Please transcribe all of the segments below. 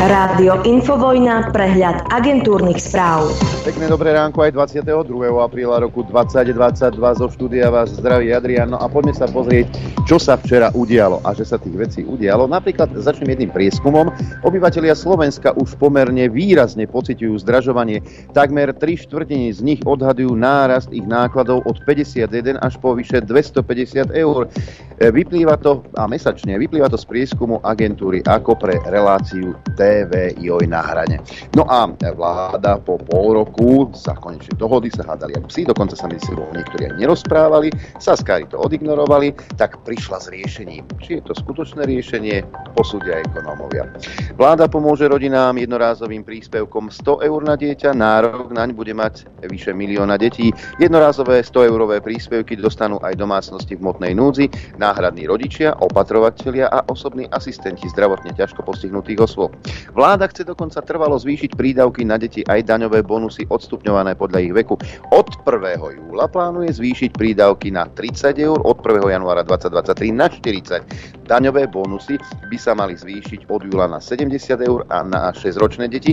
Rádio Infovojna, prehľad agentúrnych správ. Pekné dobré ránko aj 22. apríla roku 2022 zo štúdia vás zdraví Adrian. No a poďme sa pozrieť, čo sa včera udialo a že sa tých vecí udialo. Napríklad začnem jedným prieskumom. Obyvatelia Slovenska už pomerne výrazne pociťujú zdražovanie. Takmer 3 štvrtiny z nich odhadujú nárast ich nákladov od 51 až po vyše 250 eur. Vyplýva to, a mesačne, vyplýva to z prieskumu agentúry ako pre reláciu T TV Joj na hrane. No a vláda po pol roku sa konečne dohody, sa hádali aj psi, dokonca sa medzi sebou niektorí aj nerozprávali, Saskári to odignorovali, tak prišla s riešením. Či je to skutočné riešenie, posúdia ekonómovia. Vláda pomôže rodinám jednorázovým príspevkom 100 eur na dieťa, nárok naň bude mať vyše milióna detí. Jednorázové 100 eurové príspevky dostanú aj domácnosti v motnej núdzi, náhradní rodičia, opatrovatelia a osobní asistenti zdravotne ťažko postihnutých osôb. Vláda chce dokonca trvalo zvýšiť prídavky na deti aj daňové bonusy odstupňované podľa ich veku. Od 1. júla plánuje zvýšiť prídavky na 30 eur, od 1. januára 2023 na 40. Daňové bonusy by sa mali zvýšiť od júla na 70 eur a na 6-ročné deti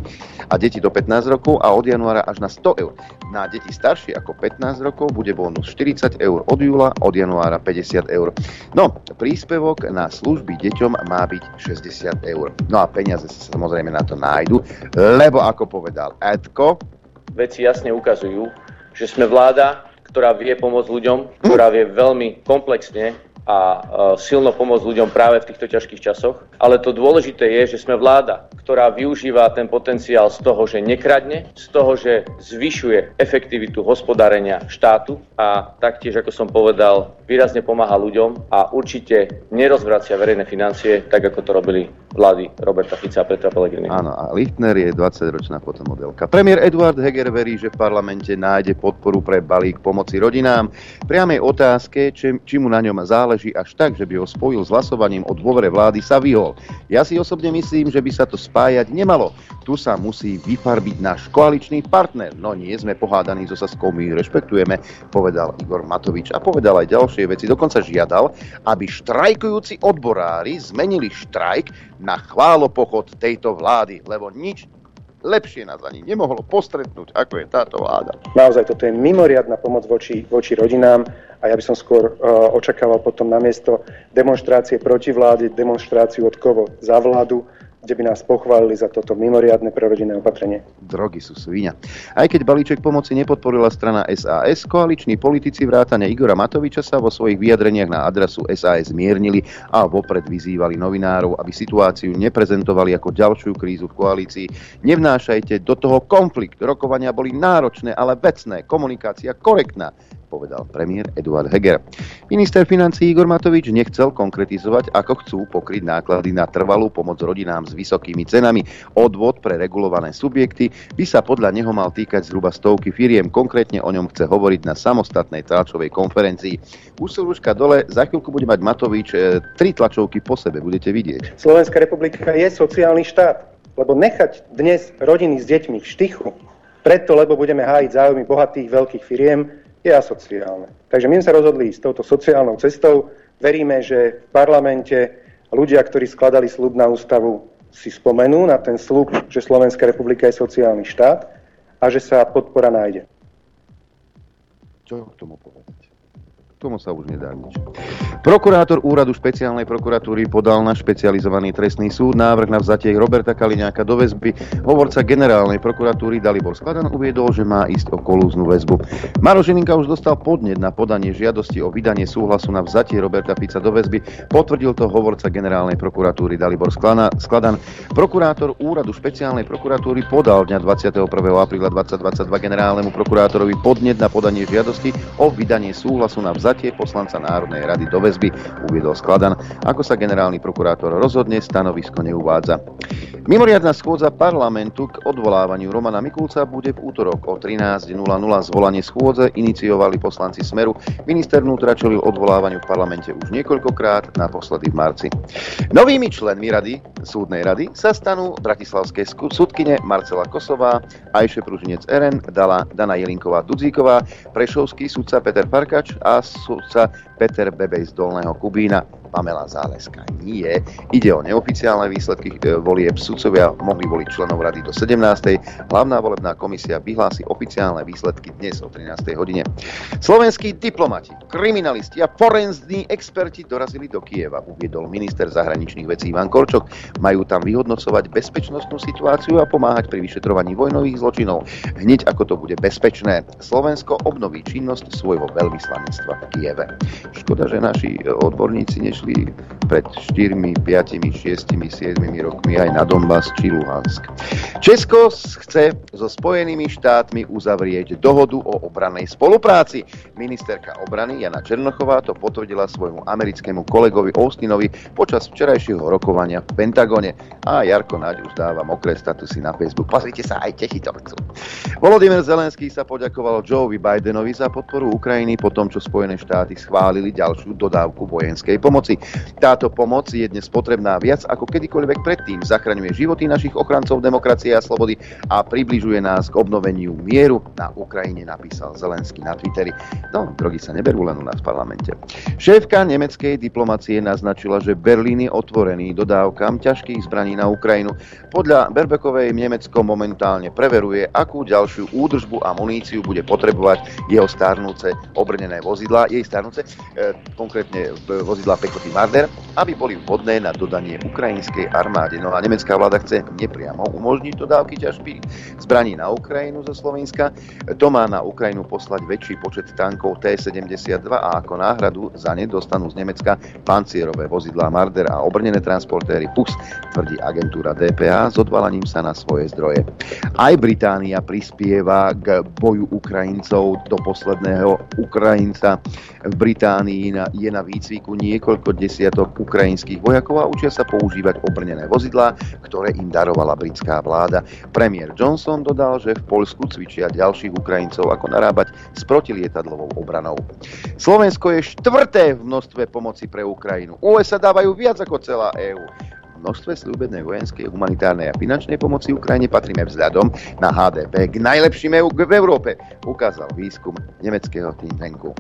a deti do 15 rokov a od januára až na 100 eur. Na deti staršie ako 15 rokov bude bonus 40 eur od júla, od januára 50 eur. No, príspevok na služby deťom má byť 60 eur. No a peniaze sa samozrejme na to nájdu, lebo ako povedal Edko, veci jasne ukazujú, že sme vláda, ktorá vie pomôcť ľuďom, ktorá vie veľmi komplexne a silno pomôcť ľuďom práve v týchto ťažkých časoch. Ale to dôležité je, že sme vláda, ktorá využíva ten potenciál z toho, že nekradne, z toho, že zvyšuje efektivitu hospodárenia štátu a taktiež, ako som povedal, výrazne pomáha ľuďom a určite nerozvracia verejné financie, tak ako to robili vlády Roberta Fica a Petra Pellegrini. Áno, a Lichtner je 20-ročná fotomodelka. Premiér Eduard Heger verí, že v parlamente nájde podporu pre balík pomoci rodinám. Priamej otázke, či, či mu na ňom záleží až tak, že by ho spojil s hlasovaním o dôvere vlády, sa vyhol. Ja si osobne myslím, že by sa to spájať nemalo. Tu sa musí vyfarbiť náš koaličný partner. No nie sme pohádaní so Saskou, my rešpektujeme, povedal Igor Matovič a povedal aj ďalšie veci. Dokonca žiadal, aby štrajkujúci odborári zmenili štrajk na chválopochod tejto vlády, lebo nič lepšie nás ani nemohlo postretnúť, ako je táto vláda. Naozaj toto je mimoriadná pomoc voči, voči rodinám a ja by som skôr uh, očakával potom namiesto demonstrácie proti vláde, demonstráciu od kovo za vládu, kde by nás pochválili za toto mimoriadne prerodinné opatrenie. Drogy sú svíňa. Aj keď balíček pomoci nepodporila strana SAS, koaliční politici vrátane Igora Matoviča sa vo svojich vyjadreniach na adresu SAS zmiernili a vopred vyzývali novinárov, aby situáciu neprezentovali ako ďalšiu krízu v koalícii. Nevnášajte do toho konflikt. Rokovania boli náročné, ale vecné. Komunikácia korektná povedal premiér Eduard Heger. Minister financí Igor Matovič nechcel konkretizovať, ako chcú pokryť náklady na trvalú pomoc rodinám s vysokými cenami. Odvod pre regulované subjekty by sa podľa neho mal týkať zhruba stovky firiem. Konkrétne o ňom chce hovoriť na samostatnej tlačovej konferencii. Úsilúška dole, za chvíľku bude mať Matovič e, tri tlačovky po sebe, budete vidieť. Slovenská republika je sociálny štát, lebo nechať dnes rodiny s deťmi v štychu, preto, lebo budeme hájiť záujmy bohatých veľkých firiem, je asociálne. Takže my sme sa rozhodli s touto sociálnou cestou. Veríme, že v parlamente ľudia, ktorí skladali slub na ústavu, si spomenú na ten slub, že Slovenská republika je sociálny štát a že sa podpora nájde. Čo k tomu povedať? Tomu sa už nedá nič. Prokurátor úradu špeciálnej prokuratúry podal na špecializovaný trestný súd návrh na vzatie Roberta Kaliňáka do väzby. Hovorca generálnej prokuratúry Dalibor Skladan uviedol, že má ísť o kolúznu väzbu. Maro Žilinka už dostal podnet na podanie žiadosti o vydanie súhlasu na vzatie Roberta Fica do väzby. Potvrdil to hovorca generálnej prokuratúry Dalibor Skladan. Prokurátor úradu špeciálnej prokuratúry podal dňa 21. apríla 2022 generálnemu prokurátorovi podnet na podanie žiadosti o vydanie súhlasu na vzatie vzatie poslanca Národnej rady do väzby, uviedol Skladan. Ako sa generálny prokurátor rozhodne, stanovisko neuvádza. Mimoriadná schôdza parlamentu k odvolávaniu Romana Mikulca bude v útorok o 13.00. Zvolanie schôdze iniciovali poslanci Smeru. Minister vnútra čelil odvolávaniu v parlamente už niekoľkokrát, naposledy v marci. Novými členmi rady, súdnej rady, sa stanú bratislavské súdkyne Marcela Kosová, Ajše Pružinec RN, Dana Jelinková Dudzíková, Prešovský sudca Peter Parkač a sabe, Peter Bebej z Dolného Kubína, Pamela Záleska nie. Ide o neoficiálne výsledky e, volieb. Sudcovia mohli voliť členov rady do 17. Hlavná volebná komisia vyhlási oficiálne výsledky dnes o 13. hodine. Slovenskí diplomati, kriminalisti a forenzní experti dorazili do Kieva, uviedol minister zahraničných vecí Ivan Korčok. Majú tam vyhodnocovať bezpečnostnú situáciu a pomáhať pri vyšetrovaní vojnových zločinov. Hneď ako to bude bezpečné, Slovensko obnoví činnosť svojho veľvyslanectva v Kieve. Škoda, že naši odborníci než išli pred 4, 5, 6, 7 rokmi aj na Donbass či Luhansk. Česko chce so Spojenými štátmi uzavrieť dohodu o obranej spolupráci. Ministerka obrany Jana Černochová to potvrdila svojmu americkému kolegovi Austinovi počas včerajšieho rokovania v Pentagone. A Jarko Naď už dáva mokré statusy na Facebook. Pozrite sa, aj Čechy to chcú. Volodymyr Zelenský sa poďakoval Joeovi Bidenovi za podporu Ukrajiny po tom, čo Spojené štáty schválili ďalšiu dodávku vojenskej pomoci. Táto pomoc je dnes potrebná viac ako kedykoľvek predtým. Zachraňuje životy našich ochrancov demokracie a slobody a približuje nás k obnoveniu mieru. Na Ukrajine napísal Zelenský na Twitteri. No, drogy sa neberú len u nás v parlamente. Šéfka nemeckej diplomacie naznačila, že Berlín je otvorený dodávkam ťažkých zbraní na Ukrajinu. Podľa Berbekovej Nemecko momentálne preveruje, akú ďalšiu údržbu a muníciu bude potrebovať jeho starnúce obrnené vozidla, jej starnúce, konkrétne vozidla pechoty Marder, aby boli vhodné na dodanie ukrajinskej armáde. No a nemecká vláda chce nepriamo umožniť dodávky ťažby zbraní na Ukrajinu zo Slovenska. To má na Ukrajinu poslať väčší počet tankov T-72 a ako náhradu za ne dostanú z Nemecka pancierové vozidlá Marder a obrnené transportéry PUS, tvrdí agentúra DPA s odvalaním sa na svoje zdroje. Aj Británia prispieva k boju Ukrajincov do posledného Ukrajinca. V Británii je na výcviku niekoľko desiatok ukrajinských vojakov a učia sa používať obrnené vozidlá, ktoré im darovala britská vláda. Premiér Johnson dodal, že v Poľsku cvičia ďalších Ukrajincov, ako narábať s protilietadlovou obranou. Slovensko je štvrté v množstve pomoci pre Ukrajinu. USA dávajú viac ako celá EÚ množstve slúbenej vojenskej, humanitárnej a finančnej pomoci Ukrajine patríme vzhľadom na HDP k najlepším EU v Európe, ukázal výskum nemeckého think tanku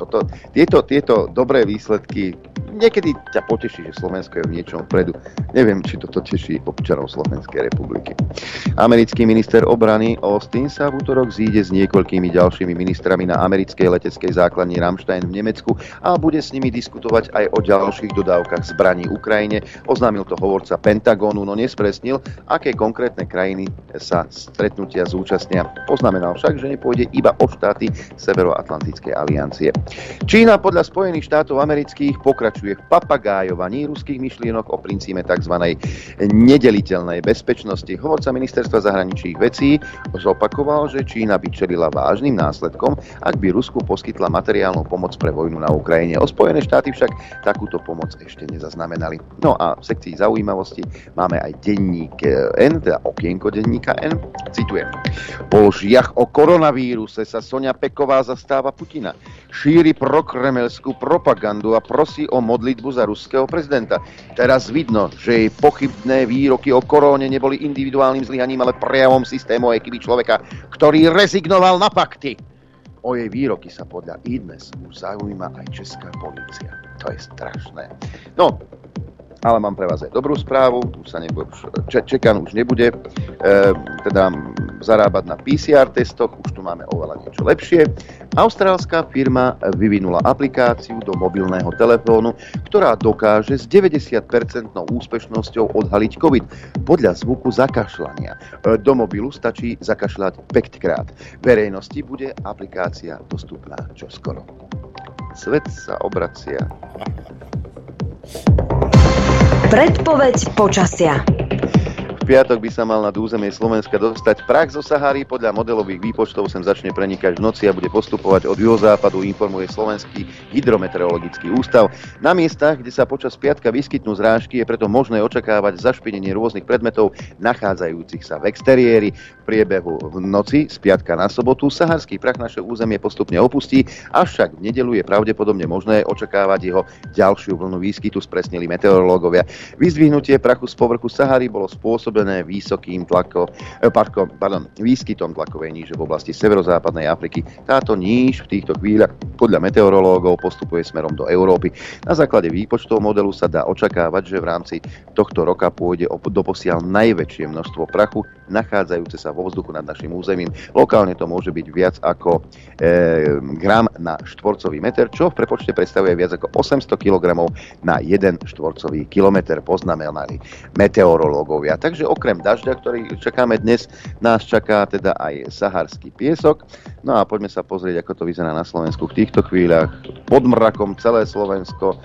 toto, tieto, tieto dobré výsledky niekedy ťa poteší, že Slovensko je v niečom vpredu. Neviem, či toto teší občanov Slovenskej republiky. Americký minister obrany Austin sa v útorok zíde s niekoľkými ďalšími ministrami na americkej leteckej základni Ramstein v Nemecku a bude s nimi diskutovať aj o ďalších dodávkach zbraní Ukrajine. Oznámil to hovorca Pentagonu, no nespresnil, aké konkrétne krajiny sa stretnutia zúčastnia. Poznamenal však, že nepôjde iba o štáty Severoatlantickej aliancie. Čína podľa Spojených štátov amerických pokračuje v papagájovaní ruských myšlienok o princípe tzv. nedeliteľnej bezpečnosti. Hovorca ministerstva zahraničných vecí zopakoval, že Čína by čelila vážnym následkom, ak by Rusku poskytla materiálnu pomoc pre vojnu na Ukrajine. O Spojené štáty však takúto pomoc ešte nezaznamenali. No a v sekcii zaujímavosti máme aj denník N, teda okienko denníka N. Citujem. Po lžiach o koronavíruse sa Sonia Peková zastáva Putina. Šíri prokremelskú propagandu a prosí o modlitbu za ruského prezidenta. Teraz vidno, že jej pochybné výroky o koróne neboli individuálnym zlyhaním, ale prejavom systémovej chyby človeka, ktorý rezignoval na fakty. O jej výroky sa podľa IDNES už zaujíma aj česká policia. To je strašné. No, ale mám pre vás aj dobrú správu, už sa nebude, če, čekan už nebude e, teda zarábať na PCR testoch, už tu máme oveľa niečo lepšie. Austrálska firma vyvinula aplikáciu do mobilného telefónu, ktorá dokáže s 90% úspešnosťou odhaliť COVID podľa zvuku zakašľania. E, do mobilu stačí zakašľať 5 krát. Verejnosti bude aplikácia dostupná čoskoro. Svet sa obracia. Predpoveď počasia piatok by sa mal nad územie Slovenska dostať prach zo Sahary. Podľa modelových výpočtov sem začne prenikať v noci a bude postupovať od juhozápadu, informuje Slovenský hydrometeorologický ústav. Na miestach, kde sa počas piatka vyskytnú zrážky, je preto možné očakávať zašpinenie rôznych predmetov nachádzajúcich sa v exteriéri. V priebehu v noci z piatka na sobotu saharský prach naše územie postupne opustí, avšak v nedelu je pravdepodobne možné očakávať jeho ďalšiu vlnu výskytu, spresnili meteorológovia. Vyzdvihnutie prachu z povrchu Sahary bolo spôsobené spôsobené vysokým tlako, eh, pardon, pardon, výskytom tlakovej níže v oblasti severozápadnej Afriky. Táto níž v týchto chvíľach podľa meteorológov postupuje smerom do Európy. Na základe výpočtov modelu sa dá očakávať, že v rámci tohto roka pôjde o doposiaľ najväčšie množstvo prachu, nachádzajúce sa vo vzduchu nad našim územím. Lokálne to môže byť viac ako e, gram na štvorcový meter, čo v prepočte predstavuje viac ako 800 kg na 1 štvorcový kilometr, poznamenali meteorológovia. Takže okrem dažďa, ktorý čakáme dnes, nás čaká teda aj saharský piesok. No a poďme sa pozrieť, ako to vyzerá na Slovensku v týchto chvíľach. Pod mrakom celé Slovensko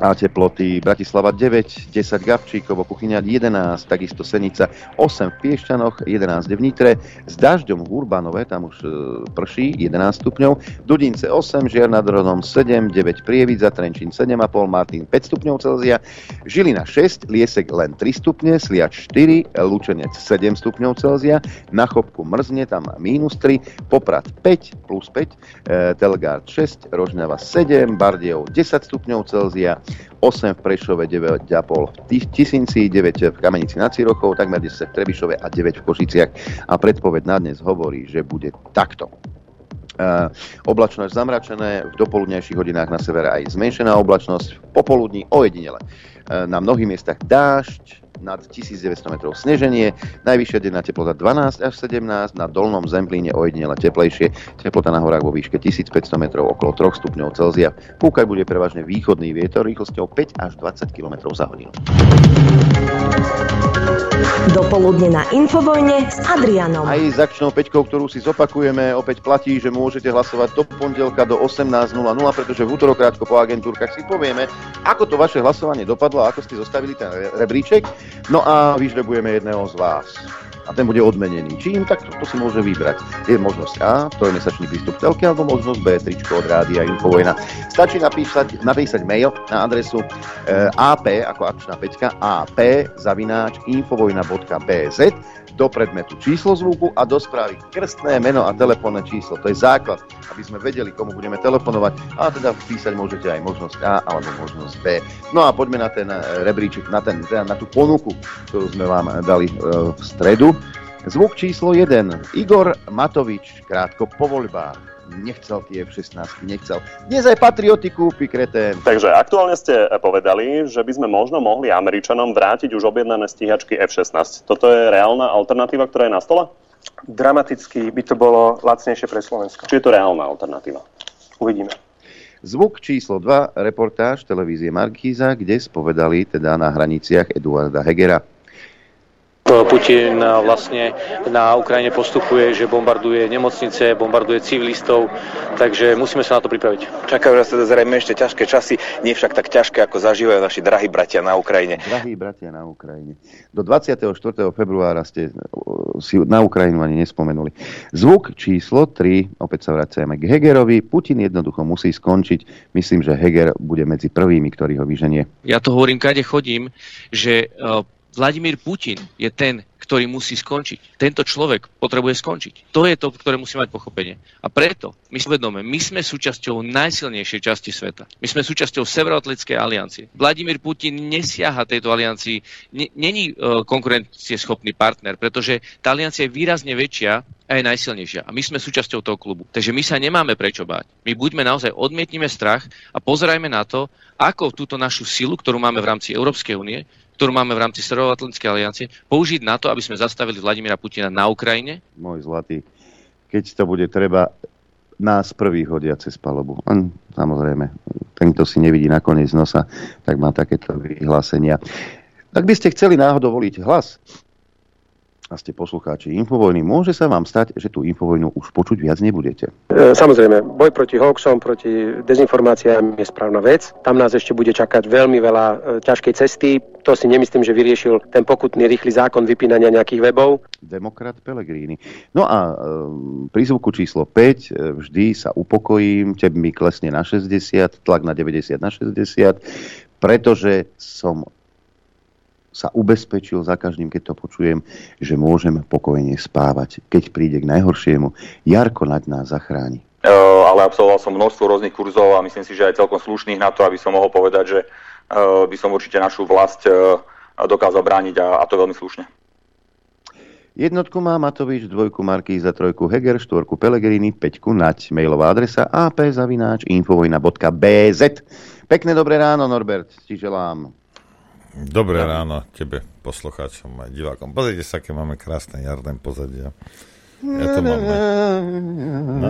a teploty Bratislava 9, 10 Gavčíkovo, Kuchyňa 11, takisto Senica 8 v Piešťanoch, 11 v Nitre, s dažďom v Urbanove, tam už e, prší 11 stupňov, Dudince 8, Žiar nad Rodom 7, 9 Prievidza, Trenčín 7,5, Martin 5 stupňov Celzia, Žilina 6, Liesek len 3 stupne, Sliač 4, Lučenec 7 stupňov Celzia, na Chopku mrzne, tam minus 3, Poprad 5 plus 5, e, Telgard 6, Rožňava 7, Bardejov 10 stupňov Celzia, 8 v Prešove, 9,5 v Tisinci, 9 v Kamenici nad Cirochou, takmer 10 v Trebišove a 9 v Košiciach. A predpoveď na dnes hovorí, že bude takto. Uh, zamračené, v dopoludnejších hodinách na severe aj zmenšená oblačnosť, popoludní ojedinele. Uh, na mnohých miestach dážď, nad 1900 metrov sneženie, najvyššia denná teplota 12 až 17, na dolnom Zemplíne ojedinele teplejšie, teplota na horách vo výške 1500 metrov okolo 3 stupňov Celzia. Púkať bude prevažne východný vietor rýchlosťou 5 až 20 km za hodinu. Dopoludne na Infovojne s Adrianom. Aj s akčnou peťkou, ktorú si zopakujeme, opäť platí, že môžete hlasovať do pondelka do 18.00, pretože v útorok krátko po agentúrkach si povieme, ako to vaše hlasovanie dopadlo, ako ste zostavili ten rebríček. No a vyžrebujeme jedného z vás a ten bude odmenený. Čím, tak to, to si môže vybrať. Je možnosť A, to je mesačný prístup telky, alebo možnosť B, tričko od rádia Infovojna. Stačí napísať, napísať mail na adresu e, ap, ako akčná peťka, ap, zavináč, infovojna.bz do predmetu číslo zvuku a do správy krstné meno a telefónne číslo. To je základ, aby sme vedeli, komu budeme telefonovať a teda písať môžete aj možnosť A alebo možnosť B. No a poďme na ten e, rebríček, na, ten, teda na tú ponuku, ktorú sme vám dali e, v stredu. Zvuk číslo 1. Igor Matovič, krátko po voľbách. Nechcel tie F-16, nechcel. Dnes aj patrioty kúpi, kretén. Takže aktuálne ste povedali, že by sme možno mohli Američanom vrátiť už objednané stíhačky F-16. Toto je reálna alternatíva, ktorá je na stole? Dramaticky by to bolo lacnejšie pre Slovensko. Či je to reálna alternatíva? Uvidíme. Zvuk číslo 2, reportáž televízie Markíza, kde spovedali teda na hraniciach Eduarda Hegera. Putin vlastne na Ukrajine postupuje, že bombarduje nemocnice, bombarduje civilistov, takže musíme sa na to pripraviť. Čakajú nás teda zrejme ešte ťažké časy, nie však tak ťažké, ako zažívajú naši drahí bratia na Ukrajine. Drahí bratia na Ukrajine. Do 24. februára ste si na Ukrajinu ani nespomenuli. Zvuk číslo 3, opäť sa vraciame k Hegerovi. Putin jednoducho musí skončiť. Myslím, že Heger bude medzi prvými, ktorý ho vyženie. Ja to hovorím, kade chodím, že Vladimír Putin je ten, ktorý musí skončiť. Tento človek potrebuje skončiť. To je to, ktoré musí mať pochopenie. A preto my si vedome, my sme súčasťou najsilnejšej časti sveta. My sme súčasťou Severoatlantickej aliancie. Vladimír Putin nesiaha tejto aliancii, není uh, konkurencieschopný partner, pretože tá aliancia je výrazne väčšia a je najsilnejšia. A my sme súčasťou toho klubu. Takže my sa nemáme prečo báť. My buďme naozaj, odmietnime strach a pozerajme na to, ako túto našu silu, ktorú máme v rámci Európskej únie, ktorú máme v rámci Severoatlantickej aliancie, použiť na to, aby sme zastavili Vladimíra Putina na Ukrajine? Môj zlatý, keď to bude treba, nás prvých hodia cez palubu. On, samozrejme, ten, kto si nevidí nakoniec nosa, tak má takéto vyhlásenia. Ak by ste chceli náhodou voliť hlas, a ste poslucháči Infovojny, môže sa vám stať, že tú Infovojnu už počuť viac nebudete. E, samozrejme, boj proti hoaxom, proti dezinformáciám je správna vec. Tam nás ešte bude čakať veľmi veľa e, ťažkej cesty. To si nemyslím, že vyriešil ten pokutný rýchly zákon vypínania nejakých webov. Demokrat Pelegrini. No a e, pri zvuku číslo 5 e, vždy sa upokojím, teb mi klesne na 60, tlak na 90 na 60, pretože som sa ubezpečil za každým, keď to počujem, že môžem pokojne spávať. Keď príde k najhoršiemu, Jarko nad nás zachráni. Uh, ale absolvoval som množstvo rôznych kurzov a myslím si, že aj celkom slušných na to, aby som mohol povedať, že uh, by som určite našu vlast uh, dokázal brániť a, a to veľmi slušne. Jednotku má Matovič, dvojku Markíza, trojku Heger, štvorku Pelegrini, peťku Nať. Mailová adresa ap.infovojna.bz Pekné dobré ráno, Norbert, ti želám. Dobré ráno tebe, poslucháčom a divákom. Pozrite sa, aké máme krásne jarné pozadia. Ja to mám. No.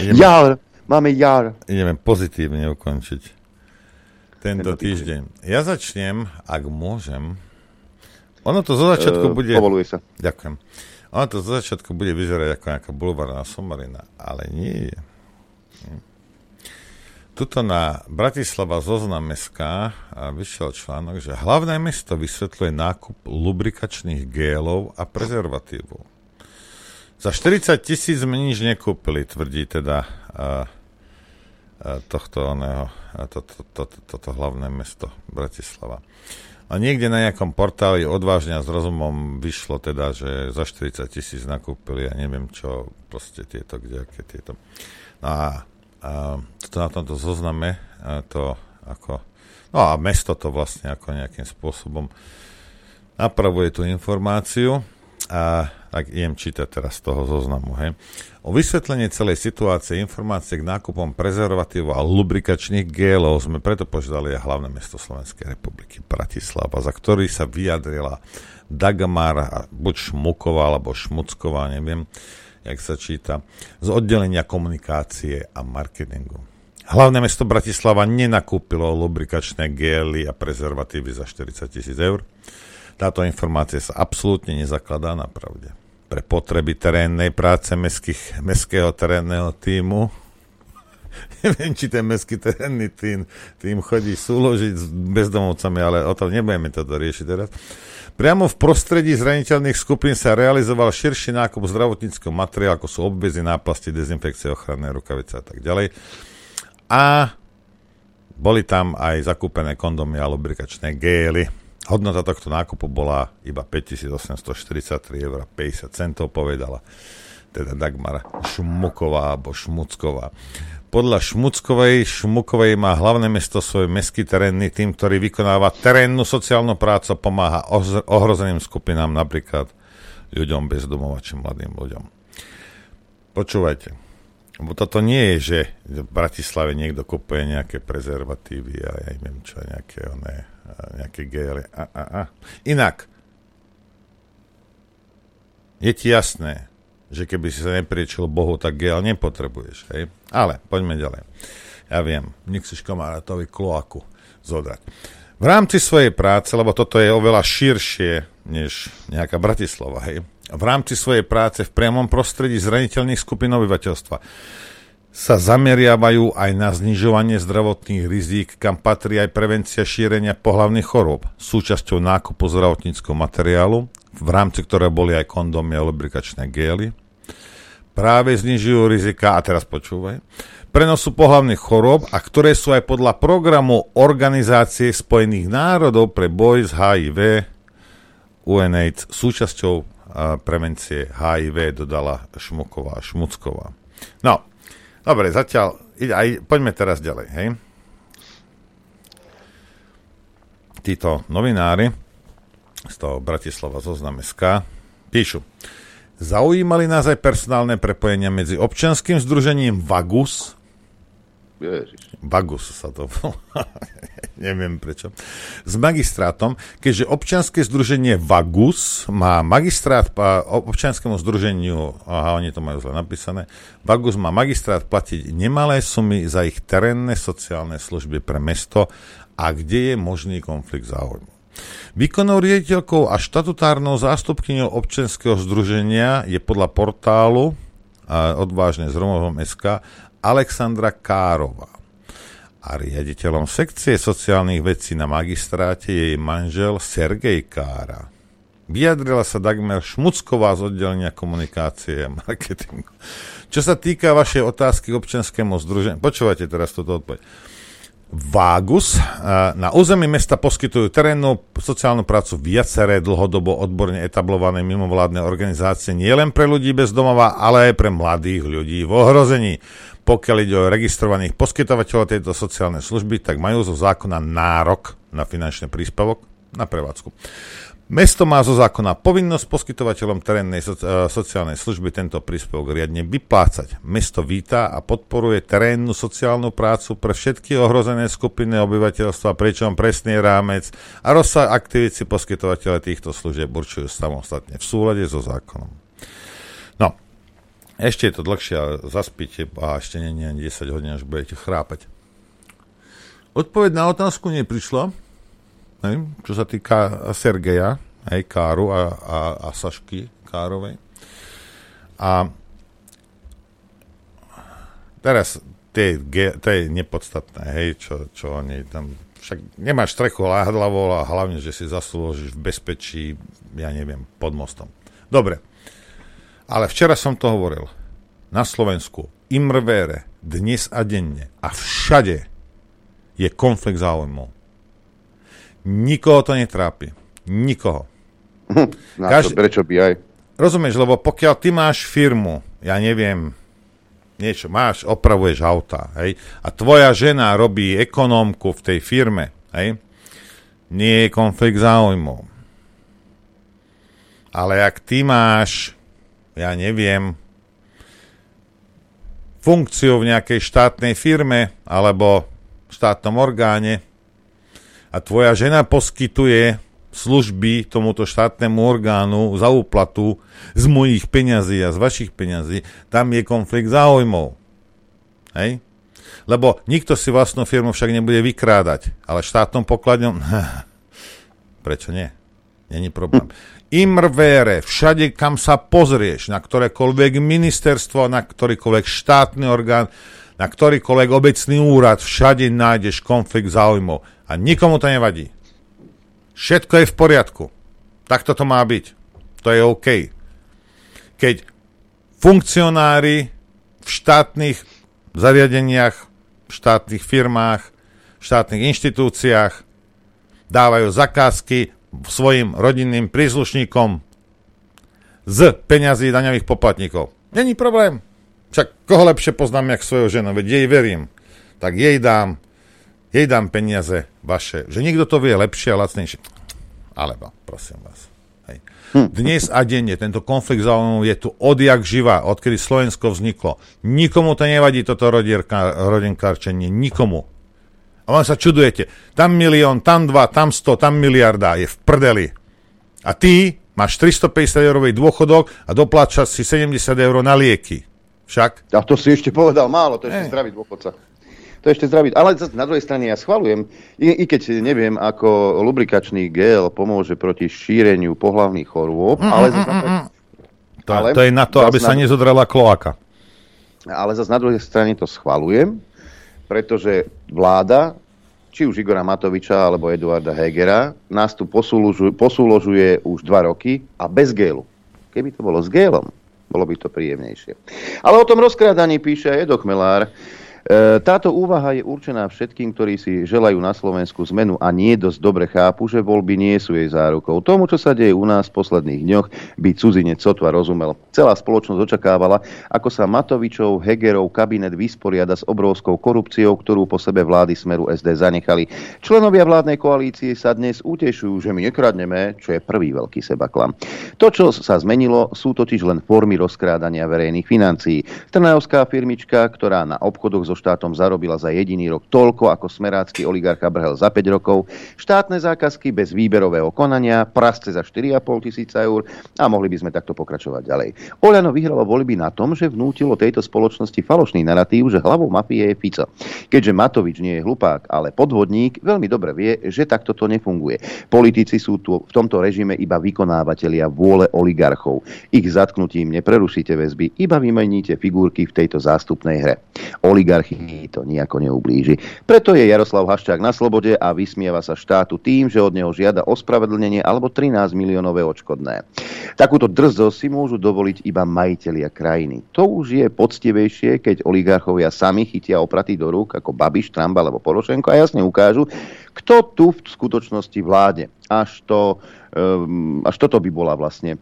Ideme, jar, máme jar. ideme pozitívne ukončiť tento týždeň. Ja začnem, ak môžem. Ono to zo začiatku Eh, bude... Povoluje sa. Ďakujem. Ono to zo začiatku bude vyzerať ako nejaká bulvárna somarina, ale nie je. Tuto na Bratislava Zoznam.sk a vyšiel článok, že hlavné mesto vysvetľuje nákup lubrikačných gélov a prezervatívov. Za 40 tisíc sme nič nekúpili, tvrdí teda tohto oného, a to, to, toto hlavné mesto Bratislava. A niekde na nejakom portáli odvážne s rozumom vyšlo teda, že za 40 tisíc nakúpili a neviem čo, proste tieto, kde aké tieto. No a, toto na tomto zozname to ako, no a mesto to vlastne ako nejakým spôsobom napravuje tú informáciu a tak idem čítať teraz z toho zoznamu. Hej. O vysvetlenie celej situácie, informácie k nákupom prezervatívov a lubrikačných gélov sme preto požiadali aj hlavné mesto Slovenskej republiky Bratislava, za ktorý sa vyjadrila Dagmar, buď Šmuková alebo Šmucková, neviem, jak sa číta, z oddelenia komunikácie a marketingu. Hlavné mesto Bratislava nenakúpilo lubrikačné gély a prezervatívy za 40 tisíc eur. Táto informácia sa absolútne nezakladá na pravde. Pre potreby terénnej práce mestských, mestského terénneho týmu neviem, či ten mestský terénny tým, tým chodí súložiť s bezdomovcami, ale o tom nebudeme toto riešiť teraz. Priamo v prostredí zraniteľných skupín sa realizoval širší nákup zdravotníckého materiálu, ako sú obvezy, náplasti, dezinfekcie, ochranné rukavice a tak ďalej. A boli tam aj zakúpené kondomy a lubrikačné gély. Hodnota tohto nákupu bola iba 5843 eur 50 centov, povedala teda Dagmar Šmuková alebo Šmucková. Podľa Šmuckovej, Šmukovej má hlavné mesto svoj mestský terénny tým, ktorý vykonáva terénnu sociálnu prácu pomáha oz- ohrozeným skupinám, napríklad ľuďom bez domova či mladým ľuďom. Počúvajte, lebo toto nie je, že v Bratislave niekto kupuje nejaké prezervatívy a ja neviem čo, nejaké, oné, nejaké gély. A, a, a. Inak, je ti jasné, že keby si sa nepriečil Bohu, tak gel nepotrebuješ. Hej? Ale poďme ďalej. Ja viem, nechceš kamarátovi kloaku zodrať. V rámci svojej práce, lebo toto je oveľa širšie než nejaká Bratislava, hej, v rámci svojej práce v priamom prostredí zraniteľných skupín obyvateľstva sa zameriavajú aj na znižovanie zdravotných rizík, kam patrí aj prevencia šírenia pohlavných chorôb, súčasťou nákupu zdravotníckého materiálu, v rámci ktoré boli aj kondomy a lubrikačné gély, práve znižujú rizika, a teraz počúvaj, prenosu pohlavných chorôb a ktoré sú aj podľa programu Organizácie spojených národov pre boj s HIV UNAIDS súčasťou prevencie HIV, dodala Šmuková Šmucková. No, dobre, zatiaľ, ide aj, poďme teraz ďalej, hej. Títo novinári z toho Bratislava Zoznam.sk píšu, Zaujímali nás aj personálne prepojenia medzi občianským združením Vagus, Ježiš. Bagus sa to volá, neviem prečo, s magistrátom, keďže občianske združenie Vagus má magistrát, pa- občianskému združeniu, aha, oni to majú zle napísané, Vagus má magistrát platiť nemalé sumy za ich terénne sociálne služby pre mesto a kde je možný konflikt záujmu. Výkonnou riaditeľkou a štatutárnou zástupkyňou občianského združenia je podľa portálu odvážne z Romovom SK Alexandra Károva. A riaditeľom sekcie sociálnych vecí na magistráte je jej manžel Sergej Kára. Vyjadrila sa Dagmar Šmucková z oddelenia komunikácie a marketingu. Čo sa týka vašej otázky k občianskému združeniu, počúvajte teraz toto odpoveď. Vágus. Na území mesta poskytujú terénnu sociálnu prácu viaceré dlhodobo odborne etablované mimovládne organizácie nielen pre ľudí bez domova, ale aj pre mladých ľudí v ohrození. Pokiaľ ide o registrovaných poskytovateľov tejto sociálnej služby, tak majú zo zákona nárok na finančný príspevok na prevádzku. Mesto má zo zákona povinnosť poskytovateľom terénnej e, sociálnej služby tento príspevok riadne vyplácať. Mesto víta a podporuje terénnu sociálnu prácu pre všetky ohrozené skupiny obyvateľstva, pričom presný rámec a rozsah aktivít si poskytovateľe týchto služieb určujú samostatne v súlade so zákonom. No, ešte je to dlhšie, ale zaspíte a ešte nie, nie 10 hodín, až budete chrápať. Odpoveď na otázku neprišla hej, čo sa týka Sergeja, hej, Káru a, a, a Sašky Károvej. A teraz tie, to je nepodstatné, hej, čo, čo oni tam... Však nemáš strechu hlavu a hlavne, že si zaslúžiš v bezpečí, ja neviem, pod mostom. Dobre. Ale včera som to hovoril. Na Slovensku, imrvére, dnes a denne a všade je konflikt záujmov Nikoho to netrápi. Nikoho. Na Každý... to, prečo by aj? Rozumieš, lebo pokiaľ ty máš firmu, ja neviem, niečo máš, opravuješ auta, hej, a tvoja žena robí ekonómku v tej firme, hej, nie je konflikt záujmov. Ale ak ty máš, ja neviem, funkciu v nejakej štátnej firme alebo štátnom orgáne, a tvoja žena poskytuje služby tomuto štátnemu orgánu za úplatu z mojich peňazí a z vašich peňazí, tam je konflikt záujmov. Hej? Lebo nikto si vlastnú firmu však nebude vykrádať, ale štátnom pokladňom... Prečo nie? Není problém. Imrvére, všade, kam sa pozrieš, na ktorékoľvek ministerstvo, na ktorýkoľvek štátny orgán, na ktorýkoľvek obecný úrad, všade nájdeš konflikt záujmov. A nikomu to nevadí. Všetko je v poriadku. Takto to má byť. To je OK. Keď funkcionári v štátnych zariadeniach, v štátnych firmách, v štátnych inštitúciách dávajú zakázky svojim rodinným príslušníkom z peňazí daňových poplatníkov. Není problém. Však koho lepšie poznám, jak svojho ženu, veď jej verím. Tak jej dám jej dám peniaze vaše. Že niekto to vie lepšie a lacnejšie. Alebo, prosím vás. Hej. Hm. Dnes a denne tento konflikt záujmov je tu odjak živa, odkedy Slovensko vzniklo. Nikomu to nevadí, toto rodinkárčenie. Nikomu. A vám sa čudujete. Tam milión, tam dva, tam sto, tam miliarda. Je v prdeli. A ty máš 350 eurový dôchodok a dopláčaš si 70 eur na lieky. Však? A to si ešte povedal málo, to je ešte zdravý dôchodca to ešte zdraviť. Ale na druhej strane ja schvalujem, i, i keď neviem, ako lubrikačný gel pomôže proti šíreniu pohlavných chorôb, mm, ale mm, zase, mm, to, ale to je na to, aby sa nezodrala kloaka. Ale zase na druhej strane to schvalujem, pretože vláda, či už Igora Matoviča alebo Eduarda Hegera, nás tu posúložuje, posúložuje už dva roky a bez gélu. Keby to bolo s gélom, bolo by to príjemnejšie. Ale o tom rozkrádaní píše aj Edo Chmelár. E, táto úvaha je určená všetkým, ktorí si želajú na Slovensku zmenu a nie dosť dobre chápu, že voľby nie sú jej zárukou. Tomu, čo sa deje u nás v posledných dňoch, by cudzinec sotva rozumel. Celá spoločnosť očakávala, ako sa Matovičov, Hegerov kabinet vysporiada s obrovskou korupciou, ktorú po sebe vlády Smeru SD zanechali. Členovia vládnej koalície sa dnes utešujú, že my nekradneme, čo je prvý veľký sebaklam. To, čo sa zmenilo, sú totiž len formy rozkrádania verejných financií. Trnajovská firmička, ktorá na obchodoch so štátom zarobila za jediný rok toľko, ako smerácky oligarcha Brhel za 5 rokov, štátne zákazky bez výberového konania, prasce za 4,5 tisíca eur a mohli by sme takto pokračovať ďalej. Oľano vyhralo voľby na tom, že vnútilo tejto spoločnosti falošný narratív, že hlavou mafie je Fico. Keďže Matovič nie je hlupák, ale podvodník, veľmi dobre vie, že takto to nefunguje. Politici sú tu v tomto režime iba vykonávateľia vôle oligarchov. Ich zatknutím neprerušíte väzby, iba vymeníte figurky v tejto zástupnej hre. Oligarch oligarchii to nejako neublíži. Preto je Jaroslav Haščák na slobode a vysmieva sa štátu tým, že od neho žiada ospravedlnenie alebo 13 miliónové odškodné. Takúto drzosť si môžu dovoliť iba majiteľia krajiny. To už je poctivejšie, keď oligarchovia sami chytia opratý do rúk ako Babiš, Trump alebo Porošenko a jasne ukážu, kto tu v skutočnosti vládne. Až, to, um, až toto by bola vlastne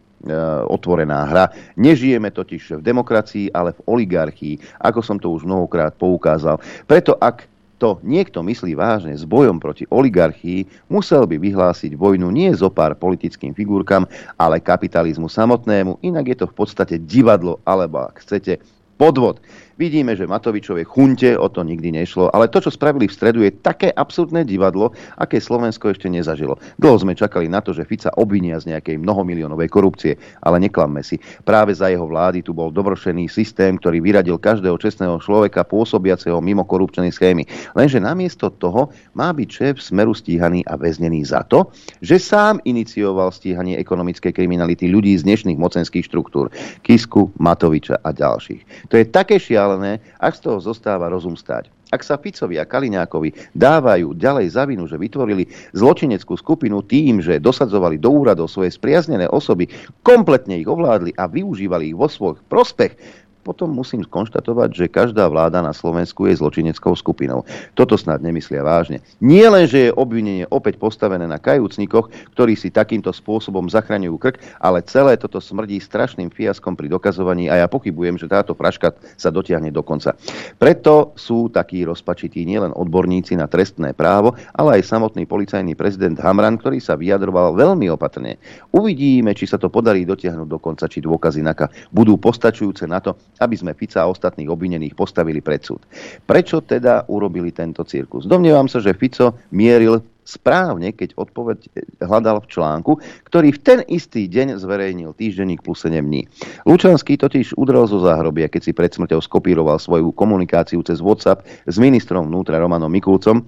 otvorená hra. Nežijeme totiž v demokracii, ale v oligarchii, ako som to už mnohokrát poukázal. Preto ak to niekto myslí vážne s bojom proti oligarchii, musel by vyhlásiť vojnu nie zo pár politickým figurkám, ale kapitalizmu samotnému, inak je to v podstate divadlo, alebo ak chcete, podvod. Vidíme, že Matovičovej chunte o to nikdy nešlo, ale to, čo spravili v stredu, je také absurdné divadlo, aké Slovensko ešte nezažilo. Dlho sme čakali na to, že Fica obvinia z nejakej mnohomiliónovej korupcie, ale neklamme si. Práve za jeho vlády tu bol dovršený systém, ktorý vyradil každého čestného človeka pôsobiaceho mimo korupčnej schémy. Lenže namiesto toho má byť šéf smeru stíhaný a väznený za to, že sám inicioval stíhanie ekonomickej kriminality ľudí z dnešných mocenských štruktúr. Kisku, Matoviča a ďalších. To je také šialené, šialené, ak z toho zostáva rozum stáť. Ak sa Ficovi a Kaliňákovi dávajú ďalej za vinu, že vytvorili zločineckú skupinu tým, že dosadzovali do úradov svoje spriaznené osoby, kompletne ich ovládli a využívali ich vo svoj prospech, potom musím skonštatovať, že každá vláda na Slovensku je zločineckou skupinou. Toto snad nemyslia vážne. Nie len, že je obvinenie opäť postavené na kajúcnikoch, ktorí si takýmto spôsobom zachraňujú krk, ale celé toto smrdí strašným fiaskom pri dokazovaní a ja pochybujem, že táto fraška sa dotiahne do konca. Preto sú takí rozpačití nielen odborníci na trestné právo, ale aj samotný policajný prezident Hamran, ktorý sa vyjadroval veľmi opatrne. Uvidíme, či sa to podarí dotiahnuť do konca, či dôkazy NAKA budú postačujúce na to, aby sme Fica a ostatných obvinených postavili pred súd. Prečo teda urobili tento cirkus? Domnievam sa, že Fico mieril správne, keď odpoveď hľadal v článku, ktorý v ten istý deň zverejnil týždenník plus 7 dní. Lučanský totiž udrel zo záhrobia, keď si pred smrťou skopíroval svoju komunikáciu cez WhatsApp s ministrom vnútra Romanom Mikulcom,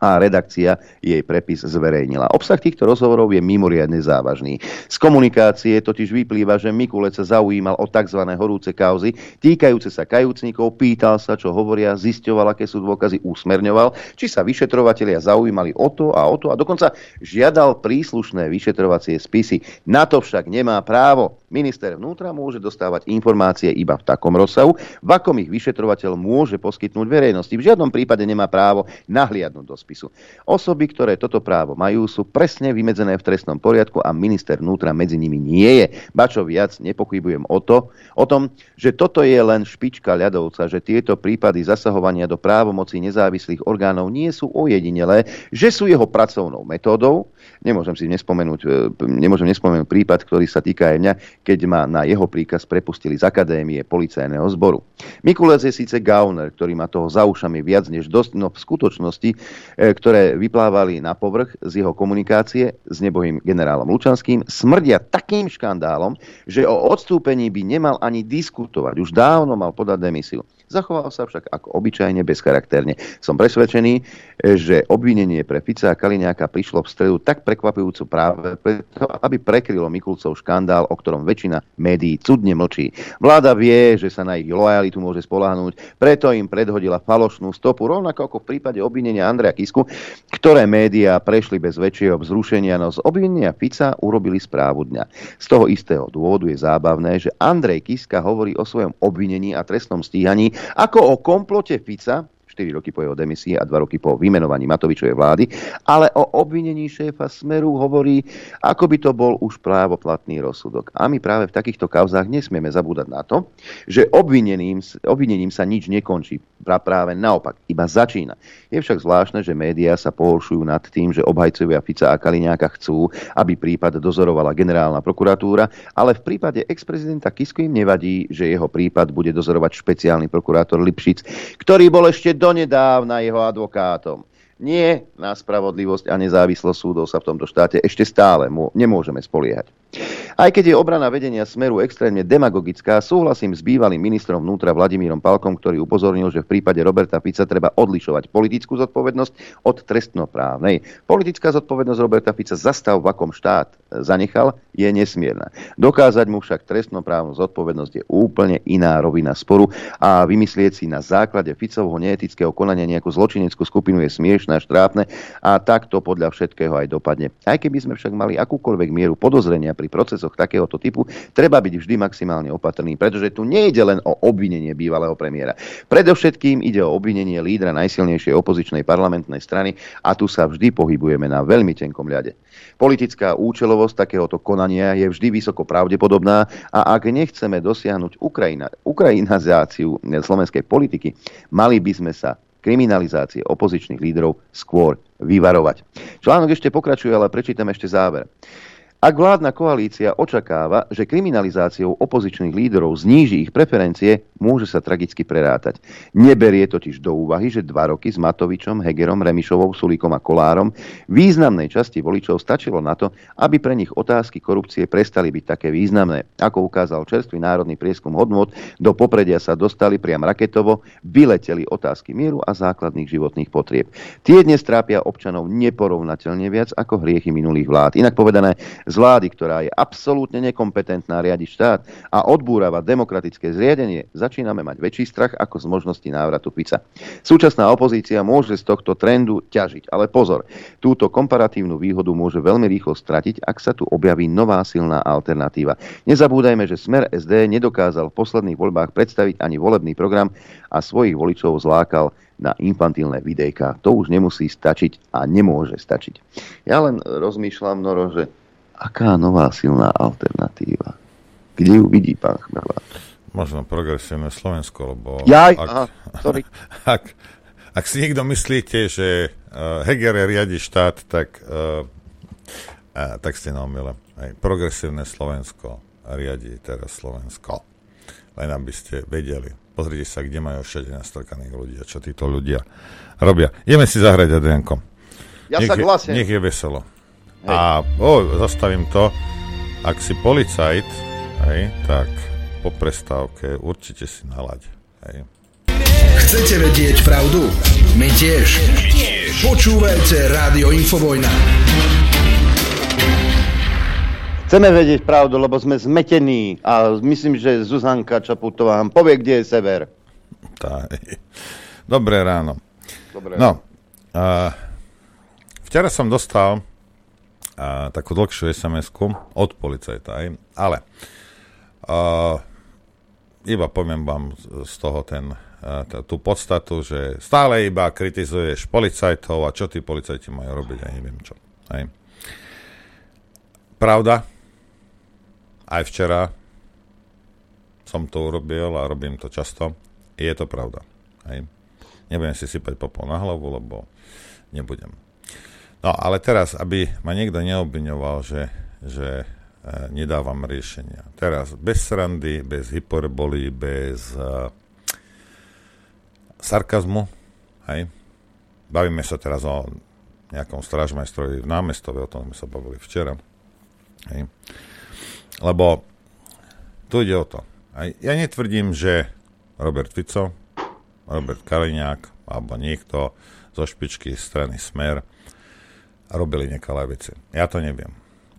a redakcia jej prepis zverejnila. Obsah týchto rozhovorov je mimoriadne závažný. Z komunikácie totiž vyplýva, že Mikulec sa zaujímal o tzv. horúce kauzy, týkajúce sa kajúcnikov, pýtal sa, čo hovoria, zisťoval, aké sú dôkazy, usmerňoval, či sa vyšetrovatelia zaujímali o to a o to a dokonca žiadal príslušné vyšetrovacie spisy. Na to však nemá právo. Minister vnútra môže dostávať informácie iba v takom rozsahu, v akom ich vyšetrovateľ môže poskytnúť verejnosti. V žiadnom prípade nemá právo nahliadnúť do spisu. Osoby, ktoré toto právo majú, sú presne vymedzené v trestnom poriadku a minister vnútra medzi nimi nie je. Bačo viac nepochybujem o, to, o tom, že toto je len špička ľadovca, že tieto prípady zasahovania do právomocí nezávislých orgánov nie sú ojedinelé, že sú jeho pracovnou metódou. Nemôžem si nespomenúť, e, nemôžem nespomenúť prípad, ktorý sa týka aj mňa, keď ma na jeho príkaz prepustili z akadémie policajného zboru. Mikulec je síce gauner, ktorý má toho za ušami viac než dosť, no v skutočnosti E, ktoré vyplávali na povrch z jeho komunikácie s nebohým generálom Lučanským, smrdia takým škandálom, že o odstúpení by nemal ani diskutovať. Už dávno mal podať demisiu. Zachoval sa však ako obyčajne bezcharakterne. Som presvedčený, že obvinenie pre Fica a Kaliňáka prišlo v stredu tak prekvapujúco práve preto, aby prekrylo Mikulcov škandál, o ktorom väčšina médií cudne mlčí. Vláda vie, že sa na ich lojalitu môže spoláhnuť, preto im predhodila falošnú stopu, rovnako ako v prípade obvinenia Andreja Kisku, ktoré médiá prešli bez väčšieho vzrušenia, no z obvinenia Fica urobili správu dňa. Z toho istého dôvodu je zábavné, že Andrej Kiska hovorí o svojom obvinení a trestnom stíhaní ako o komplote Fica, 4 roky po jeho demisii a 2 roky po vymenovaní Matovičovej vlády, ale o obvinení šéfa Smeru hovorí, ako by to bol už právoplatný rozsudok. A my práve v takýchto kauzách nesmieme zabúdať na to, že obvinením, obvinením sa nič nekončí. Práve naopak, iba začína. Je však zvláštne, že médiá sa pohoršujú nad tým, že obhajcovia Fica a Kaliňáka chcú, aby prípad dozorovala generálna prokuratúra, ale v prípade ex-prezidenta Kisku im nevadí, že jeho prípad bude dozorovať špeciálny prokurátor Lipšic, ktorý bol ešte do donedávna jeho advokátom. Nie na spravodlivosť a nezávislosť súdov sa v tomto štáte ešte stále nemôžeme spoliehať. Aj keď je obrana vedenia Smeru extrémne demagogická, súhlasím s bývalým ministrom vnútra Vladimírom Palkom, ktorý upozornil, že v prípade Roberta Fica treba odlišovať politickú zodpovednosť od trestnoprávnej. Politická zodpovednosť Roberta Fica zastav, v akom štát zanechal, je nesmierna. Dokázať mu však trestnoprávnu zodpovednosť je úplne iná rovina sporu a vymyslieť si na základe Ficovho neetického konania nejakú zločineckú skupinu je smiešné a štrápne a takto podľa všetkého aj dopadne. Aj keby sme však mali akúkoľvek mieru podozrenia pri procesoch takéhoto typu, treba byť vždy maximálne opatrný, pretože tu nejde len o obvinenie bývalého premiéra. Predovšetkým ide o obvinenie lídra najsilnejšej opozičnej parlamentnej strany a tu sa vždy pohybujeme na veľmi tenkom ľade. Politická účelovosť takéhoto konania je vždy vysoko pravdepodobná a ak nechceme dosiahnuť Ukrajina, ukrajinizáciu slovenskej politiky, mali by sme sa kriminalizácie opozičných lídrov skôr vyvarovať. Článok ešte pokračuje, ale prečítam ešte záver. Ak vládna koalícia očakáva, že kriminalizáciou opozičných líderov zníži ich preferencie, môže sa tragicky prerátať. Neberie totiž do úvahy, že dva roky s Matovičom, Hegerom, Remišovou, Sulíkom a Kolárom významnej časti voličov stačilo na to, aby pre nich otázky korupcie prestali byť také významné. Ako ukázal čerstvý národný prieskum hodnot, do popredia sa dostali priam raketovo, vyleteli otázky mieru a základných životných potrieb. Tie dnes trápia občanov neporovnateľne viac ako hriechy minulých vlád. Inak povedané, vlády, ktorá je absolútne nekompetentná riadiť štát a odbúrava demokratické zriadenie, začíname mať väčší strach ako z možnosti návratu Fica. Súčasná opozícia môže z tohto trendu ťažiť, ale pozor, túto komparatívnu výhodu môže veľmi rýchlo stratiť, ak sa tu objaví nová silná alternatíva. Nezabúdajme, že Smer SD nedokázal v posledných voľbách predstaviť ani volebný program a svojich voličov zlákal na infantilné videjka. To už nemusí stačiť a nemôže stačiť. Ja len rozmýšľam, Noro, že aká nová silná alternatíva? Kde ju vidí pán Chmelár? Možno progresívne Slovensko, lebo... Jaj, ak, aha, sorry. Ak, ak si niekto myslíte, že uh, Heger riadi štát, tak, uh, uh, tak ste na omyle. Progresívne Slovensko riadi teraz Slovensko. Len aby ste vedeli. Pozrite sa, kde majú všade nastrkaných ľudí a čo títo ľudia robia. Ideme si zahrať, Adrianko. Ja nech sa glasujem. nech je veselo. A o, zastavím to. Ak si policajt, hej, tak po prestávke určite si nalaď. Hej. Chcete vedieť pravdu? My tiež. Počúvajte Rádio Infovojna. Chceme vedieť pravdu, lebo sme zmetení a myslím, že Zuzanka Čaputová vám povie, kde je sever. Tá, Dobré ráno. Dobré. No, a, včera som dostal a, takú dlhšiu sms od policajta, aj, ale a, iba poviem vám z- toho ten, a, tú podstatu, že stále iba kritizuješ policajtov a čo tí policajti majú robiť, ja neviem čo. Aj. Pravda, aj včera som to urobil a robím to často. Je to pravda. Hej. Nebudem si sypať popol na hlavu, lebo nebudem. No ale teraz, aby ma niekto neobviňoval, že, že e, nedávam riešenia. Teraz bez srandy, bez hyperboly, bez e, sarkazmu. Hej. Bavíme sa teraz o nejakom strážmajstrovi v námestove, o tom sme sa bavili včera. Hej. Lebo tu ide o to. Aj ja netvrdím, že Robert Fico, Robert Kaliňák alebo niekto zo špičky strany Smer robili nekalé veci. Ja to neviem.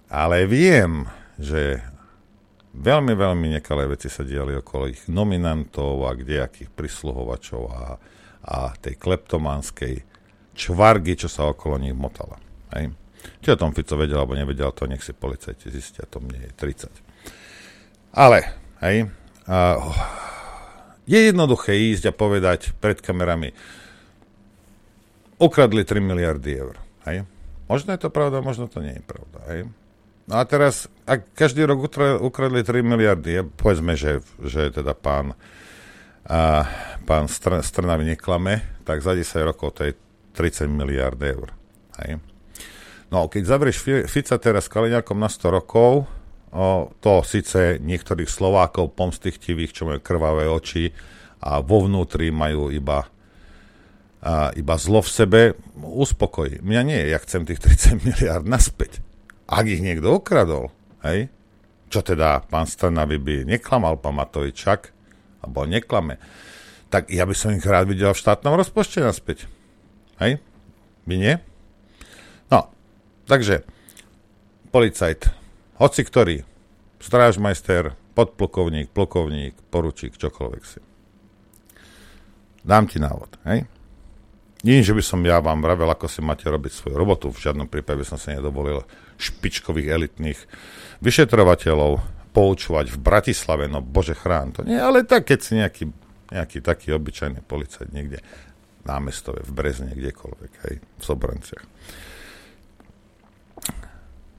Ale viem, že veľmi, veľmi nekalé veci sa diali okolo ich nominantov a kdejakých prisluhovačov a, a tej kleptománskej čvargy, čo sa okolo nich motala. Hej. Či o tom Fico vedel alebo nevedel, to nech si policajti zistia, to mne je 30. Ale, hej, uh, je jednoduché ísť a povedať pred kamerami ukradli 3 miliardy eur. Hej. Možno je to pravda, možno to nie je pravda. Hej. No a teraz, ak každý rok ukradli 3 miliardy, je, povedzme, že, že teda pán, a, pán Str- Strnavy neklame, tak za 10 rokov to je 30 miliard eur. Hej. No, keď zavrieš Fi- Fica teraz s Kaliňákom na 100 rokov, o, to síce niektorých Slovákov pomstichtivých, čo majú krvavé oči a vo vnútri majú iba, a, iba zlo v sebe, uspokojí. Mňa nie, ja chcem tých 30 miliard naspäť. Ak ich niekto ukradol, hej, čo teda pán Strnavy by neklamal, pán Matovičak, alebo neklame, tak ja by som ich rád videl v štátnom rozpočte naspäť. Hej? Vy nie? No, takže policajt, hoci ktorý, strážmajster, podplukovník, plukovník, poručík, čokoľvek si. Dám ti návod, hej? Nie, že by som ja vám vravel, ako si máte robiť svoju robotu. V žiadnom prípade by som sa nedovolil špičkových elitných vyšetrovateľov poučovať v Bratislave, no bože chrán to nie, ale tak, keď si nejaký, nejaký taký obyčajný policajt niekde námestove, v Brezne, kdekoľvek, hej, v Sobranciach.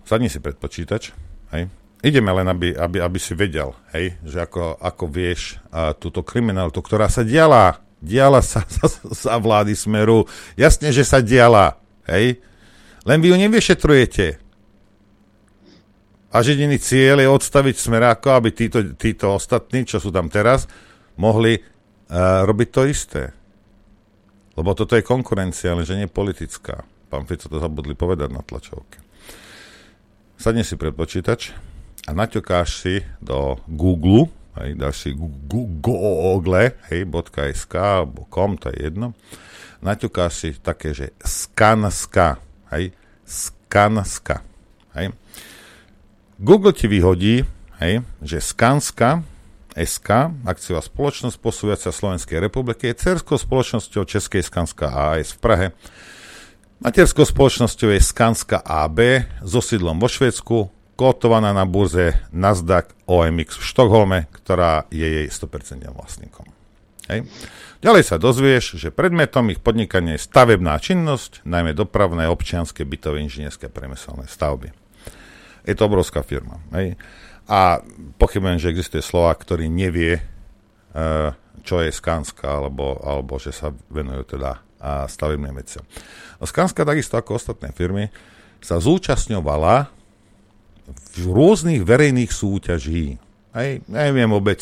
Sadni si pred počítač, hej, ideme len, aby, aby, aby si vedel, hej, že ako, ako vieš a, túto kriminalitu, ktorá sa diala Diala sa za vlády Smeru. Jasne, že sa diala. Hej? Len vy ju nevyšetrujete. A jediný cieľ je odstaviť Smeráko, aby títo, títo ostatní, čo sú tam teraz, mohli uh, robiť to isté. Lebo toto je konkurencia, ale že nie politická. Pán Fico to zabudli povedať na tlačovke. Sadne si pred počítač a naťokáš si do Google, hej, dáš si google, hej, .sk alebo com, to je jedno, naťukáš si také, že skanska, hej, skanska, hej. Google ti vyhodí, hej, že Skanska, SK, akciová spoločnosť posúvacia Slovenskej republiky, je cerskou spoločnosťou Českej Skanska AS v Prahe. Materskou spoločnosťou je Skanska AB so sídlom vo Švedsku, kotovaná na burze Nasdaq OMX v Štokholme, ktorá je jej 100% vlastníkom. Hej. Ďalej sa dozvieš, že predmetom ich podnikania je stavebná činnosť, najmä dopravné, občianske, bytové, inžinierské premeselné stavby. Je to obrovská firma. Hej. A pochybujem, že existuje Slovák, ktorý nevie, uh, čo je Skanska, alebo, alebo že sa venujú teda stavebným veciam. Skanska, takisto ako ostatné firmy, sa zúčastňovala v rôznych verejných súťaží. Aj, neviem vôbec,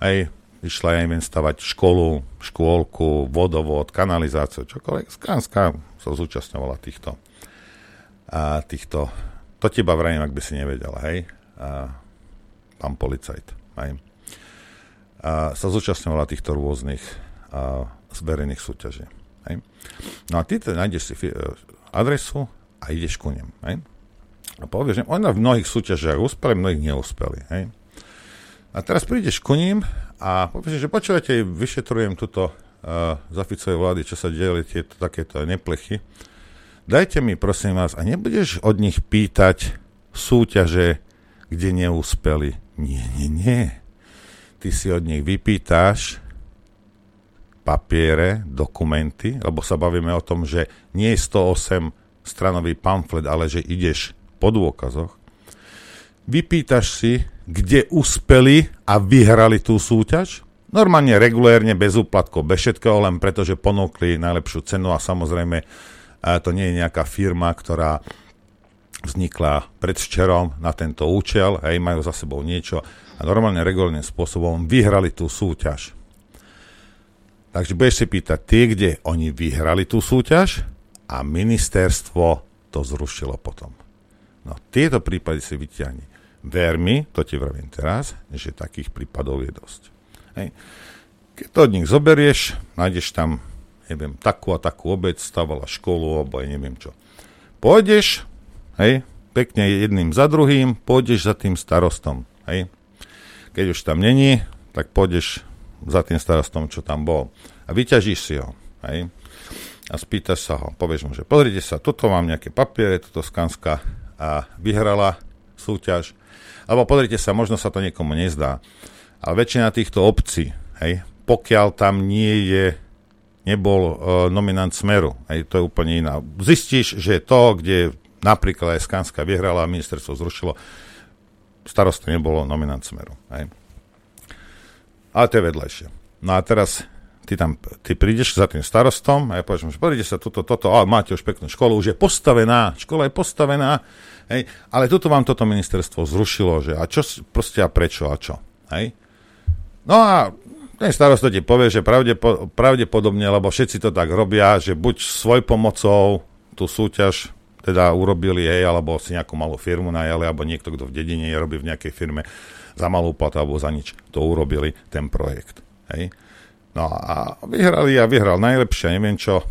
aj išla, ja neviem, stavať školu, škôlku, vodovod, kanalizáciu, čokoľvek. Skanska sa zúčastňovala týchto, a týchto, to teba vrajím, ak by si nevedel, hej, a, pán policajt, hej. A, sa zúčastňovala týchto rôznych a, verejných súťaží. Hej. No a ty teda nájdeš si adresu a ideš ku nim. Hej. A povieš, že ona v mnohých súťažiach uspeli, mnohých neúspeli. Hej. A teraz prídeš ku ním a povieš, že počúvate, vyšetrujem túto uh, za Ficovej vlády, čo sa dieli, tieto takéto neplechy. Dajte mi, prosím vás, a nebudeš od nich pýtať súťaže, kde neúspeli. Nie, nie, nie. Ty si od nich vypýtaš papiere, dokumenty, lebo sa bavíme o tom, že nie je 108 stranový pamflet, ale že ideš po dôkazoch. Vypýtaš si, kde uspeli a vyhrali tú súťaž. Normálne regulérne, bez úplatkov, bez všetkého, len preto, že ponúkli najlepšiu cenu a samozrejme to nie je nejaká firma, ktorá vznikla predvčerom na tento účel, hej, majú za sebou niečo a normálne regulárnym spôsobom vyhrali tú súťaž. Takže budeš si pýtať tie, kde oni vyhrali tú súťaž a ministerstvo to zrušilo potom. No, tieto prípady si vyťahni. Ver mi, to ti vravím teraz, že takých prípadov je dosť. Hej. Keď to od nich zoberieš, nájdeš tam, neviem, takú a takú obec, stavala školu, alebo aj neviem čo. Pôjdeš, hej, pekne jedným za druhým, pôjdeš za tým starostom, hej. Keď už tam není, tak pôjdeš za tým starostom, čo tam bol. A vyťažíš si ho, hej. A spýtaš sa ho, povieš mu, že pozrite sa, toto mám nejaké papiere, toto Skanska a vyhrala súťaž, alebo pozrite sa, možno sa to niekomu nezdá, ale väčšina týchto obcí, hej, pokiaľ tam nie je, nebol uh, nominant Smeru, hej, to je úplne iná. Zistíš, že to, kde napríklad aj Skanska vyhrala a ministerstvo zrušilo, starosta nebolo nominant Smeru. Hej. Ale to je vedľajšie. No a teraz ty tam, ty prídeš za tým starostom a ja poviem, že pozrite sa toto, toto, a máte už peknú školu, už je postavená, škola je postavená, Hej? Ale toto vám toto ministerstvo zrušilo, že a čo proste a prečo a čo. Hej? No a ten starosta ti povie, že pravdepo, pravdepodobne, lebo všetci to tak robia, že buď svoj pomocou tú súťaž teda urobili jej, alebo si nejakú malú firmu najali, alebo niekto, kto v dedine robí v nejakej firme za malú platu alebo za nič, to urobili ten projekt. Hej? No a vyhrali a vyhral najlepšie, neviem čo,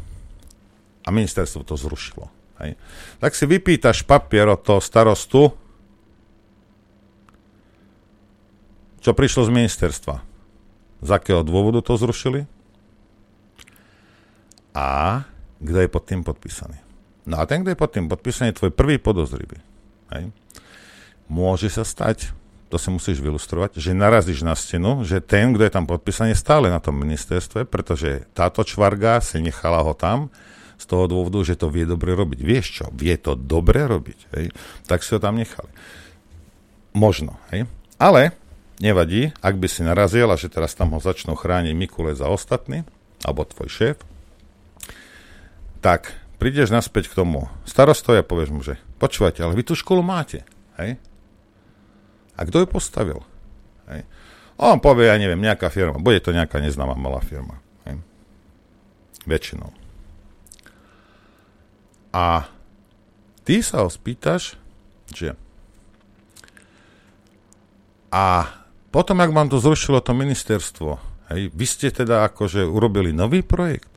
a ministerstvo to zrušilo. Hej. Tak si vypýtaš papier od toho starostu, čo prišlo z ministerstva. Z akého dôvodu to zrušili? A kto je pod tým podpísaný. No a ten, kto je pod tým podpísaný, je tvoj prvý podozrivý. Hej. Môže sa stať, to si musíš vylustrovať, že narazíš na stenu, že ten, kto je tam podpísaný, stále na tom ministerstve, pretože táto čvarga si nechala ho tam z toho dôvodu, že to vie dobre robiť. Vieš čo? Vie to dobre robiť. Hej? Tak si ho tam nechali. Možno. Hej? Ale nevadí, ak by si narazil a že teraz tam ho začnú chrániť Mikule za ostatný, alebo tvoj šéf, tak prídeš naspäť k tomu starostovi a povieš mu, že počúvajte, ale vy tú školu máte, hej? A kto ju postavil? Hej? On povie, ja neviem, nejaká firma. Bude to nejaká neznáma malá firma. Hej? Väčšinou. A ty sa ho spýtaš, že a potom, ak vám to zrušilo to ministerstvo, hej, vy ste teda akože urobili nový projekt.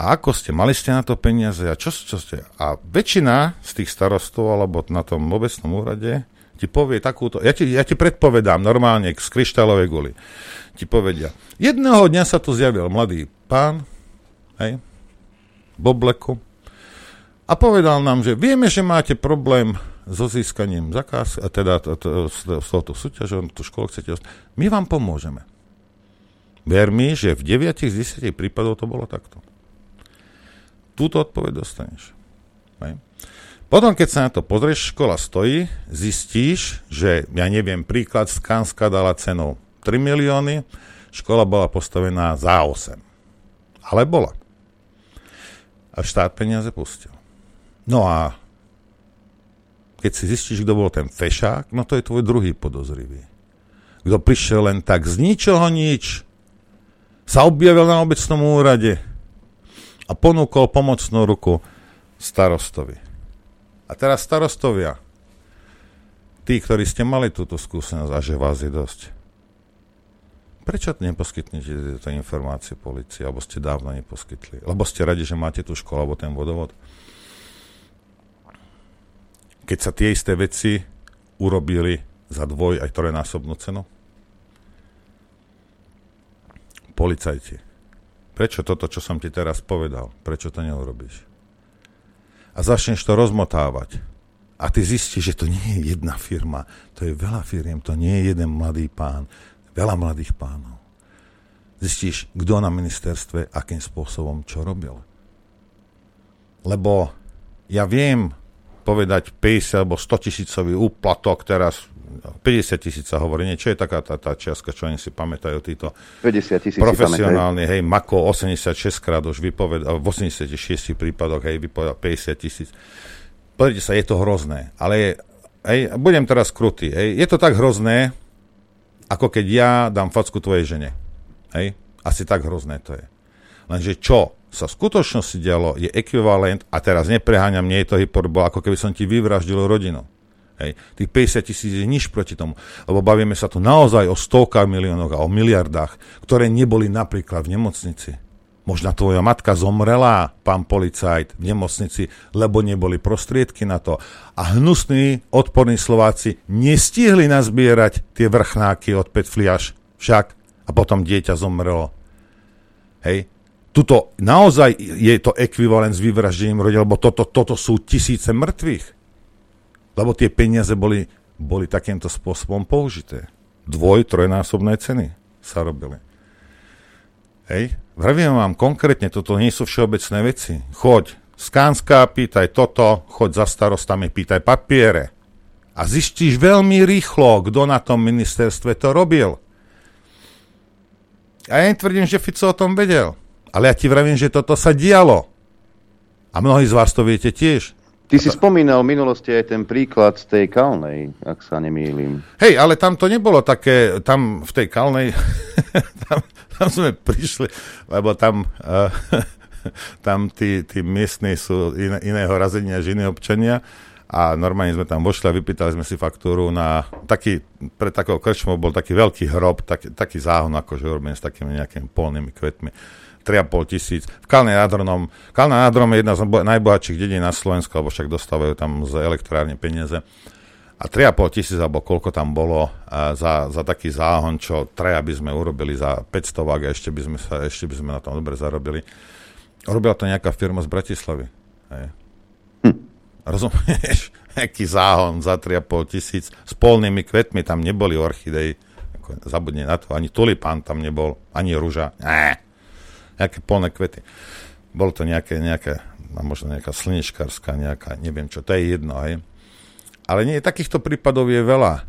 A ako ste? Mali ste na to peniaze? A čo, čo ste? A väčšina z tých starostov alebo na tom obecnom úrade ti povie takúto... Ja ti, ja ti predpovedám normálne z kryštálovej guli. Ti povedia, jedného dňa sa tu zjavil mladý pán, hej, v obleku, a povedal nám, že vieme, že máte problém so získaním zakázky, teda to, to, s, s touto súťažou, tú školu chcete my vám pomôžeme. Ver mi, že v 9 z 10 prípadov to bolo takto. Túto odpoveď dostaneš. Hej. Potom, keď sa na to pozrieš, škola stojí, zistíš, že, ja neviem, príklad Skanska dala cenu 3 milióny, škola bola postavená za 8. Ale bola. A štát peniaze pustil. No a keď si zistíš, kto bol ten fešák, no to je tvoj druhý podozrivý. Kto prišiel len tak z ničoho nič, sa objavil na obecnom úrade a ponúkol pomocnú ruku starostovi. A teraz starostovia, tí, ktorí ste mali túto skúsenosť a že vás je dosť, prečo neposkytnete tieto informácie policii, alebo ste dávno neposkytli? Lebo ste radi, že máte tú školu alebo ten vodovod? keď sa tie isté veci urobili za dvoj aj trojnásobnú cenu? Policajti, prečo toto, čo som ti teraz povedal, prečo to neurobíš? A začneš to rozmotávať. A ty zistíš, že to nie je jedna firma, to je veľa firiem, to nie je jeden mladý pán, veľa mladých pánov. Zistíš, kto na ministerstve, akým spôsobom, čo robil. Lebo ja viem, povedať 50 alebo 100 tisícový úplatok teraz 50 tisíc sa hovorí, nie, čo je taká tá, tá čiastka, čo oni si pamätajú títo 50 tisíc profesionálni, hej, Mako 86 krát už vypovedal, v 86 prípadoch, hej, vypovedal 50 tisíc. Pozrite sa, je to hrozné, ale hej, budem teraz krutý, hej, je to tak hrozné, ako keď ja dám facku tvojej žene, hej, asi tak hrozné to je. Lenže čo? sa v skutočnosti dialo, je ekvivalent, a teraz nepreháňam, nie je to hyperbola, ako keby som ti vyvraždil rodinu. Hej. Tých 50 tisíc je nič proti tomu, lebo bavíme sa tu naozaj o stovkách miliónoch a o miliardách, ktoré neboli napríklad v nemocnici. Možno tvoja matka zomrela, pán policajt, v nemocnici, lebo neboli prostriedky na to. A hnusní, odporní Slováci nestihli nazbierať tie vrchnáky od 5 fliaž však a potom dieťa zomrelo. Hej, tuto naozaj je to ekvivalent s vyvraždením rodiny, lebo toto, toto sú tisíce mŕtvych. Lebo tie peniaze boli, boli takýmto spôsobom použité. Dvoj, trojnásobné ceny sa robili. Hej, vravím vám konkrétne, toto nie sú všeobecné veci. Choď z Kánska, pýtaj toto, choď za starostami, pýtaj papiere. A zistíš veľmi rýchlo, kto na tom ministerstve to robil. A ja netvrdím, že Fico o tom vedel. Ale ja ti vravím, že toto sa dialo. A mnohí z vás to viete tiež. Ty si spomínal v minulosti aj ten príklad z tej kalnej, ak sa nemýlim. Hej, ale tam to nebolo také, tam v tej kalnej, tam, tam sme prišli, lebo tam, uh, tam tí, tí miestni sú iné, iného razenia, že iné občania. A normálne sme tam vošli a vypýtali sme si faktúru na taký, pre takého krčmu bol taký veľký hrob, taký, taký záhon, akože urobený s takými nejakými polnými kvetmi 3,5 tisíc. V Kalnej Nádronom, Kalná Nádrom je jedna z najbohatších dedín na Slovensku, lebo však dostávajú tam z elektrárne peniaze. A 3,5 tisíc, alebo koľko tam bolo za, za taký záhon, čo traja by sme urobili za 500 a ešte by sme, sa, ešte by sme na tom dobre zarobili. Robila to nejaká firma z Bratislavy. Hej. Hm. Rozumieš? Aký záhon za 3,5 tisíc s polnými kvetmi, tam neboli orchidej. Zabudne na to, ani tulipán tam nebol, ani rúža. Ne nejaké polné kvety. Bolo to nejaké, nejaké, možno nejaká slnečkárska, nejaká, neviem čo, to je jedno, aj. Ale nie, takýchto prípadov je veľa.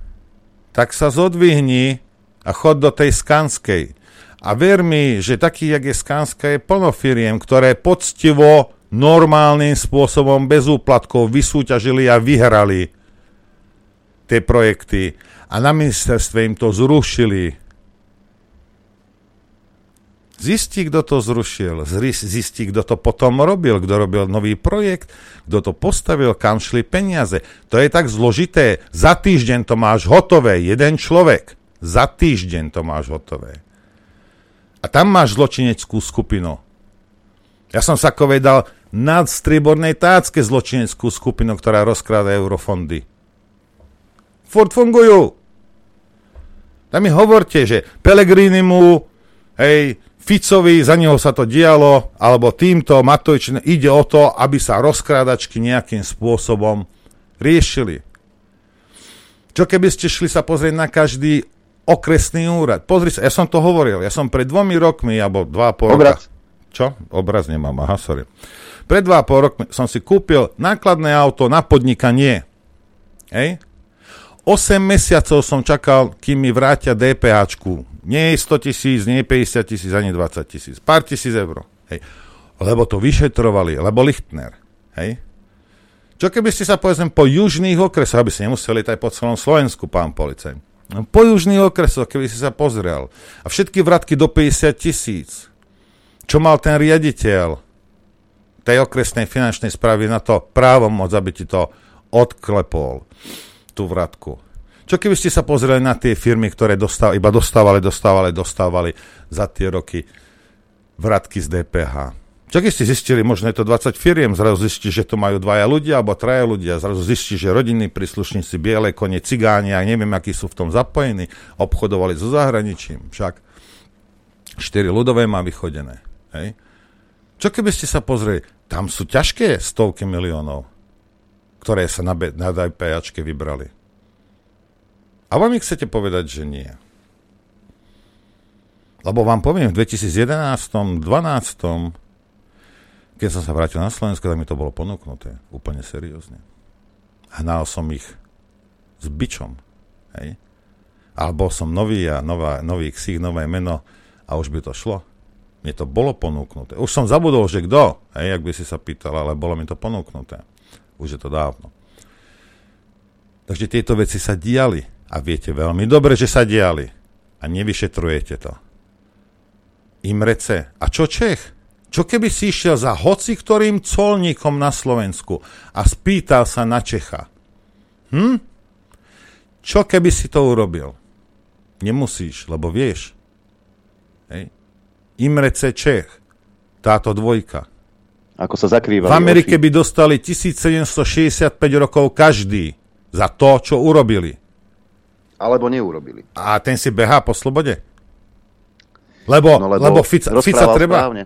tak sa zodvihni a chod do tej Skanskej. A ver mi, že taký, jak je Skanska, je plno firiem, ktoré poctivo, normálnym spôsobom, bez úplatkov vysúťažili a vyhrali tie projekty. A na ministerstve im to zrušili. Zistí, kto to zrušil, zistí, kto to potom robil, kto robil nový projekt, kto to postavil, kam šli peniaze. To je tak zložité. Za týždeň to máš hotové, jeden človek. Za týždeň to máš hotové. A tam máš zločineckú skupinu. Ja som sa dal nad stribornej tácke zločineckú skupinu, ktorá rozkráda eurofondy. Furt fungujú. Tam mi hovorte, že Pelegrini mu, hej, Ficovi, za neho sa to dialo, alebo týmto Matovič ide o to, aby sa rozkrádačky nejakým spôsobom riešili. Čo keby ste šli sa pozrieť na každý okresný úrad? Pozri sa, ja som to hovoril, ja som pred dvomi rokmi, alebo dva a pol Obraz. roka... Čo? Obraz nemám, aha, sorry. Pred dva a pol rokmi som si kúpil nákladné auto na podnikanie. Hej? 8 mesiacov som čakal, kým mi vrátia DPHčku. Nie je 100 tisíc, nie je 50 tisíc, ani 20 tisíc. Pár tisíc eur. Hej. Lebo to vyšetrovali, lebo Lichtner. Hej. Čo keby ste sa povedzme po južných okresoch, aby ste nemuseli aj po celom Slovensku, pán policajt. No, po južných okresoch, keby si sa pozrel. A všetky vratky do 50 tisíc. Čo mal ten riaditeľ tej okresnej finančnej správy na to právo moc, aby ti to odklepol tú vratku. Čo keby ste sa pozreli na tie firmy, ktoré dostávali, iba dostávali, dostávali, dostávali za tie roky vratky z DPH? Čo keď ste zistili, možno je to 20 firiem, zrazu zistí, že to majú dvaja ľudia alebo traja ľudia, zrazu zistí, že rodinní príslušníci, biele kone, cigáni, a neviem, akí sú v tom zapojení, obchodovali so zahraničím. Však 4 ľudové má vychodené. Hej? Čo keby ste sa pozreli, tam sú ťažké stovky miliónov, ktoré sa na, na DPAčke vybrali. A vám ich chcete povedať, že nie. Lebo vám poviem, v 2011, 12, keď som sa vrátil na Slovensko, tak mi to bolo ponúknuté. Úplne seriózne. Hnal som ich s bičom. Hej? Ale bol som nový a nová, nový ksich, nové meno a už by to šlo. Mne to bolo ponúknuté. Už som zabudol, že kto, hej, ak by si sa pýtal, ale bolo mi to ponúknuté. Už je to dávno. Takže tieto veci sa diali. A viete veľmi dobre, že sa diali. A nevyšetrujete to. Imrece. A čo Čech? Čo keby si išiel za hoci ktorým colníkom na Slovensku a spýtal sa na Čecha? Hm? Čo keby si to urobil? Nemusíš, lebo vieš. Hej. Imrece Čech. Táto dvojka. Ako sa zakrýva. V Amerike by dostali 1765 rokov každý za to, čo urobili alebo neurobili. A ten si behá po slobode? Lebo, no, lebo, lebo Fica, Fica treba... Správne.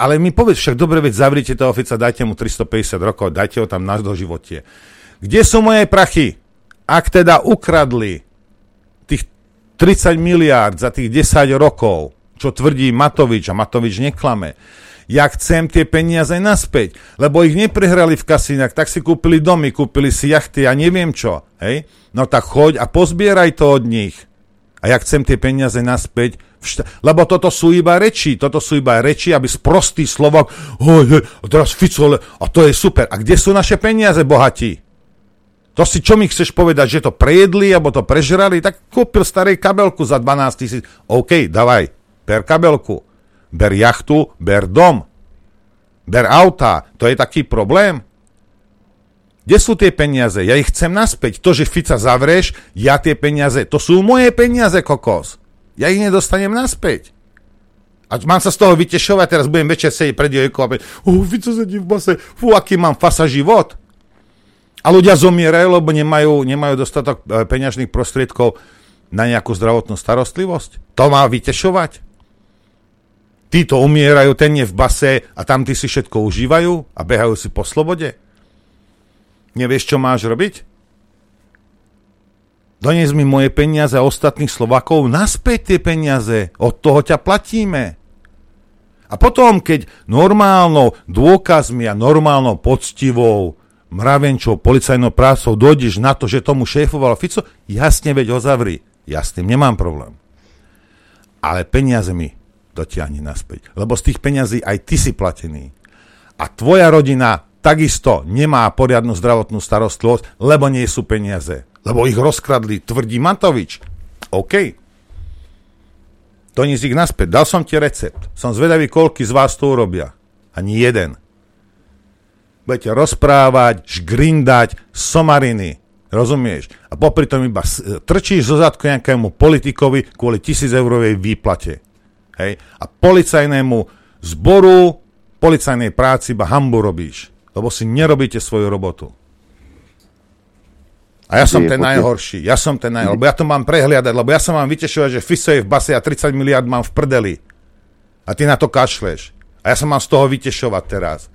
Ale mi povedz však, dobre, veď zavrite toho Fica, dajte mu 350 rokov, dajte ho tam na doživotie. Kde sú moje prachy? Ak teda ukradli tých 30 miliárd za tých 10 rokov, čo tvrdí Matovič, a Matovič neklame, ja chcem tie peniaze naspäť, lebo ich neprehrali v kasinách, tak si kúpili domy, kúpili si jachty a neviem čo, hej? No tak choď a pozbieraj to od nich. A ja chcem tie peniaze naspäť, šta- lebo toto sú iba reči, toto sú iba reči, aby sprostý Slovak, oj, hej, a teraz Fico, a to je super. A kde sú naše peniaze, bohatí? To si čo mi chceš povedať, že to prejedli, alebo to prežrali? Tak kúpil starej kabelku za 12 tisíc. OK, davaj, per kabelku ber jachtu, ber dom, ber auta. To je taký problém? Kde sú tie peniaze? Ja ich chcem naspäť. To, že Fica zavreš, ja tie peniaze, to sú moje peniaze, kokos. Ja ich nedostanem naspäť. A mám sa z toho vytešovať, teraz budem večer sedieť pred jojkou a povedať, oh, Fico sedí v base, fú, aký mám fasa život. A ľudia zomierajú, lebo nemajú, nemajú dostatok e, peňažných prostriedkov na nejakú zdravotnú starostlivosť. To má vytešovať títo umierajú, ten je v base a tam ty si všetko užívajú a behajú si po slobode? Nevieš, čo máš robiť? Donies mi moje peniaze a ostatných Slovakov naspäť tie peniaze. Od toho ťa platíme. A potom, keď normálnou dôkazmi a normálnou poctivou mravenčou policajnou prácou dojdeš na to, že tomu šéfoval Fico, jasne veď ho zavri. Ja s tým nemám problém. Ale peniaze mi dotiahni naspäť. Lebo z tých peňazí aj ty si platený. A tvoja rodina takisto nemá poriadnu zdravotnú starostlivosť, lebo nie sú peniaze. Lebo ich rozkradli, tvrdí Matovič. OK. Z ich naspäť. Dal som ti recept. Som zvedavý, koľky z vás to urobia. Ani jeden budete rozprávať, žgrindať, somariny. Rozumieš? A popri tom iba trčíš zo zadku nejakému politikovi kvôli tisíc eurovej výplate. Hej? A policajnému zboru, policajnej práci iba hambu robíš. Lebo si nerobíte svoju robotu. A ja som ten najhorší, ja som ten najhorší, lebo ja to mám prehliadať, lebo ja som mám vytešovať, že Fiso je v base a 30 miliard mám v prdeli. A ty na to kašleš. A ja sa mám z toho vytešovať teraz.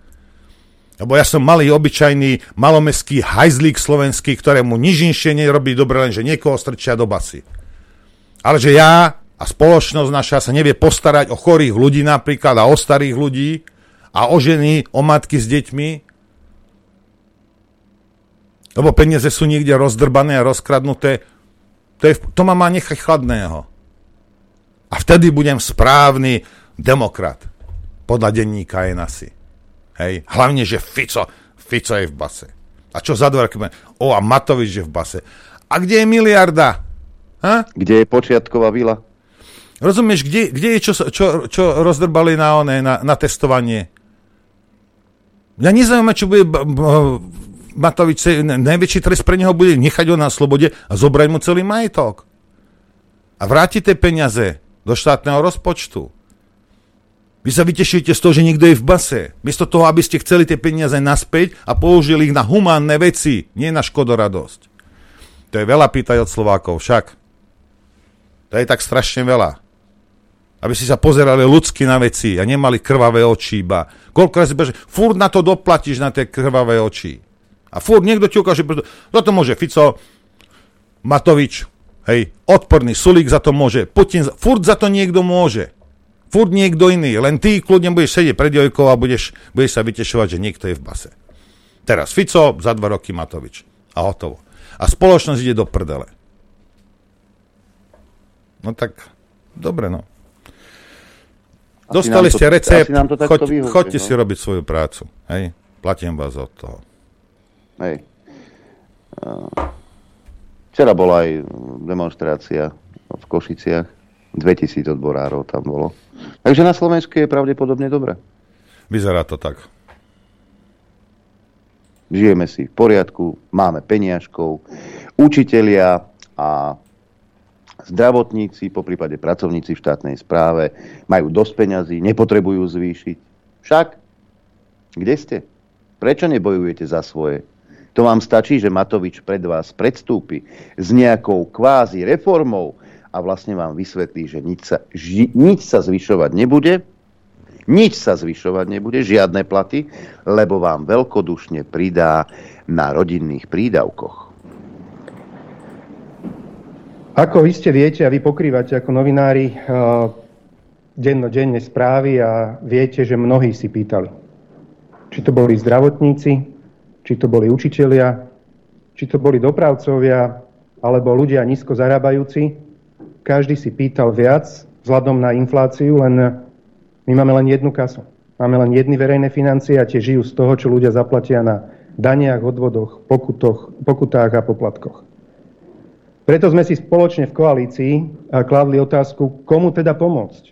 Lebo ja som malý, obyčajný, malomestský hajzlík slovenský, ktorému nič inšie nerobí dobre, len že niekoho strčia do basy. Ale že ja a spoločnosť naša sa nevie postarať o chorých ľudí napríklad a o starých ľudí a o ženy, o matky s deťmi, lebo peniaze sú niekde rozdrbané a rozkradnuté, to, je, to ma má nechať chladného. A vtedy budem správny demokrat. Podľa denníka je nasi. Hej. Hlavne, že Fico, Fico je v base. A čo za dva O, a Matovič je v base. A kde je miliarda? Ha? Kde je počiatková vila? Rozumieš, kde, kde je čo, čo, čo rozdrbali na, one, na, na testovanie? Mňa nezaujíma, čo bude Matovič, najväčší trest pre neho bude nechať ho na slobode a zobrať mu celý majetok. A vrátiť tie peniaze do štátneho rozpočtu. Vy sa vytešujete z toho, že niekto je v base. Miesto toho, aby ste chceli tie peniaze naspäť a použili ich na humánne veci, nie na škodoradosť. To je veľa pýtať od Slovákov, však. To je tak strašne veľa. Aby si sa pozerali ľudsky na veci a nemali krvavé oči iba. Koľko si beže, furt na to doplatíš na tie krvavé oči. A furt niekto ti ukáže, za to môže Fico, Matovič, hej, odporný Sulík za to môže, Putin, furt za to niekto môže. Furt niekto iný, len ty kľudne budeš sedieť pred Jojkou a budeš, budeš sa vytešovať, že niekto je v base. Teraz Fico, za dva roky Matovič. A hotovo. A spoločnosť ide do prdele. No tak, dobre no. Asi Dostali ste to, recept, choď, vyhodí, choďte no? si robiť svoju prácu. Hej? Platím vás od toho. Hej. Včera bola aj demonstrácia v Košiciach 2000 odborárov tam bolo. Takže na Slovensku je pravdepodobne dobre. Vyzerá to tak. Žijeme si v poriadku, máme peniažkov, učitelia a zdravotníci, po prípade pracovníci v štátnej správe majú dosť peňazí, nepotrebujú zvýšiť. Však, kde ste? Prečo nebojujete za svoje? To vám stačí, že Matovič pred vás predstúpi s nejakou kvázi reformou, a vlastne vám vysvetlí, že nič sa, ži, nič sa zvyšovať nebude, nič sa zvyšovať nebude, žiadne platy, lebo vám veľkodušne pridá na rodinných prídavkoch. Ako vy ste viete a vy pokrývate ako novinári uh, dennodenne správy a viete, že mnohí si pýtali. Či to boli zdravotníci, či to boli učitelia, či to boli dopravcovia, alebo ľudia nízko zarábajúci, každý si pýtal viac vzhľadom na infláciu, len my máme len jednu kasu. Máme len jedny verejné financie a tie žijú z toho, čo ľudia zaplatia na daniach, odvodoch, pokutoch, pokutách a poplatkoch. Preto sme si spoločne v koalícii kladli otázku, komu teda pomôcť.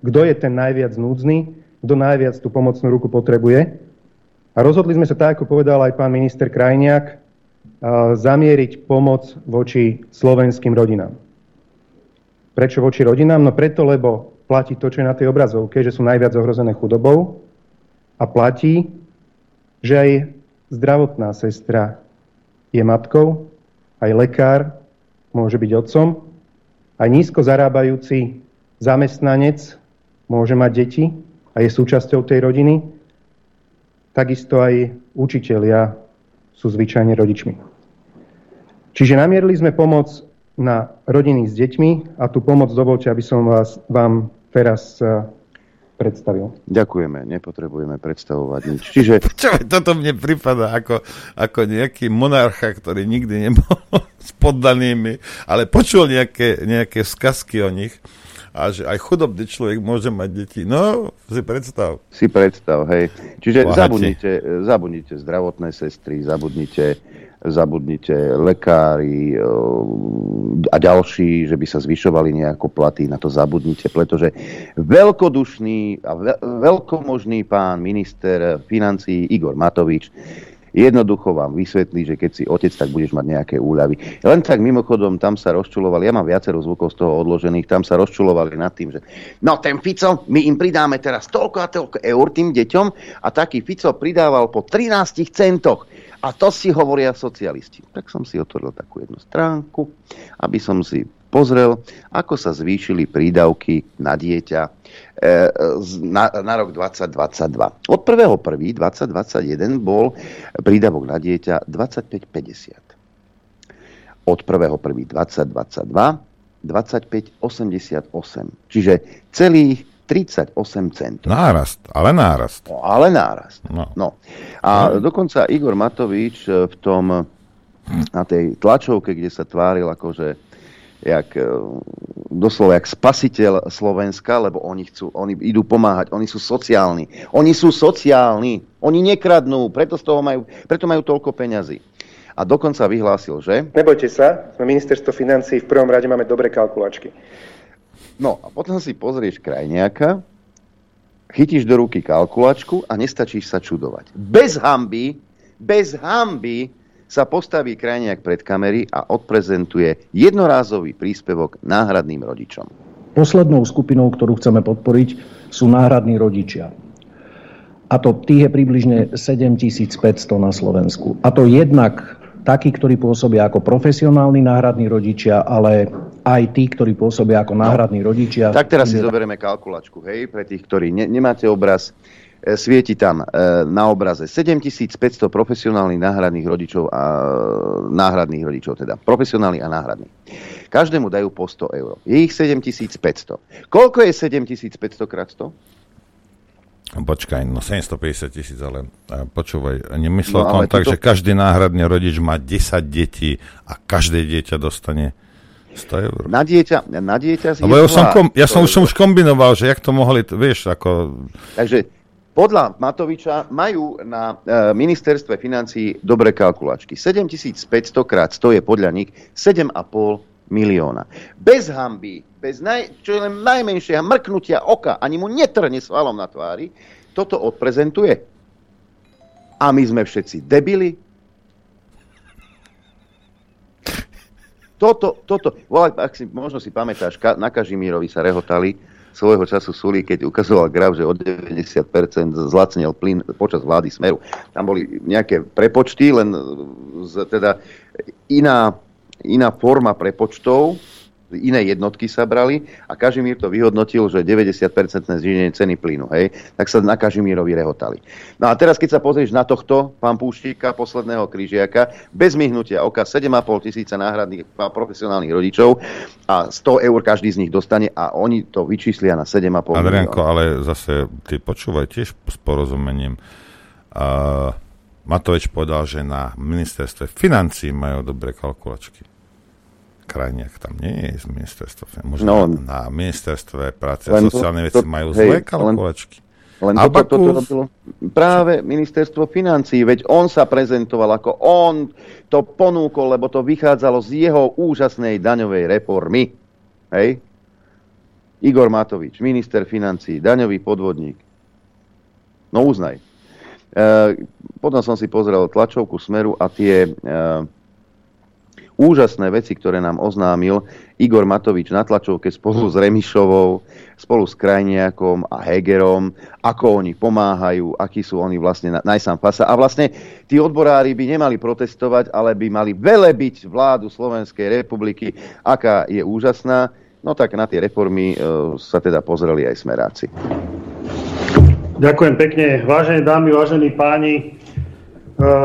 Kto je ten najviac núdzny, kto najviac tú pomocnú ruku potrebuje. A rozhodli sme sa tak, ako povedal aj pán minister Krajniak, zamieriť pomoc voči slovenským rodinám. Prečo voči rodinám? No preto, lebo platí to, čo je na tej obrazovke, že sú najviac ohrozené chudobou a platí, že aj zdravotná sestra je matkou, aj lekár môže byť otcom, aj nízko zarábajúci zamestnanec môže mať deti a je súčasťou tej rodiny. Takisto aj učitelia sú zvyčajne rodičmi. Čiže namierili sme pomoc na rodiny s deťmi a tú pomoc dovolte, aby som vás, vám teraz e, predstavil. Ďakujeme, nepotrebujeme predstavovať nič. Čiže... Čo, toto mne prípada ako, ako nejaký monarcha, ktorý nikdy nebol s poddanými, ale počul nejaké, nejaké skazky o nich a že aj chudobný človek môže mať deti. No, si predstav. Si predstav, hej. Čiže zabudnite, zabudnite zdravotné sestry, zabudnite zabudnite lekári a ďalší, že by sa zvyšovali nejako platy, na to zabudnite, pretože veľkodušný a veľkomožný pán minister financí Igor Matovič Jednoducho vám vysvetlí, že keď si otec, tak budeš mať nejaké úľavy. Len tak mimochodom, tam sa rozčulovali, ja mám viacero zvukov z toho odložených, tam sa rozčulovali nad tým, že no ten Fico, my im pridáme teraz toľko a toľko eur tým deťom a taký Fico pridával po 13 centoch. A to si hovoria socialisti. Tak som si otvoril takú jednu stránku, aby som si pozrel, ako sa zvýšili prídavky na dieťa e, na, na rok 2022. Od 1.1.2021 bol prídavok na dieťa 25,50. Od 1.1.2022 25,88. Čiže celých 38 centov. Nárast, ale nárast. No, ale nárast. No. no. A no. dokonca Igor Matovič e, v tom na tej tlačovke, kde sa tváril akože jak, e, doslova jak spasiteľ Slovenska, lebo oni, chcú, oni idú pomáhať, oni sú sociálni. Oni sú sociálni, oni nekradnú, preto, z toho majú, preto majú toľko peňazí. A dokonca vyhlásil, že... Nebojte sa, sme ministerstvo financí, v prvom rade máme dobré kalkulačky. No a potom si pozrieš krajniaka, chytíš do ruky kalkulačku a nestačíš sa čudovať. Bez hamby, bez hamby sa postaví krajniak pred kamery a odprezentuje jednorázový príspevok náhradným rodičom. Poslednou skupinou, ktorú chceme podporiť, sú náhradní rodičia. A to tých je približne 7500 na Slovensku. A to jednak takí, ktorí pôsobia ako profesionálni náhradní rodičia, ale aj tí, ktorí pôsobia ako náhradní rodičia. Tak teraz si zoberieme kalkulačku, hej, pre tých, ktorí ne, nemáte obraz. E, svieti tam e, na obraze 7500 profesionálnych náhradných rodičov a náhradných rodičov, teda profesionálnych a náhradných. Každému dajú po 100 eur. Je ich 7500. Koľko je 7500 krát 100? Počkaj, no 750 tisíc, ale počúvaj, nemyslel no, tom tak, to... že každý náhradný rodič má 10 detí a každé dieťa dostane 100 eur. Na dieťa, na dieťa Lebo ja, som, kom, ja som, už som už kombinoval, že jak to mohli, vieš, ako... Takže podľa Matoviča majú na e, ministerstve financí dobré kalkulačky. 7500 krát 100 je podľa nich 7,5 milióna. Bez hamby, bez naj, čo len najmenšieho mrknutia oka, ani mu netrne svalom na tvári, toto odprezentuje. A my sme všetci debili. Toto, toto, volaj, ak si, možno si pamätáš, na Kažimírovi sa rehotali svojho času Suli, keď ukazoval graf, že od 90% zlacnil plyn počas vlády Smeru. Tam boli nejaké prepočty, len z, teda iná iná forma prepočtov, iné jednotky sa brali a Kažimír to vyhodnotil, že 90% zníženie ceny plynu, hej, tak sa na Kažimírovi rehotali. No a teraz, keď sa pozrieš na tohto, pán Púštíka, posledného krížiaka, bez myhnutia oka 7,5 tisíca náhradných profesionálnych rodičov a 100 eur každý z nich dostane a oni to vyčíslia na 7,5 Adrianko, ale zase ty počúvaj tiež s porozumením. Uh, Matovič povedal, že na ministerstve financí majú dobré kalkulačky. Krajniak tam nie je z ministerstva. Možno no, na, na ministerstve práce a sociálne veci majú hej, zlé kalkulačky. Len, len toto, toto robilo práve ministerstvo financí, veď on sa prezentoval ako on to ponúkol, lebo to vychádzalo z jeho úžasnej daňovej reformy. Hej? Igor Matovič, minister financí, daňový podvodník. No uznaj. E, potom som si pozrel tlačovku Smeru a tie e, úžasné veci, ktoré nám oznámil Igor Matovič na tlačovke spolu s Remišovou, spolu s Krajniakom a Hegerom, ako oni pomáhajú, akí sú oni vlastne najsám fasa. A vlastne tí odborári by nemali protestovať, ale by mali velebiť vládu Slovenskej republiky, aká je úžasná. No tak na tie reformy e, sa teda pozreli aj smeráci. Ďakujem pekne. Vážené dámy, vážení páni,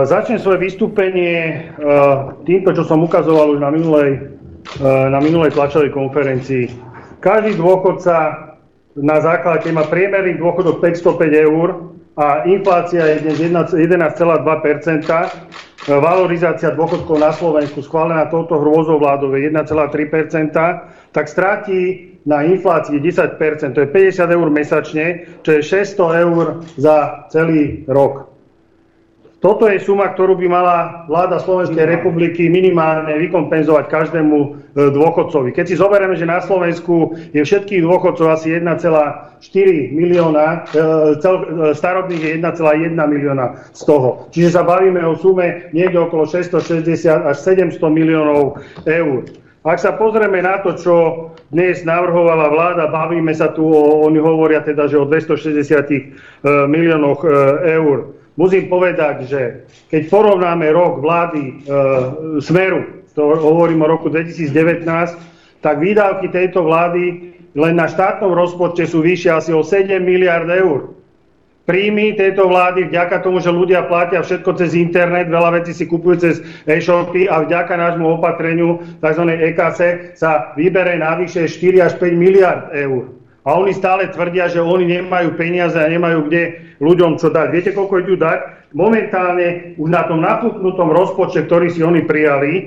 začnem svoje vystúpenie uh, týmto, čo som ukazoval už na minulej, uh, na minulej tlačovej konferencii. Každý dôchodca na základe, má priemerný dôchodok 505 eur a inflácia je dnes 11,2%, valorizácia dôchodkov na Slovensku schválená touto hrôzou vládou je 1,3%, tak stráti na inflácii 10%, to je 50 eur mesačne, čo je 600 eur za celý rok. Toto je suma, ktorú by mala vláda Slovenskej republiky minimálne vykompenzovať každému e, dôchodcovi. Keď si zoberieme, že na Slovensku je všetkých dôchodcov asi 1,4 milióna, e, e, starobných je 1,1 milióna z toho. Čiže sa bavíme o sume niekde okolo 660 až 700 miliónov eur. Ak sa pozrieme na to, čo dnes navrhovala vláda, bavíme sa tu, o, oni hovoria teda, že o 260 miliónoch eur musím povedať, že keď porovnáme rok vlády e, Smeru, to hovorím o roku 2019, tak výdavky tejto vlády len na štátnom rozpočte sú vyššie asi o 7 miliard eur. Príjmy tejto vlády vďaka tomu, že ľudia platia všetko cez internet, veľa vecí si kupujú cez e-shopy a vďaka nášmu opatreniu tzv. EKC sa vybere navyše 4 až 5 miliard eur. A oni stále tvrdia, že oni nemajú peniaze a nemajú kde ľuďom čo dať. Viete, koľko idú dať? Momentálne už na tom napuknutom rozpočte, ktorý si oni prijali, e,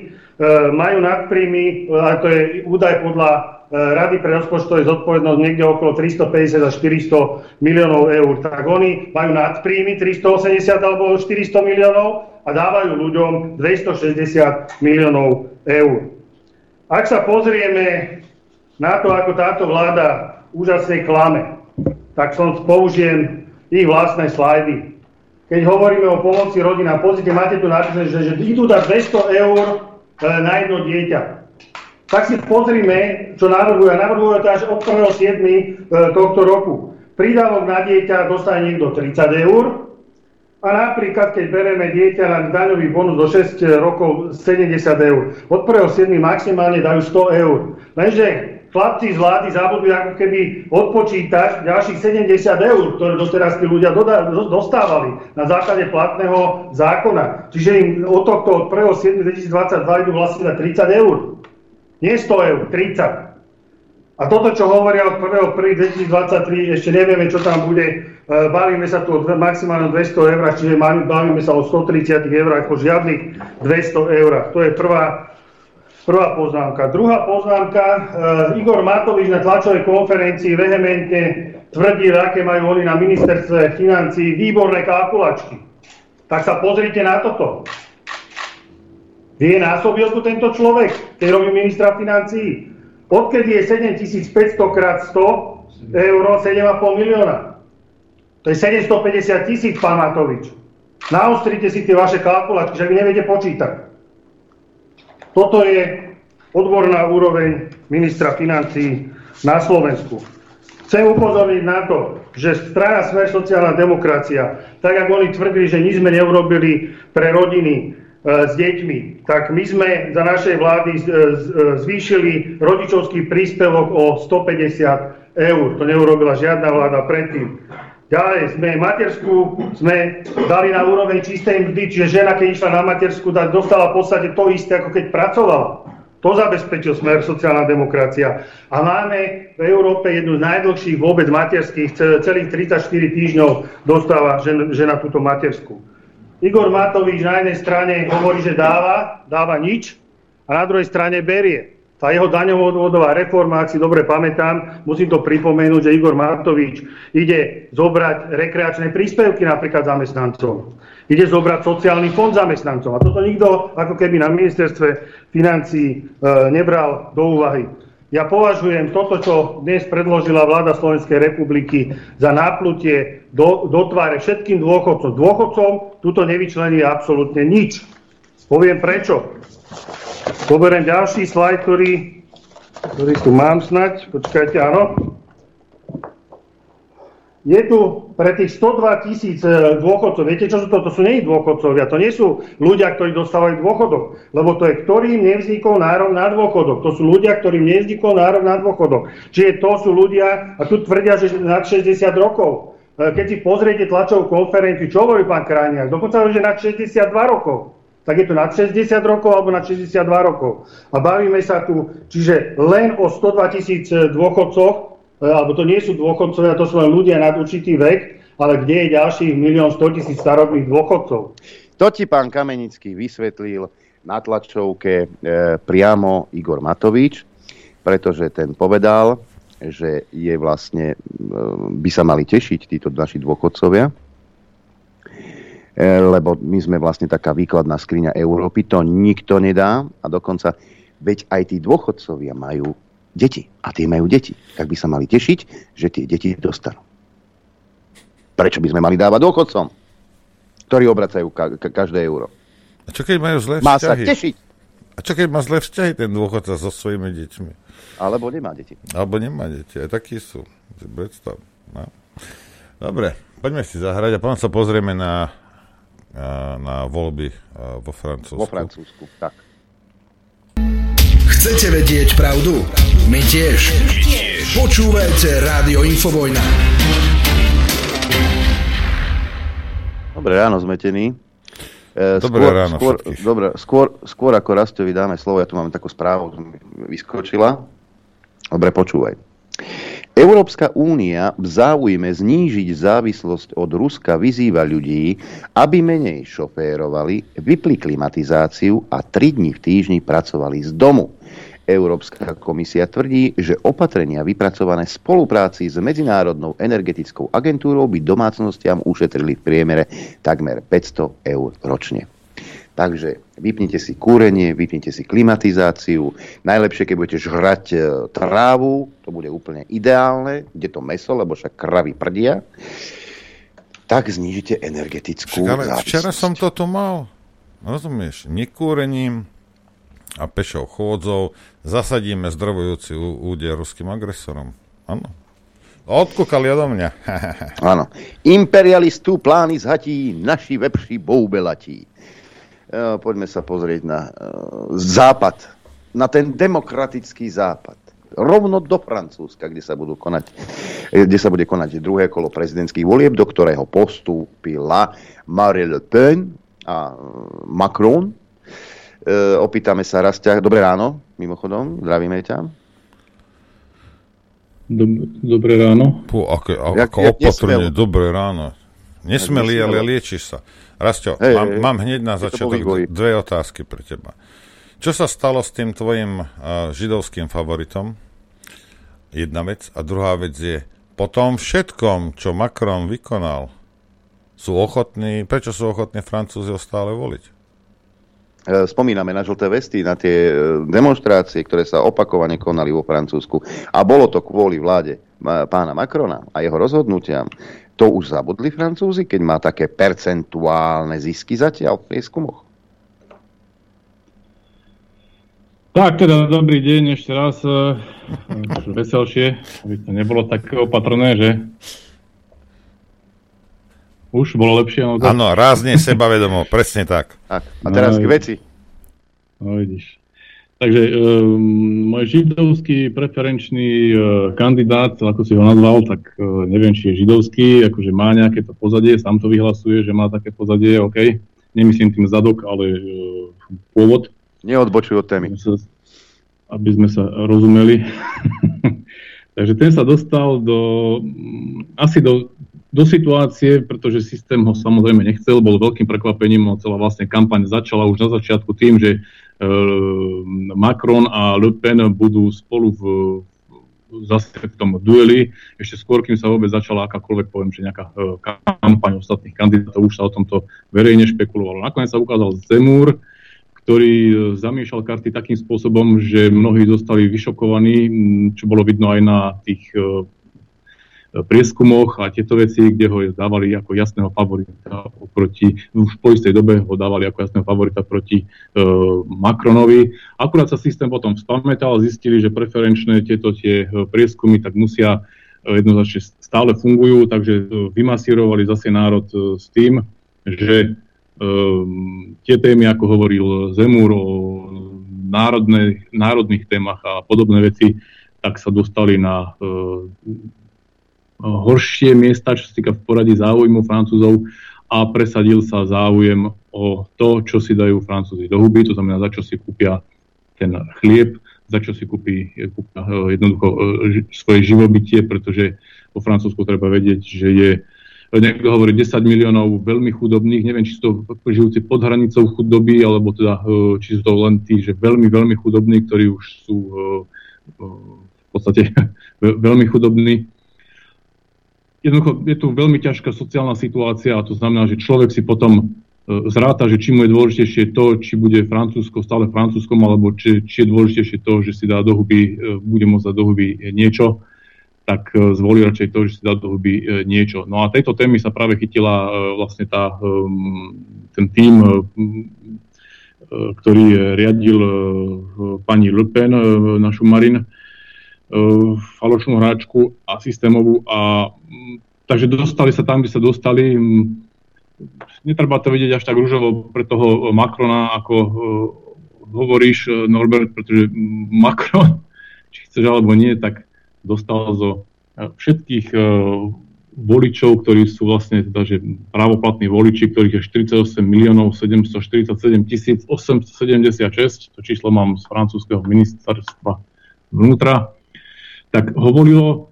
majú nadpríjmy, a to je údaj podľa e, Rady pre rozpočtové zodpovednosť niekde okolo 350 až 400 miliónov eur. Tak oni majú nadpríjmy 380 alebo 400 miliónov a dávajú ľuďom 260 miliónov eur. Ak sa pozrieme na to, ako táto vláda úžasnej klame, tak som použijem ich vlastné slajdy. Keď hovoríme o pomoci rodinám, pozrite, máte tu napísané, že, že idú dať 200 eur e, na jedno dieťa. Tak si pozrime, čo navrhujú. A navrhujú to až od 1.7. E, tohto roku. Prídavok na dieťa dostane niekto 30 eur, a napríklad, keď bereme dieťa na daňový bonus do 6 rokov 70 eur, od 1.7. maximálne dajú 100 eur. Lenže chlapci z vlády zabudli ako keby odpočítať ďalších 70 eur, ktoré doteraz tí ľudia dostávali na základe platného zákona. Čiže im od tohto od 1.7.2022 idú vlastne na 30 eur. Nie 100 eur, 30. A toto, čo hovoria od 1.1.2023, ešte nevieme, čo tam bude. E, bavíme sa tu o maximálne 200 eur, čiže bavíme sa o 130 eur, ako žiadnych 200 eur. To je prvá Prvá poznámka. Druhá poznámka. E, Igor Matovič na tlačovej konferencii vehementne tvrdí, aké majú oni na ministerstve financí výborné kalkulačky. Tak sa pozrite na toto. Vie násobilku tento človek, keď robí ministra financií? Odkedy je 7500 krát 100 eur, 7,5 milióna. To je 750 tisíc, pán Matovič. Naostrite si tie vaše kalkulačky, že vy neviete počítať. Toto je odborná úroveň ministra financí na Slovensku. Chcem upozorniť na to, že strana Smer sociálna demokracia, tak ako oni tvrdili, že nič sme neurobili pre rodiny e, s deťmi, tak my sme za našej vlády e, e, zvýšili rodičovský príspevok o 150 eur. To neurobila žiadna vláda predtým. Ďalej sme matersku, sme dali na úroveň čistej mzdy, čiže žena, keď išla na matersku, tak dostala v podstate to isté, ako keď pracovala. To zabezpečil smer sociálna demokracia. A máme v Európe jednu z najdlhších vôbec materských, celých 34 týždňov dostáva žena, túto matersku. Igor Matovič na jednej strane hovorí, že dáva, dáva nič, a na druhej strane berie. Tá jeho daňovodová reforma, ak si dobre pamätám, musím to pripomenúť, že Igor Matovič ide zobrať rekreačné príspevky napríklad zamestnancom. Ide zobrať sociálny fond zamestnancom. A toto nikto ako keby na ministerstve financí e, nebral do úvahy. Ja považujem toto, čo dnes predložila vláda Slovenskej republiky za náplutie do, do tváre všetkým dôchodcom. Dôchodcom tuto nevyčlení absolútne nič. Poviem prečo. Poberiem ďalší slajd, ktorý, ktorý tu mám snať. Počkajte, áno. Je tu pre tých 102 tisíc e, dôchodcov, viete čo sú to? To sú nie dôchodcovia, to nie sú ľudia, ktorí dostávajú dôchodok, lebo to je, ktorým nevznikol nárok na dôchodok. To sú ľudia, ktorým nevznikol nárok na dôchodok. Čiže to sú ľudia, a tu tvrdia, že nad 60 rokov. E, keď si pozriete tlačovú konferenciu, čo hovorí pán Krajniak? Dokonca že nad 62 rokov tak je to nad 60 rokov alebo nad 62 rokov. A bavíme sa tu, čiže len o 102 tisíc dôchodcoch, alebo to nie sú dôchodcovia, to sú len ľudia nad určitý vek, ale kde je ďalších milión 100 tisíc starobných dôchodcov? To ti pán Kamenický vysvetlil na tlačovke e, priamo Igor Matovič, pretože ten povedal, že je vlastne, e, by sa mali tešiť títo naši dôchodcovia, e, lebo my sme vlastne taká výkladná skriňa Európy, to nikto nedá a dokonca, veď aj tí dôchodcovia majú deti a tie majú deti, tak by sa mali tešiť, že tie deti dostanú. Prečo by sme mali dávať dôchodcom, ktorí obracajú ka- ka- každé euro? A čo keď majú zlé Má sa vzťahy? tešiť. A čo keď má zlé vzťahy ten dôchodca so svojimi deťmi? Alebo nemá deti. Alebo nemá deti, aj takí sú. Predstav. No. Dobre, poďme si zahrať a potom sa pozrieme na, na, voľby vo Francúzsku. Vo Francúzsku, tak. Chcete vedieť pravdu? My tiež. Počúvajte Rádio Infovojna. Dobré ráno, zmetený. E, Dobré ráno skôr, všetkých. dobre, skôr, skôr ako Rastovi dáme slovo, ja tu mám takú správu, vyskočila. Dobre, počúvaj. Európska únia v záujme znížiť závislosť od Ruska vyzýva ľudí, aby menej šoférovali, vypli klimatizáciu a 3 dní v týždni pracovali z domu. Európska komisia tvrdí, že opatrenia vypracované v spolupráci s Medzinárodnou energetickou agentúrou by domácnostiam ušetrili v priemere takmer 500 eur ročne. Takže vypnite si kúrenie, vypnite si klimatizáciu. Najlepšie, keď budete žrať e, trávu, to bude úplne ideálne, kde to meso, lebo však kravy prdia, tak znížite energetickú Však ale závislosť. včera som toto mal. Rozumieš? Nekúrením a pešou chôdzou zasadíme zdravujúci ú- úder ruským agresorom. Áno. Odkúkali odo mňa. Áno. Imperialistú plány zhatí, naši vepři boubelatí. E, poďme sa pozrieť na e, západ, na ten demokratický západ. Rovno do Francúzska, kde sa, budú konať, e, kde sa bude konať druhé kolo prezidentských volieb, do ktorého postúpila Marine Le Pen a Macron. E, opýtame sa Rastia. Dobré ráno, mimochodom, zdravíme ťa. Dobré ráno. Pú, ako, ako jak opatrne, dobré ráno. Nesmelý, Jak ale liečíš sa. Rasťo, Hej, mám, mám hneď na začiatok dve otázky pre teba. Čo sa stalo s tým tvojim uh, židovským favoritom? Jedna vec. A druhá vec je, po tom všetkom, čo Macron vykonal, sú ochotní, prečo sú ochotní Francúzi ho stále voliť? E, spomíname na žlté vesty, na tie e, demonstrácie, ktoré sa opakovane konali vo Francúzsku. A bolo to kvôli vláde ma- pána Macrona a jeho rozhodnutiam. To už zabudli Francúzi, keď má také percentuálne zisky zatiaľ v prieskumoch. Tak teda dobrý deň ešte raz. eh, Veselšie, aby to nebolo tak opatrné, že už bolo lepšie. No, Áno, rázne sebavedomo, presne tak. Tak, a teraz k No, veci. No vidíš. Takže um, môj židovský preferenčný uh, kandidát, ako si ho nazval, tak uh, neviem, či je židovský, akože má nejaké to pozadie, sám to vyhlasuje, že má také pozadie, OK. Nemyslím tým zadok, ale uh, pôvod. Neodbočuj od témy. Aby sme sa rozumeli. Takže ten sa dostal do, mm, asi do, do situácie, pretože systém ho samozrejme nechcel, bol veľkým prekvapením, no celá vlastne kampaň začala už na začiatku tým, že Macron a Le Pen budú spolu v, zase v tom dueli, ešte skôr, kým sa vôbec začala akákoľvek, poviem, že nejaká e, kampaň ostatných kandidátov, už sa o tomto verejne špekulovalo. Nakoniec sa ukázal Zemúr, ktorý e, zamiešal karty takým spôsobom, že mnohí zostali vyšokovaní, čo bolo vidno aj na tých e, prieskumoch a tieto veci, kde ho dávali ako jasného favorita oproti, už po istej dobe ho dávali ako jasného favorita proti e, Macronovi. Akurát sa systém potom spamätal a zistili, že preferenčné tieto tie e, prieskumy tak musia e, jednoznačne stále fungujú, takže e, vymasírovali zase národ s tým, že um, tie témy, ako hovoril Zemúr o národnej, národných témach a podobné veci, tak sa dostali na uh, horšie miesta, čo sa týka v poradí záujmu Francúzov a presadil sa záujem o to, čo si dajú Francúzi do huby, to znamená, za čo si kúpia ten chlieb, za čo si kúpi, kúpi jednoducho svoje živobytie, pretože vo Francúzsku treba vedieť, že je niekto hovorí 10 miliónov veľmi chudobných, neviem, či sú to žijúci pod hranicou chudoby, alebo teda, či sú to len tí, že veľmi, veľmi chudobní, ktorí už sú v podstate veľmi chudobní. Jednoducho je tu veľmi ťažká sociálna situácia a to znamená, že človek si potom E, zráta, že či mu je dôležitejšie to, či bude Francúzsko stále Francúzskom, alebo či, či je dôležitejšie to, že si dá do huby, e, bude môcť dať do huby niečo, tak e, zvolí radšej to, že si dá do huby niečo. No a tejto témy sa práve chytila vlastne tá, ten tým, ktorý riadil pani Le Pen, našu Marin, falošnú hráčku a systémovú. A, takže dostali sa tam, kde sa dostali. Netreba to vidieť až tak rúžovo pre toho Macrona, ako uh, hovoríš, uh, Norbert, pretože Macron, či chceš alebo nie, tak dostal zo všetkých voličov, ktorí sú vlastne teda, že právoplatní voliči, ktorých je 48 miliónov 747 tisíc 876, to číslo mám z francúzského ministerstva vnútra, tak hovorilo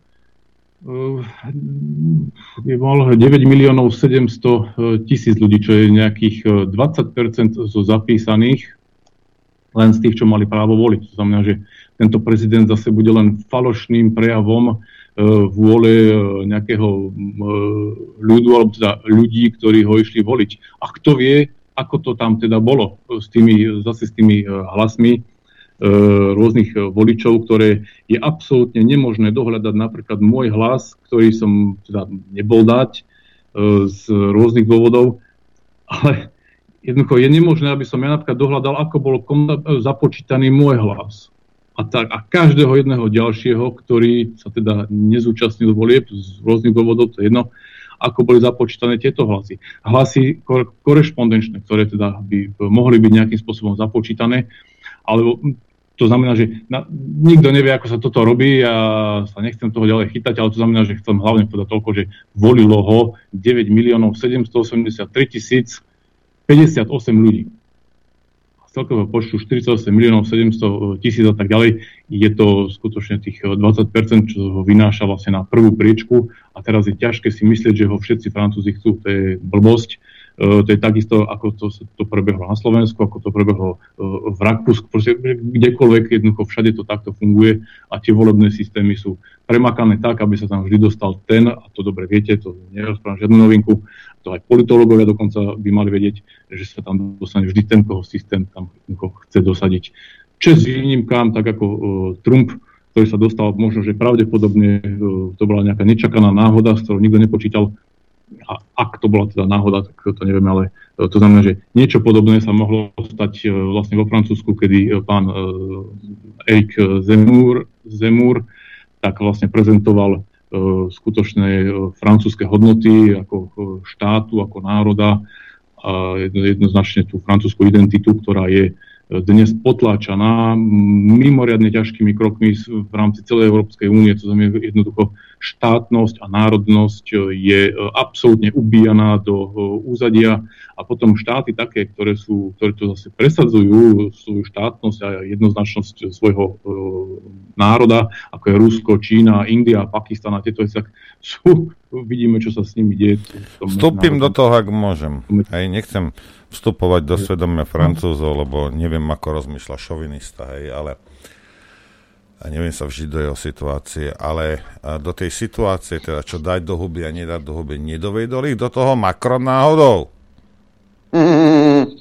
by bol 9 miliónov 700 e, tisíc ľudí, čo je nejakých 20% e, zo zapísaných len z tých, čo mali právo voliť. To znamená, že tento prezident zase bude len falošným prejavom vôle nejakého ľudu, alebo teda ľudí, ktorí ho išli voliť. A kto vie, ako to tam teda bolo s tými, zase s tými hlasmi, rôznych e, voličov, ktoré je absolútne nemožné dohľadať napríklad môj hlas, ktorý som teda nebol dať e, z rôznych dôvodov, ale jednoducho je nemožné, aby som ja napríklad dohľadal, ako bol započítaný môj hlas. A, tak, a každého jedného ďalšieho, ktorý sa teda nezúčastnil volieb z rôznych dôvodov, to je jedno, ako boli započítané tieto hlasy. Hlasy korešpondenčné, ktoré teda by mohli byť nejakým spôsobom započítané, alebo to znamená, že na, nikto nevie, ako sa toto robí a sa nechcem toho ďalej chytať, ale to znamená, že chcem hlavne povedať toľko, že volilo ho 9 miliónov 783 tisíc 58 ľudí. Z celkového počtu 48 miliónov 700 tisíc a tak ďalej. Je to skutočne tých 20%, čo ho vynáša vlastne na prvú priečku. A teraz je ťažké si myslieť, že ho všetci Francúzi chcú, to je blbosť to je takisto, ako to, to prebehlo na Slovensku, ako to prebehlo e, v Rakúsku, proste kdekoľvek, jednoducho všade to takto funguje a tie volebné systémy sú premakané tak, aby sa tam vždy dostal ten, a to dobre viete, to nerozprávam žiadnu novinku, to aj politológovia dokonca by mali vedieť, že sa tam dostane vždy ten, koho systém tam chce dosadiť. Čes výnimkám, tak ako uh, Trump, ktorý sa dostal možno, že pravdepodobne to bola nejaká nečakaná náhoda, s ktorou nikto nepočítal, a ak to bola teda náhoda, tak to nevieme, ale e, to znamená, že niečo podobné sa mohlo stať e, vlastne vo Francúzsku, kedy e, pán Erik Zemur, Zemur tak vlastne prezentoval skutočné francúzske hodnoty ako štátu, ako národa a jednoznačne tú francúzsku identitu, ktorá je dnes potláčaná mimoriadne ťažkými krokmi v rámci celej Európskej únie. To znamená jednoducho štátnosť a národnosť je e, absolútne ubíjaná do e, úzadia a potom štáty také, ktoré, sú, ktoré to zase presadzujú svoju štátnosť a jednoznačnosť svojho e, národa, ako je Rusko, Čína, India, Pakistan a tieto veci, sú, vidíme, čo sa s nimi deje. Vstúpim do toho, ak môžem. Hej, nechcem vstupovať do svedomia Francúzov, lebo neviem, ako rozmýšľa šovinista, hej, ale neviem sa vžiť do jeho situácie, ale do tej situácie, teda čo dať do huby a nedať do huby, nedovedol ich do toho Macron náhodou?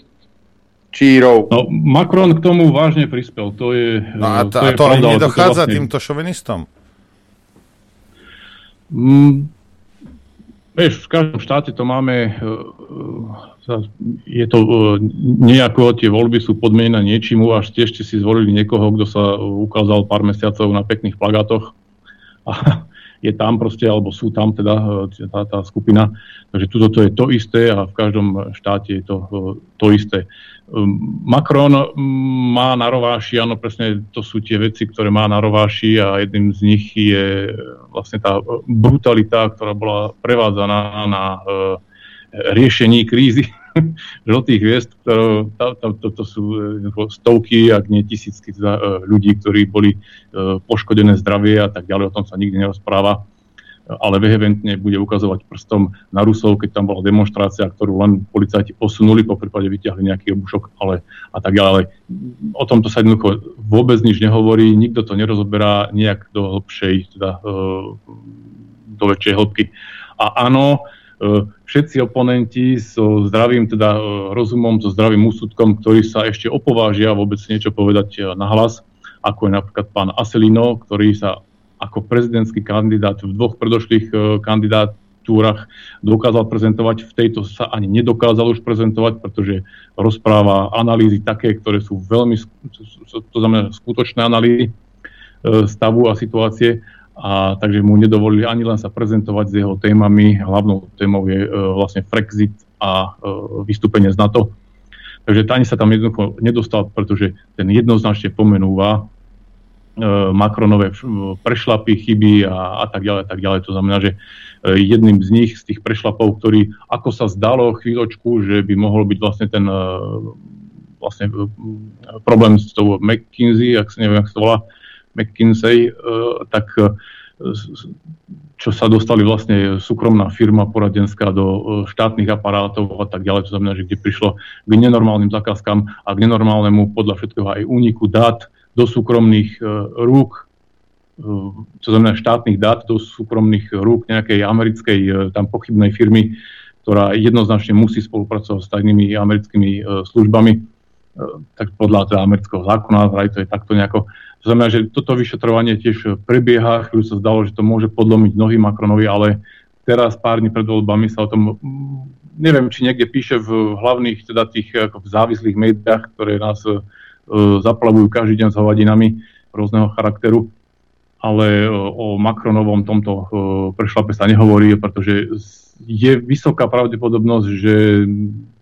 Čírov. No, Macron k tomu vážne prispel, to je... No a, to, to, a to pravda, nedochádza vlastne... týmto šovinistom? Mm, vieš, v každom štáte to máme je to e, nejako, tie voľby sú podmienené niečím, až tiež ste si zvolili niekoho, kto sa ukázal pár mesiacov na pekných plagátoch a je tam proste, alebo sú tam teda e, tá, tá skupina. Takže tuto to je to isté a v každom štáte je to e, to isté. Macron má na rováši, áno, presne to sú tie veci, ktoré má na rováši a jedným z nich je vlastne tá brutalita, ktorá bola prevádzaná na riešení krízy žltých hviezd, to, to, to, to, to sú stovky, ak nie tisícky ľudí, ktorí boli poškodené zdravie a tak ďalej, o tom sa nikdy nerozpráva ale vehementne bude ukazovať prstom na Rusov, keď tam bola demonstrácia, ktorú len policajti posunuli, po prípade vyťahli nejaký obušok ale, a tak ďalej. O tomto sa jednoducho vôbec nič nehovorí, nikto to nerozoberá nejak do hĺbšej, teda e, do väčšej hĺbky. A áno, e, všetci oponenti so zdravým teda e, rozumom, so zdravým úsudkom, ktorí sa ešte opovážia vôbec niečo povedať na hlas, ako je napríklad pán Aselino, ktorý sa ako prezidentský kandidát v dvoch predošlých e, kandidátúrach dokázal prezentovať, v tejto sa ani nedokázal už prezentovať, pretože rozpráva analýzy také, ktoré sú veľmi, to znamená skutočné analýzy e, stavu a situácie, a takže mu nedovolili ani len sa prezentovať s jeho témami. Hlavnou témou je e, vlastne Frexit a vystúpenie z NATO. Takže ani sa tam jednoducho nedostal, pretože ten jednoznačne pomenúva Macronové prešlapy, chyby a, a tak ďalej, tak ďalej. To znamená, že e, jedným z nich, z tých prešlapov, ktorý ako sa zdalo chvíľočku, že by mohol byť vlastne ten e, vlastne problém s tou McKinsey, ak sa neviem, ak sa volá McKinsey, tak čo sa dostali vlastne súkromná firma poradenská do štátnych aparátov a tak ďalej. To znamená, že kde prišlo k nenormálnym zákazkám a k nenormálnemu podľa všetkého aj úniku dát do súkromných e, rúk, e, to znamená štátnych dát do súkromných rúk nejakej americkej e, tam pochybnej firmy, ktorá jednoznačne musí spolupracovať s tajnými americkými službami, tak podľa teda amerického zákona, aj to je takto nejako. To znamená, že toto vyšetrovanie tiež prebieha, chvíľu sa zdalo, že to môže podlomiť nohy Macronovi, ale teraz pár dní pred voľbami sa o tom neviem, či niekde píše v hlavných teda tých ako v závislých médiách, ktoré nás E, zaplavujú každý deň s hovadinami rôzneho charakteru, ale e, o Macronovom tomto e, prešlape sa nehovorí, pretože je vysoká pravdepodobnosť, že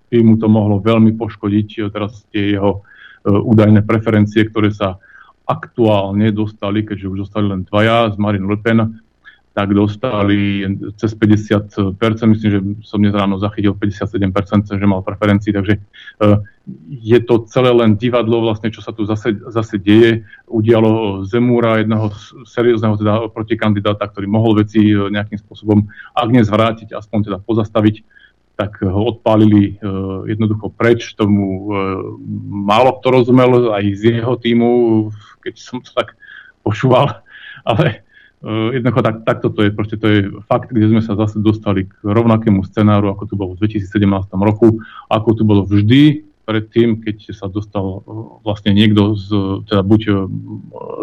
by mu to mohlo veľmi poškodiť teraz tie jeho údajné preferencie, ktoré sa aktuálne dostali, keďže už dostali len dvaja z Marine Le Pen, tak dostali cez 50%, myslím, že som dnes ráno zachytil 57%, že mal preferencii, takže eh, je to celé len divadlo vlastne, čo sa tu zase, zase deje. Udialo Zemúra, jedného seriózneho teda protikandidáta, ktorý mohol veci eh, nejakým spôsobom, ak nezvrátiť, aspoň teda pozastaviť, tak ho odpálili uh, jednoducho preč, tomu málo kto rozumel, aj z jeho týmu, keď som to tak počúval, ale jednoducho tak, takto to je, proste to je fakt, kde sme sa zase dostali k rovnakému scenáru, ako tu bolo v 2017 roku, ako tu bolo vždy predtým, keď sa dostal uh, vlastne niekto z, teda buď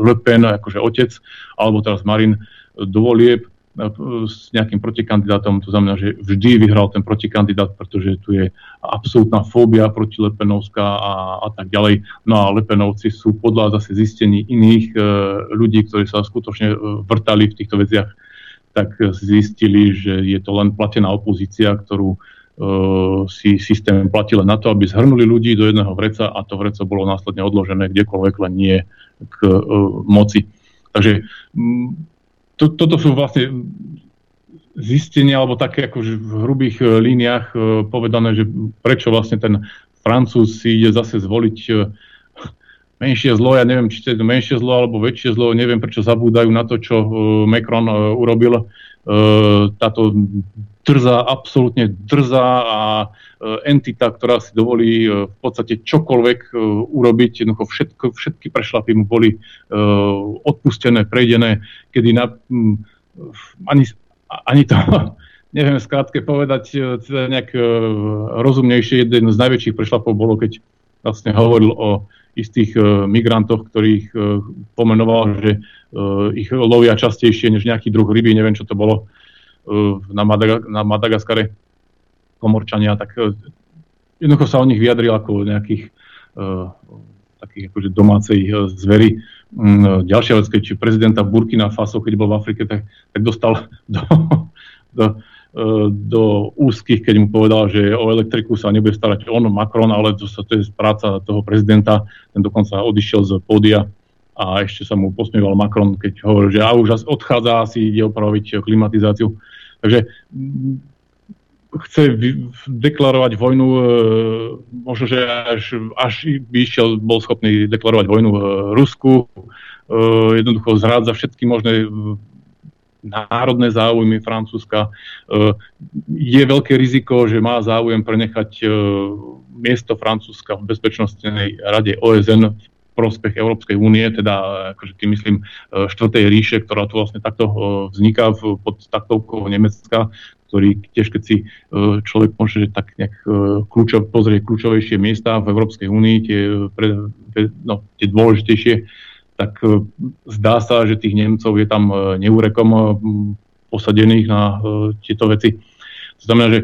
Le Pen, akože otec, alebo teraz Marin do volieb, s nejakým protikandidátom, to znamená, že vždy vyhral ten protikandidát, pretože tu je absolútna fóbia proti Lepenovská a, a tak ďalej. No a Lepenovci sú podľa zase zistení iných e, ľudí, ktorí sa skutočne e, vrtali v týchto veciach, tak zistili, že je to len platená opozícia, ktorú e, si systém platil na to, aby zhrnuli ľudí do jedného vreca a to vreco bolo následne odložené kdekoľvek, len nie k e, moci. Takže to, toto sú vlastne zistenia, alebo také akože v hrubých e, líniách e, povedané, že prečo vlastne ten Francúz si ide zase zvoliť e, menšie zlo, ja neviem, či to je menšie zlo alebo väčšie zlo, neviem prečo zabúdajú na to, čo Macron urobil. Táto drzá, absolútne drzá a entita, ktorá si dovolí v podstate čokoľvek urobiť, jednoducho všetko, všetky prešlapy mu boli odpustené, prejdené, kedy na, ani, ani to neviem skrátke povedať teda nejak rozumnejšie. Jeden z najväčších prešlapov bolo, keď vlastne hovoril o istých migrantoch, ktorých pomenoval, že ich lovia častejšie než nejaký druh ryby, neviem čo to bolo na, Madaga- na Madagaskare komorčania, tak jednoducho sa o nich vyjadril ako nejakých takých akože domácej zvery. Mm, ďalšia vec, keď prezidenta Burkina Faso, keď bol v Afrike, tak, tak dostal do, do, e, do úzkých, keď mu povedal, že o elektriku sa nebude starať on, Macron, ale to, to je práca toho prezidenta. Ten dokonca odišiel z pódia a ešte sa mu posmieval Macron, keď hovoril, že a už odchádza, asi ide opraviť klimatizáciu. Takže mm, chce deklarovať vojnu, e, možno, že až, až by išiel, bol schopný deklarovať vojnu e, Rusku, jednoducho zrádza všetky možné národné záujmy Francúzska. Je veľké riziko, že má záujem prenechať miesto Francúzska v Bezpečnostnej rade OSN v prospech Európskej únie, teda akože tým myslím štvrtej ríše, ktorá tu vlastne takto vzniká pod taktovkou Nemecka, ktorý tiež keď si e, človek môže tak nejak e, kľúčov, pozrieť kľúčovejšie miesta v Európskej únii, tie, pre, no, tie dôležitejšie, tak e, zdá sa, že tých Nemcov je tam neúrekom posadených na tieto veci. To znamená, že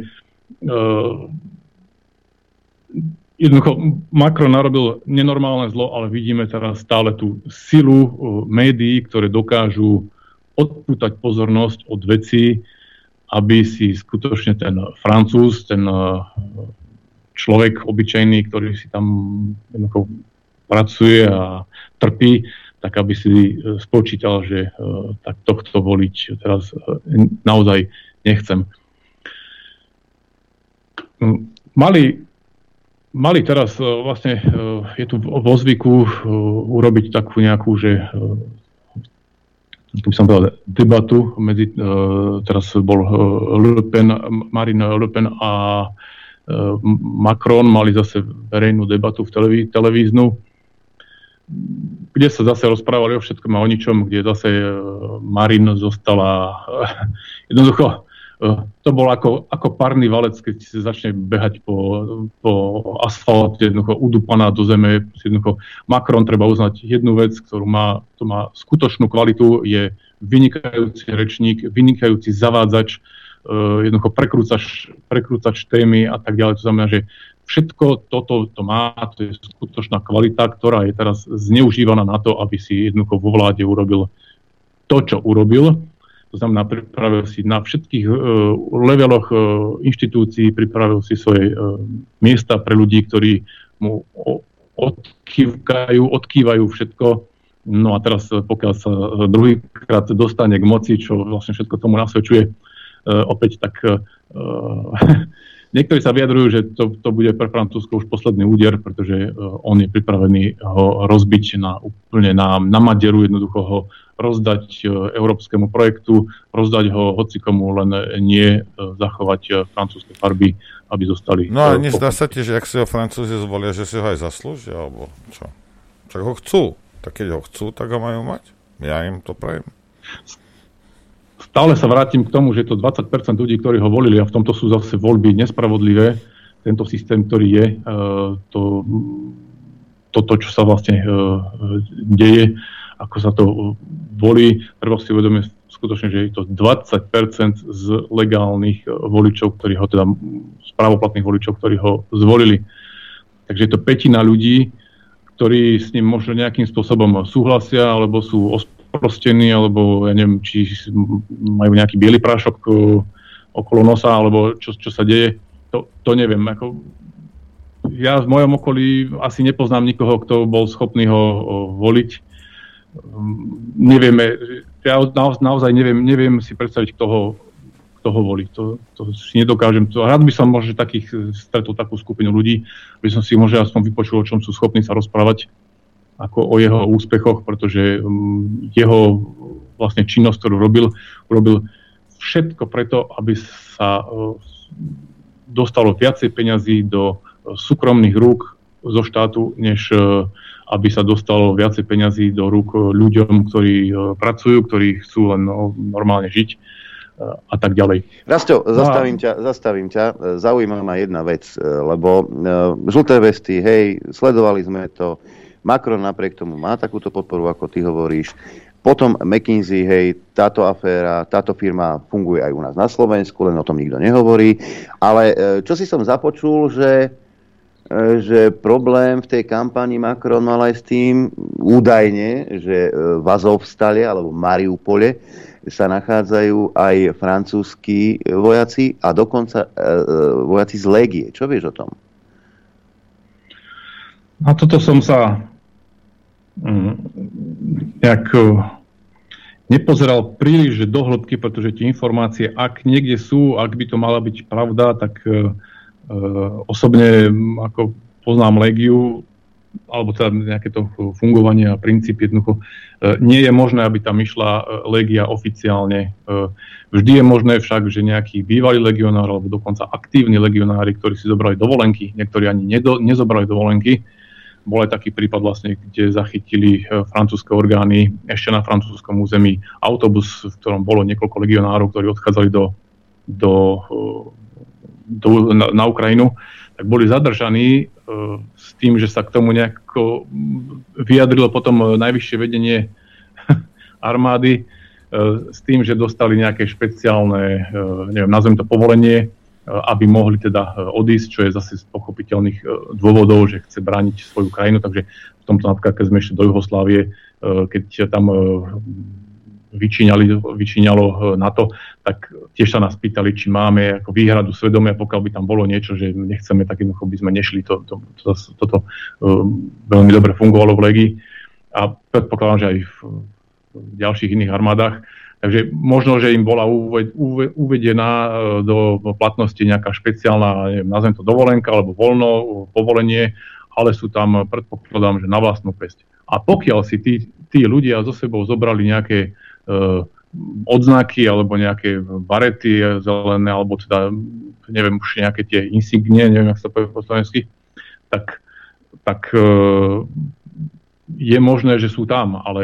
jednoducho Macron narobil nenormálne zlo, ale vidíme teraz stále tú silu médií, ktoré dokážu odpútať pozornosť od vecí, aby si skutočne ten Francúz, ten človek obyčajný, ktorý si tam pracuje a trpí, tak aby si eh, spočítal, že eh, tak tohto voliť teraz naozaj nechcem. Hm, mali, mali teraz vlastne, je tu vo zvyku urobiť takú nejakú, že by som povedal, debatu medzi, teraz bol Le Pen, Marine Le Pen a Macron mali zase verejnú debatu v televí- televíznu, kde sa zase rozprávali o všetkom a o ničom, kde zase uh, Marin zostala uh, jednoducho Eh, to bol ako, ako parný valec, keď si začne behať po, po asfalte, jednoducho udupaná do zeme. Jednoducho Macron treba uznať jednu vec, ktorú má, to má skutočnú kvalitu, je vynikajúci rečník, vynikajúci zavádzač, jednoducho prekrúcač, prekrúcač témy a tak ďalej. To znamená, že všetko toto to má, to je skutočná kvalita, ktorá je teraz zneužívaná na to, aby si jednoducho vo vláde urobil to, čo urobil to znamená, pripravil si na všetkých uh, leveloch uh, inštitúcií, pripravil si svoje uh, miesta pre ľudí, ktorí mu odkývajú, odkývajú všetko. No a teraz, pokiaľ sa druhýkrát dostane k moci, čo vlastne všetko tomu nasvedčuje, uh, opäť tak uh, niektorí sa vyjadrujú, že to, to bude pre Francúzsko už posledný úder, pretože uh, on je pripravený ho rozbiť na úplne na, na maderu, jednoducho ho rozdať e, európskemu projektu, rozdať ho hocikomu, len nie e, zachovať e, francúzske farby, aby zostali... No a nezdá sa ti, že ak si ho Francúzi zvolia, že si ho aj zaslúžia, alebo čo? Čak ho chcú. Tak keď ho chcú, tak ho majú mať. Ja im to prajem. Stále sa vrátim k tomu, že to 20% ľudí, ktorí ho volili, a v tomto sú zase voľby nespravodlivé, tento systém, ktorý je, to, toto, čo sa vlastne deje, ako sa to volí. Treba si uvedomiť skutočne, že je to 20% z legálnych eh, voličov, ktorí ho teda, z právoplatných voličov, ktorí ho zvolili. Takže je to petina ľudí, ktorí s ním možno nejakým spôsobom súhlasia, alebo sú osprostení, alebo ja neviem, či majú nejaký biely prášok eh, okolo nosa, alebo čo, čo sa deje. To, to neviem. Ako, ja v mojom okolí asi nepoznám nikoho, kto bol schopný ho voliť nevieme, ja naozaj neviem, neviem si predstaviť, kto ho, kto ho volí. To, to si nedokážem. To, rád by som možno takých stretol takú skupinu ľudí, aby som si možno aspoň vypočul, o čom sú schopní sa rozprávať, ako o jeho úspechoch, pretože um, jeho vlastne činnosť, ktorú robil, robil všetko preto, aby sa uh, dostalo viacej peňazí do uh, súkromných rúk zo štátu, než uh, aby sa dostalo viacej peňazí do rúk ľuďom, ktorí e, pracujú, ktorí chcú len no, normálne žiť e, a tak ďalej. Rasto, no zastavím, ťa, zastavím ťa. Zaujíma ma jedna vec, e, lebo žlté vesty, hej, sledovali sme to. Macron napriek tomu má takúto podporu, ako ty hovoríš. Potom McKinsey, hej, táto aféra, táto firma funguje aj u nás na Slovensku, len o tom nikto nehovorí. Ale čo si som započul, že že problém v tej kampani Macron mal aj s tým údajne, že e, v Azovstale alebo Mariupole sa nachádzajú aj francúzskí vojaci a dokonca e, e, vojaci z Légie. Čo vieš o tom? Na toto som sa nejak nepozeral príliš do hĺbky, pretože tie informácie, ak niekde sú, ak by to mala byť pravda, tak uh, osobne ako poznám Legiu, alebo teda nejaké to fungovanie a princíp jednoducho, nie je možné, aby tam išla Legia oficiálne. Vždy je možné však, že nejaký bývalý legionár alebo dokonca aktívni legionári, ktorí si zobrali dovolenky, niektorí ani nedo, nezobrali dovolenky, bol aj taký prípad vlastne, kde zachytili e, francúzske orgány ešte na francúzskom území autobus, v ktorom bolo niekoľko legionárov, ktorí odchádzali do, do, e, do, na, na Ukrajinu, tak boli zadržaní e, s tým, že sa k tomu nejako vyjadrilo potom najvyššie vedenie armády s tým, že dostali nejaké špeciálne, neviem, nazvem to povolenie, aby mohli teda e, odísť, čo je zase z pochopiteľných e, dôvodov, že chce brániť svoju krajinu. Takže v tomto napríklad, keď sme ešte do Jugoslávie, e, keď tam vyčíňali, vyčíňalo to, tak tiež sa nás pýtali, či máme ako výhradu svedomia, pokiaľ by tam bolo niečo, že nechceme, tak jednoducho by sme nešli. To, to, to, toto veľmi dobre fungovalo v Legii a predpokladám, že aj v, v ďalších iných armádach. Takže možno, že im bola uvedená e, do platnosti nejaká špeciálna, neviem, nazvem to dovolenka alebo voľno, povolenie, ale sú tam, predpokladám, že na vlastnú pesť. A pokiaľ si tí, tí ľudia so sebou zobrali nejaké uh, odznaky alebo nejaké barety zelené, alebo teda, neviem, už nejaké tie insignie, neviem, ako sa povie po slovensky, tak, tak uh, je možné, že sú tam, ale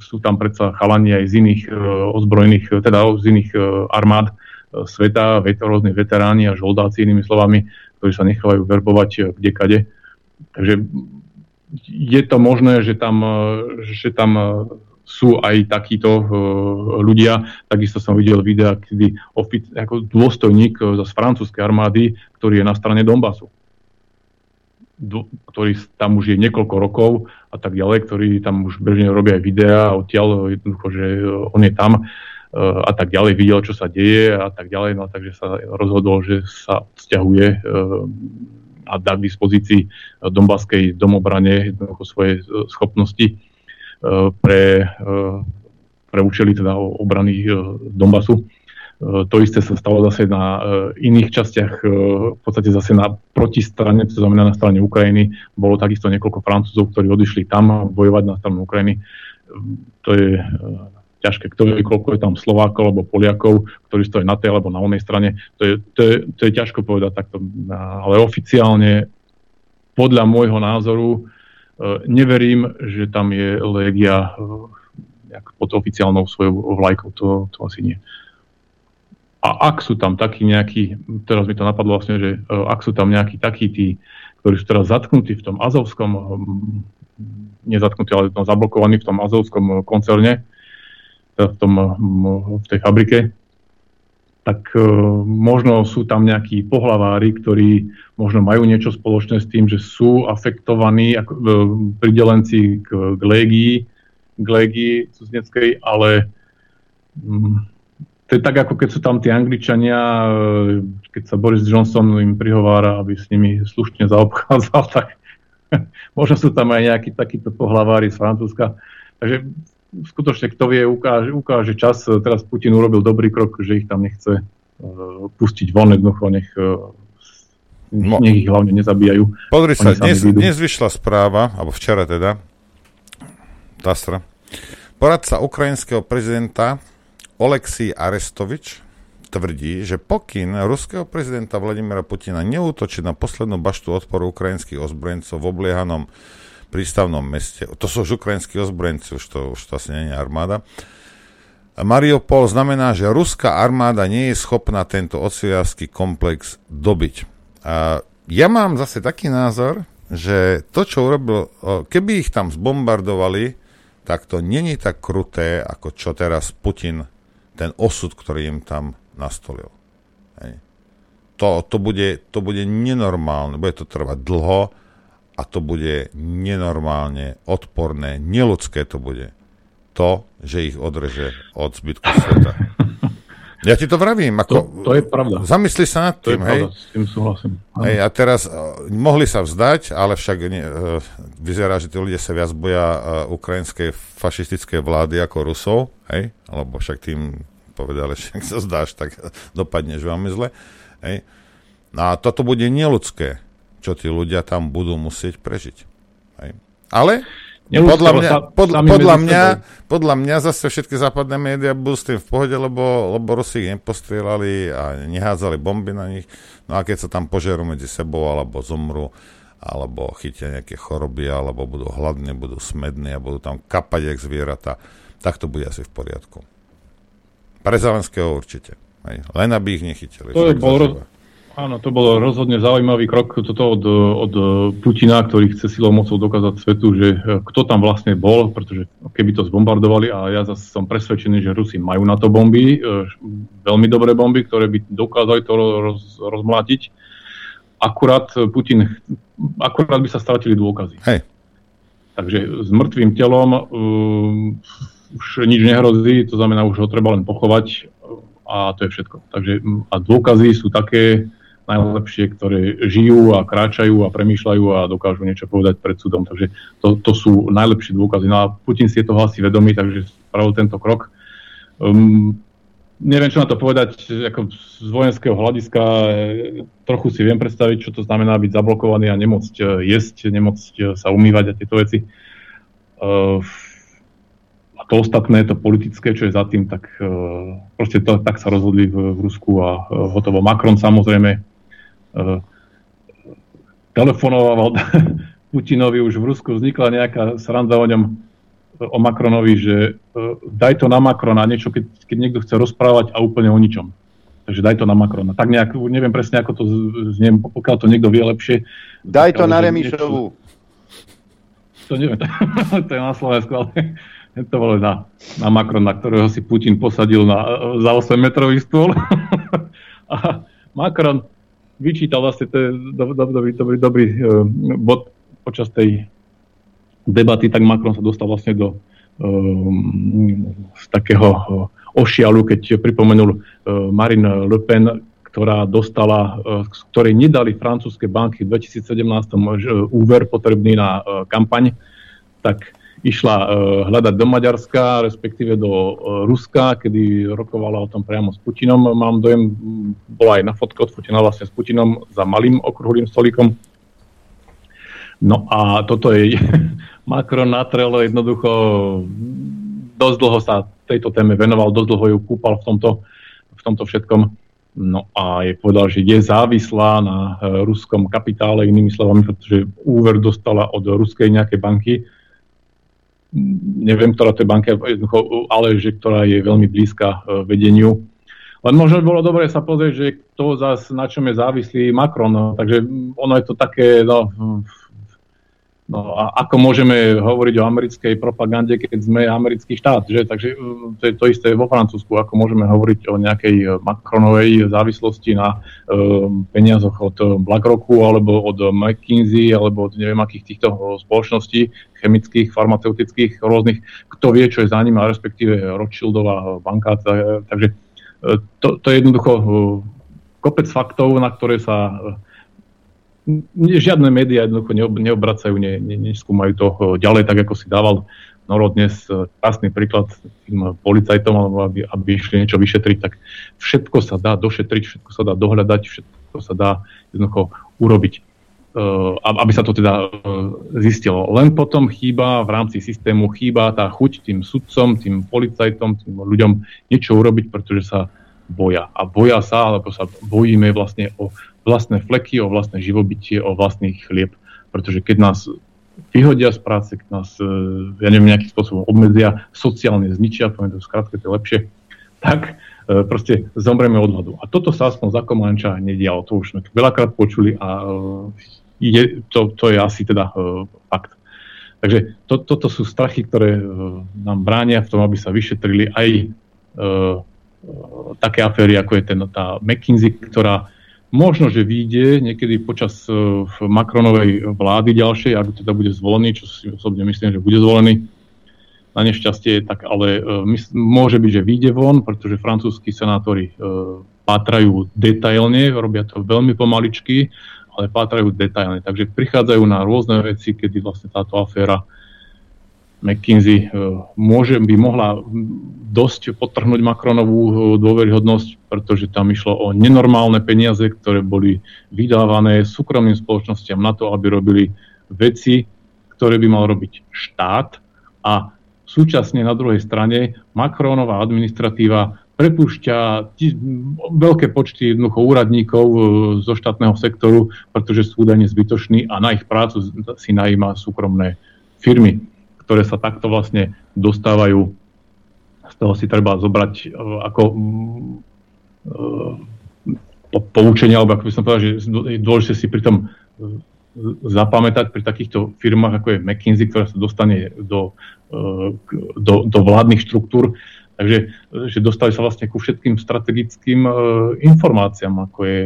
sú tam predsa chalani aj z iných e, ozbrojených, teda z iných e, armád e, sveta, rôzne veteráni a žoldáci, inými slovami, ktorí sa nechávajú verbovať kdekade. Takže je to možné, že tam, že tam sú aj takíto ľudia. Takisto som videl videa, kedy ofic- ako dôstojník z francúzskej armády, ktorý je na strane Donbasu ktorý tam už je niekoľko rokov a tak ďalej, ktorí tam už bežne robia aj videá odtiaľ jednoducho, že on je tam e, a tak ďalej, videl, čo sa deje a tak ďalej, no takže sa rozhodol, že sa vzťahuje e, a dá k dispozícii Donbaskej domobrane jednoducho svoje e, schopnosti pre, pre účely teda obrany Donbasu. E, to isté sa stalo zase na e, iných častiach, e, v podstate zase na protistrane, to znamená na strane Ukrajiny. Bolo takisto niekoľko Francúzov, ktorí odišli tam bojovať na stranu Ukrajiny. To je ťažké, kto vie, koľko je tam Slovákov alebo Poliakov, ktorí stojí na tej alebo na onej strane. To je, to je, to je ťažko povedať takto, ale oficiálne podľa môjho názoru neverím, že tam je Legia pod oficiálnou svojou vlajkou. To, to asi nie. A ak sú tam takí nejakí, teraz mi to napadlo vlastne, že e, ak sú tam nejakí takí tí, ktorí sú teraz zatknutí v tom azovskom, e, nezatknutí, ale tom zablokovaní v tom azovskom e, koncerne, v, tom, v tej fabrike, tak možno sú tam nejakí pohlavári, ktorí možno majú niečo spoločné s tým, že sú afektovaní ako, pridelenci k, k légii, k légii ale to je tak, ako keď sú tam tí Angličania, e, keď sa Boris Johnson im prihovára, aby s nimi slušne zaobchádzal, tak možno sú tam aj nejakí takíto pohlavári z Francúzska. Takže skutočne, kto vie, ukáže, ukáže čas. Teraz Putin urobil dobrý krok, že ich tam nechce uh, pustiť von, jednoducho nech, uh, no. nech ich hlavne nezabíjajú. Pozri sa, dnes, dnes vyšla správa, alebo včera teda, Tastra, poradca ukrajinského prezidenta Oleksij Arestovič tvrdí, že pokyn ruského prezidenta Vladimira Putina neútočiť na poslednú baštu odporu ukrajinských ozbrojencov v obliehanom prístavnom meste, to sú už ukrajinskí ozbrojenci, už to, už to asi nie je armáda, Mariupol znamená, že ruská armáda nie je schopná tento ociársky komplex dobiť. A ja mám zase taký názor, že to, čo urobil, keby ich tam zbombardovali, tak to není tak kruté, ako čo teraz Putin ten osud, ktorý im tam nastolil. Hej. To, to, bude, to bude nenormálne, bude to trvať dlho a to bude nenormálne odporné, neludské to bude. To, že ich odreže od zbytku sveta. Ja ti to vravím. Ako, to, to je pravda. Zamysli sa nad tým, to je hej. Pravda, s tým súhlasím. Hej, a teraz uh, mohli sa vzdať, ale však ne, uh, vyzerá, že tí ľudia sa viac boja uh, ukrajinskej fašistickej vlády ako Rusov, hej, alebo však tým povedali, že ak sa zdáš, tak dopadneš veľmi zle. Hej. No a toto bude neludské, čo tí ľudia tam budú musieť prežiť. Hej. Ale podľa mňa, pod, podľa, mňa, podľa mňa zase všetky západné médiá budú s tým v pohode, lebo, lebo Rusi ich nepostrieľali a nehádzali bomby na nich. No a keď sa tam požerú medzi sebou, alebo zomru, alebo chytia nejaké choroby, alebo budú hladní, budú smední a budú tam kapať jak zvieratá, tak to bude asi v poriadku. Pre Zelenského určite. Hej. Len aby ich nechytili. To je bol, Áno, to bol rozhodne zaujímavý krok toto od, od Putina, ktorý chce silou mocou dokázať svetu, že e, kto tam vlastne bol, pretože keby to zbombardovali, a ja zase som presvedčený, že Rusi majú na to bomby, e, veľmi dobré bomby, ktoré by dokázali to roz, rozmlátiť. Akurát Putin, akurát by sa stratili dôkazy. Hej. Takže s mŕtvým telom um, už nič nehrozí, to znamená, už ho treba len pochovať a to je všetko. Takže a dôkazy sú také, najlepšie, ktoré žijú a kráčajú a premýšľajú a dokážu niečo povedať pred súdom. Takže to, to sú najlepšie dôkazy. No a Putin si je toho asi vedomý, takže spravil tento krok. Um, neviem, čo na to povedať ako z vojenského hľadiska. Trochu si viem predstaviť, čo to znamená byť zablokovaný a nemôcť eh, jesť, nemôcť eh, sa umývať a tieto veci. Uh, a to ostatné, to politické, čo je za tým, tak uh, proste to, tak sa rozhodli v, v Rusku a uh, hotovo. Macron samozrejme telefonoval Putinovi, už v Rusku vznikla nejaká sranda o ňom, o Macronovi, že uh, daj to na Macrona, niečo, keď, keď niekto chce rozprávať a úplne o ničom. Takže daj to na Macrona. Tak nejak, neviem presne, ako to znie, pokiaľ to niekto vie lepšie. Daj to na Remišovu. Niečo, to neviem, to je na Slovensku, ale to bolo na, na Macrona, ktorého si Putin posadil na, za 8-metrový stôl. a Macron vyčítal vlastne, to je dobrý, dobrý, dobrý, dobrý bod počas tej debaty, tak Macron sa dostal vlastne do um, z takého uh, ošialu, keď pripomenul Marine Le Pen, ktorá dostala, z ktorej nedali francúzske banky v 2017 úver potrebný na kampaň, tak išla uh, hľadať do Maďarska, respektíve do uh, Ruska, kedy rokovala o tom priamo s Putinom. Mám dojem, bola aj na fotke od Putina vlastne s Putinom za malým okruhlým stolikom. No a toto je Macron natrelo jednoducho dosť dlho sa tejto téme venoval, dosť dlho ju kúpal v tomto, v tomto všetkom. No a je povedal, že je závislá na e, ruskom kapitále, inými slovami, pretože úver dostala od ruskej nejakej banky neviem, ktorá to je banka, ale že ktorá je veľmi blízka e, vedeniu. Len možno by bolo dobre sa pozrieť, že to zase na čom je závislý Macron. No, takže ono je to také, no, No a ako môžeme hovoriť o americkej propagande, keď sme americký štát, že? Takže mm, to je to isté vo Francúzsku, ako môžeme hovoriť o nejakej e, Macronovej závislosti na um, peniazoch od BlackRocku alebo od McKinsey alebo od neviem akých týchto spoločností chemických, farmaceutických, rôznych, kto vie, čo je za ním, a respektíve Rothschildová banka. Takže to, to je jednoducho kopec faktov, na ktoré sa žiadne médiá jednoducho neobracajú, ne, ne, neskúmajú to eh, ďalej, tak ako si dával Noro dnes eh, krásny príklad tým policajtom, alebo aby, aby išli niečo vyšetriť, tak všetko sa dá došetriť, všetko sa dá dohľadať, všetko sa dá jednoducho urobiť, aby sa to teda zistilo. Len potom chýba v rámci systému, chýba tá chuť tým sudcom, tým policajtom, tým ľuďom niečo urobiť, pretože sa boja. A boja sa, alebo sa bojíme vlastne o vlastné fleky, o vlastné živobytie, o vlastný chlieb. Pretože keď nás vyhodia z práce, keď nás, e, ja neviem, nejakým spôsobom obmedzia, sociálne zničia, poviem to skrátke, to je lepšie, tak e, proste zomreme od hladu. A toto sa aspoň za Komanča nedialo. To už sme veľakrát počuli a e, je, to, to je asi teda fakt. Takže to, toto sú strachy, ktoré nám bránia v tom, aby sa vyšetrili aj e, také aféry, ako je ten, tá McKinsey, ktorá Možno, že vyjde niekedy počas uh, Macronovej vlády ďalšej, ak teda bude zvolený, čo si osobne myslím, že bude zvolený, na nešťastie, tak ale môže byť, že vyjde von, pretože francúzskí senátori pátrajú detailne, robia to veľmi pomaličky, ale pátrajú detailne. Takže prichádzajú na rôzne veci, kedy vlastne táto aféra McKinsey môže, by mohla dosť potrhnúť Macronovú dôveryhodnosť, pretože tam išlo o nenormálne peniaze, ktoré boli vydávané súkromným spoločnostiam na to, aby robili veci, ktoré by mal robiť štát. A súčasne na druhej strane Macronová administratíva prepúšťa veľké počty jednoducho úradníkov e, zo štátneho sektoru, pretože sú údajne zbytoční a na ich prácu si najíma súkromné firmy, ktoré sa takto vlastne dostávajú. Z toho si treba zobrať e, ako e, poučenie, alebo ako by som povedal, že je dôležité si pri tom zapamätať pri takýchto firmách, ako je McKinsey, ktorá sa dostane do, e, do, do vládnych štruktúr. Takže že dostali sa vlastne ku všetkým strategickým informáciám, ako je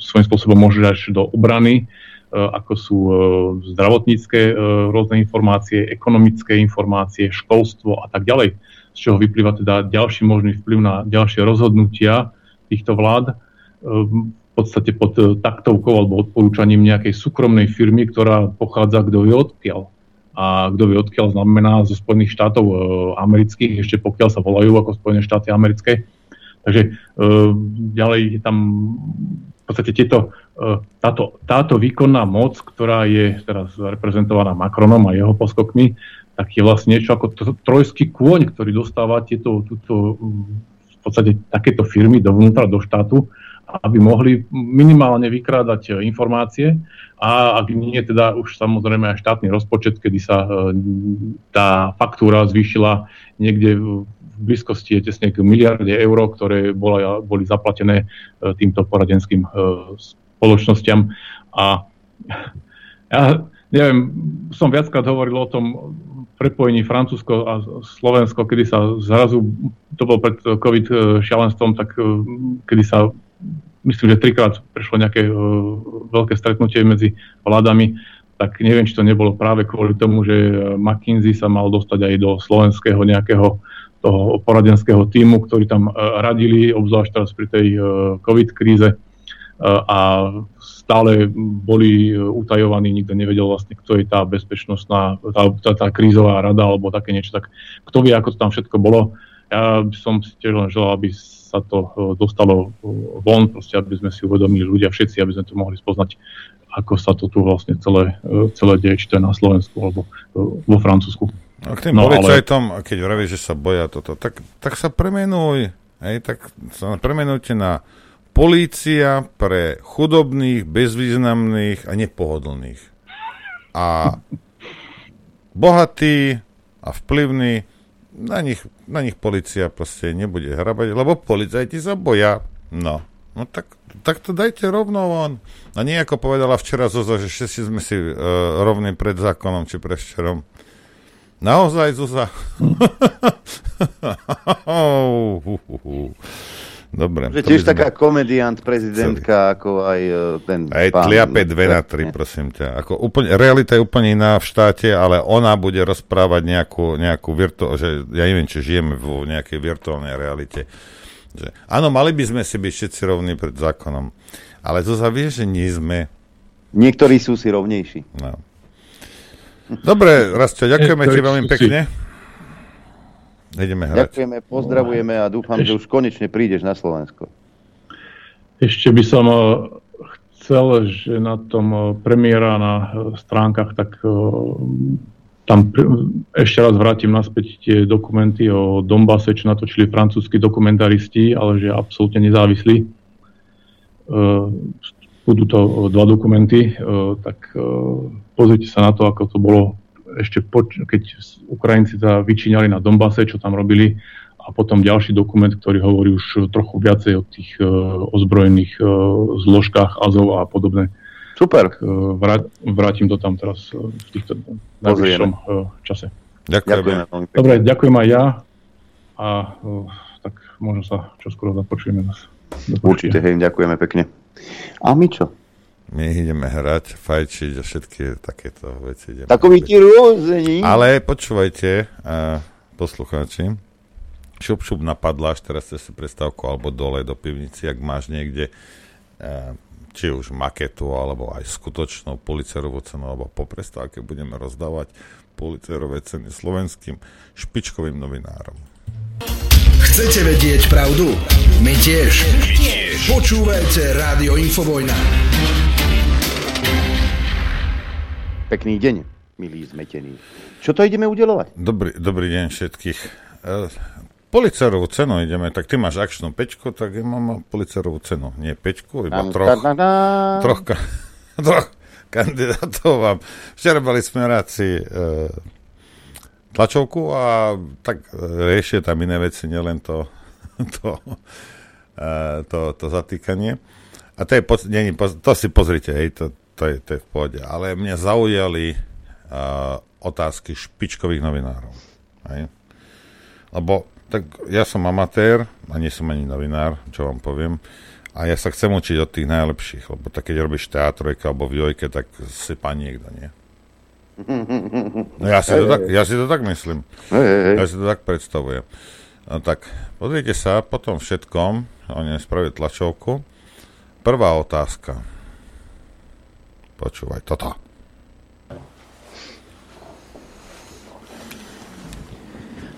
svojím spôsobom môže až do obrany, ako sú uh, zdravotnícke uh, rôzne informácie, ekonomické informácie, školstvo a tak ďalej, z čoho vyplýva teda ďalší možný vplyv na ďalšie rozhodnutia týchto vlád. Uh, podstate pod e, taktovkou alebo odporúčaním nejakej súkromnej firmy, ktorá pochádza kto vie odkiaľ. A kto vie odkiaľ znamená zo Spojených štátov e, amerických, ešte pokiaľ sa volajú ako Spojené štáty americké. Takže e, ďalej je tam v podstate tieto, e, táto, táto výkonná moc, ktorá je teraz reprezentovaná Macronom a jeho poskokmi, tak je vlastne niečo ako trojský kôň, ktorý dostáva tieto, túto, v podstate takéto firmy dovnútra do štátu aby mohli minimálne vykrádať e, informácie. A ak nie, teda už samozrejme aj štátny rozpočet, kedy sa e, tá faktúra zvýšila niekde v blízkosti tesne k miliarde eur, ktoré bola, boli zaplatené e, týmto poradenským spoločnosťam. A ja neviem, som viackrát hovoril o tom prepojení Francúzsko a Slovensko, kedy sa zrazu, to bol pred COVID šialenstvom, tak kedy sa myslím, že trikrát prešlo nejaké uh, veľké stretnutie medzi vládami, tak neviem, či to nebolo práve kvôli tomu, že e, McKinsey sa mal dostať aj do slovenského nejakého toho poradenského týmu, ktorí tam uh, radili, obzvlášť teraz pri tej uh, COVID kríze a stále boli utajovaní, nikto nevedel vlastne, kto je tá bezpečnostná, tá, tá, tá krízová rada alebo také niečo, tak kto vie, ako to tam všetko bolo. Ja by som si tiež len želal, aby sa to e, dostalo e, von, proste, aby sme si uvedomili ľudia všetci, aby sme to mohli spoznať, ako sa to tu vlastne celé, e, celé deje, či to je na Slovensku alebo vo Francúzsku. A k tým no, policajtom, ale... keď vravíš, že sa boja toto, tak, tak sa premenuj, hej, tak sa premenujte na polícia pre chudobných, bezvýznamných a nepohodlných. A bohatí a vplyvní na nich, na nich policia proste nebude hrabať, lebo policajti sa boja. No, no tak, tak to dajte rovno von. A nie ako povedala včera Zuza, že všetci sme si uh, rovní pred zákonom, či prevčerom. Naozaj, Zuza? Dobre. Že tiež sme... taká komediant, prezidentka, celý. ako aj uh, ten Aj pán... tliape 2 na 3, prosím ťa. Ako úplne, realita je úplne iná v štáte, ale ona bude rozprávať nejakú, nejakú virtu... že ja neviem, či žijeme v nejakej virtuálnej realite. Že, áno, mali by sme si byť všetci rovní pred zákonom. Ale to sa vie, že nie sme. Niektorí sú si rovnejší. No. Dobre, Rastio, ďakujeme ti veľmi pekne. Ideme hrať. Ďakujeme, pozdravujeme a dúfam, Eš... že už konečne prídeš na Slovensko. Ešte by som eh, chcel, že na tom eh, premiéra na eh, stránkach, tak tam ešte raz vrátim naspäť tie dokumenty o Dombase, čo natočili francúzskí dokumentaristi, ale že absolútne nezávislí. Budú to dva dokumenty, tak pozrite sa na to, ako to bolo ešte poč- keď Ukrajinci sa vyčíňali na Donbase, čo tam robili, a potom ďalší dokument, ktorý hovorí už trochu viacej o tých uh, ozbrojených uh, zložkách Azov a podobné. Super. Tak, uh, vrát, vrátim to tam teraz uh, v týchto najbližšom uh, čase. Ďakujem. Dobre, ďakujem aj ja a uh, tak možno sa čoskoro započujeme. Určite, hej, ďakujeme pekne. A my čo? My ideme hrať, fajčiť a všetky takéto veci. Ideme Takový ti rôzení. Ale počúvajte, uh, poslucháči, šup šup napadla, až teraz ste si predstavku alebo dole do pivnici, ak máš niekde uh, či už maketu, alebo aj skutočnú policerovú cenu, alebo po prestávke budeme rozdávať policerové ceny slovenským špičkovým novinárom. Chcete vedieť pravdu? My tiež. tiež. Počúvajte Rádio Infovojna. Pekný deň, milí zmetení. Čo to ideme udelovať? Dobrý, dobrý deň všetkých. E, cenu ideme, tak ty máš akčnú pečku, tak ja mám policerovú cenu. Nie pečku, iba troch, troch, troch kandidátov. A včera mali smeráci e, tlačovku a tak riešia tam iné veci, nielen to, to, e, to, to zatýkanie. A to, je, nie, to si pozrite, hej, to, to je, to je v pohode. Ale mňa zaujali uh, otázky špičkových novinárov. Hej? Lebo tak ja som amatér a nie som ani novinár, čo vám poviem. A ja sa chcem učiť od tých najlepších, lebo tak keď robíš teatrojka alebo v jojke, tak si pán niekto, nie? No ja si, to tak, ja si to tak myslím. Ja si to tak predstavujem. No tak, pozrite sa, po tom všetkom, oni spravili tlačovku. Prvá otázka Počúvaj toto.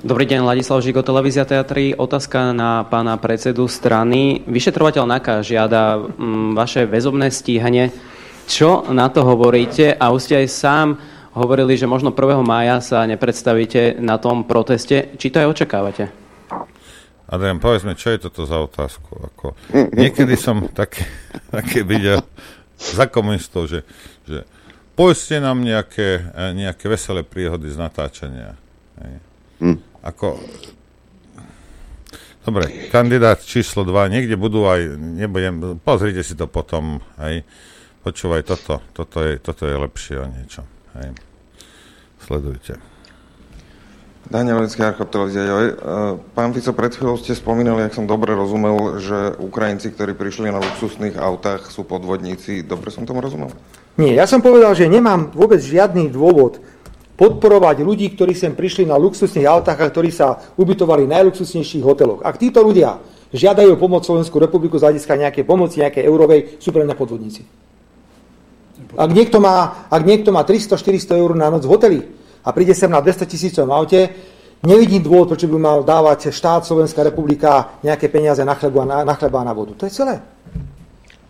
Dobrý deň, Ladislav Žigo, Televízia Teatry. Otázka na pána predsedu strany. Vyšetrovateľ NAKA žiada mm, vaše väzobné stíhanie. Čo na to hovoríte? A už ste aj sám hovorili, že možno 1. mája sa nepredstavíte na tom proteste. Či to aj očakávate? Adrian, povedz mi, čo je toto za otázku? Ako, niekedy som také, také videl za komunistov, že, že povedzte nám nejaké, e, nejaké veselé príhody z natáčania. Hej. Hm. Ako, dobre, kandidát číslo 2, niekde budú aj, nebudem, pozrite si to potom, hej. Počúvaj, toto, toto je, toto je lepšie o niečo, hej. Sledujte. Daniel televízia Joj. E, pán Fico, pred chvíľou ste spomínali, ak som dobre rozumel, že Ukrajinci, ktorí prišli na luxusných autách, sú podvodníci. Dobre som tomu rozumel? Nie, ja som povedal, že nemám vôbec žiadny dôvod podporovať ľudí, ktorí sem prišli na luxusných autách a ktorí sa ubytovali v najluxusnejších hoteloch. Ak títo ľudia žiadajú pomoc Slovenskú republiku z hľadiska nejakej pomoci, nejakej eurovej, sú pre mňa podvodníci. Ak niekto má, ak niekto má 300-400 eur na noc v hoteli, a príde sem na 200 tisícov aute, nevidím dôvod, prečo by mal dávať štát Slovenská republika nejaké peniaze na chleba, na, na chleba a na vodu. To je celé.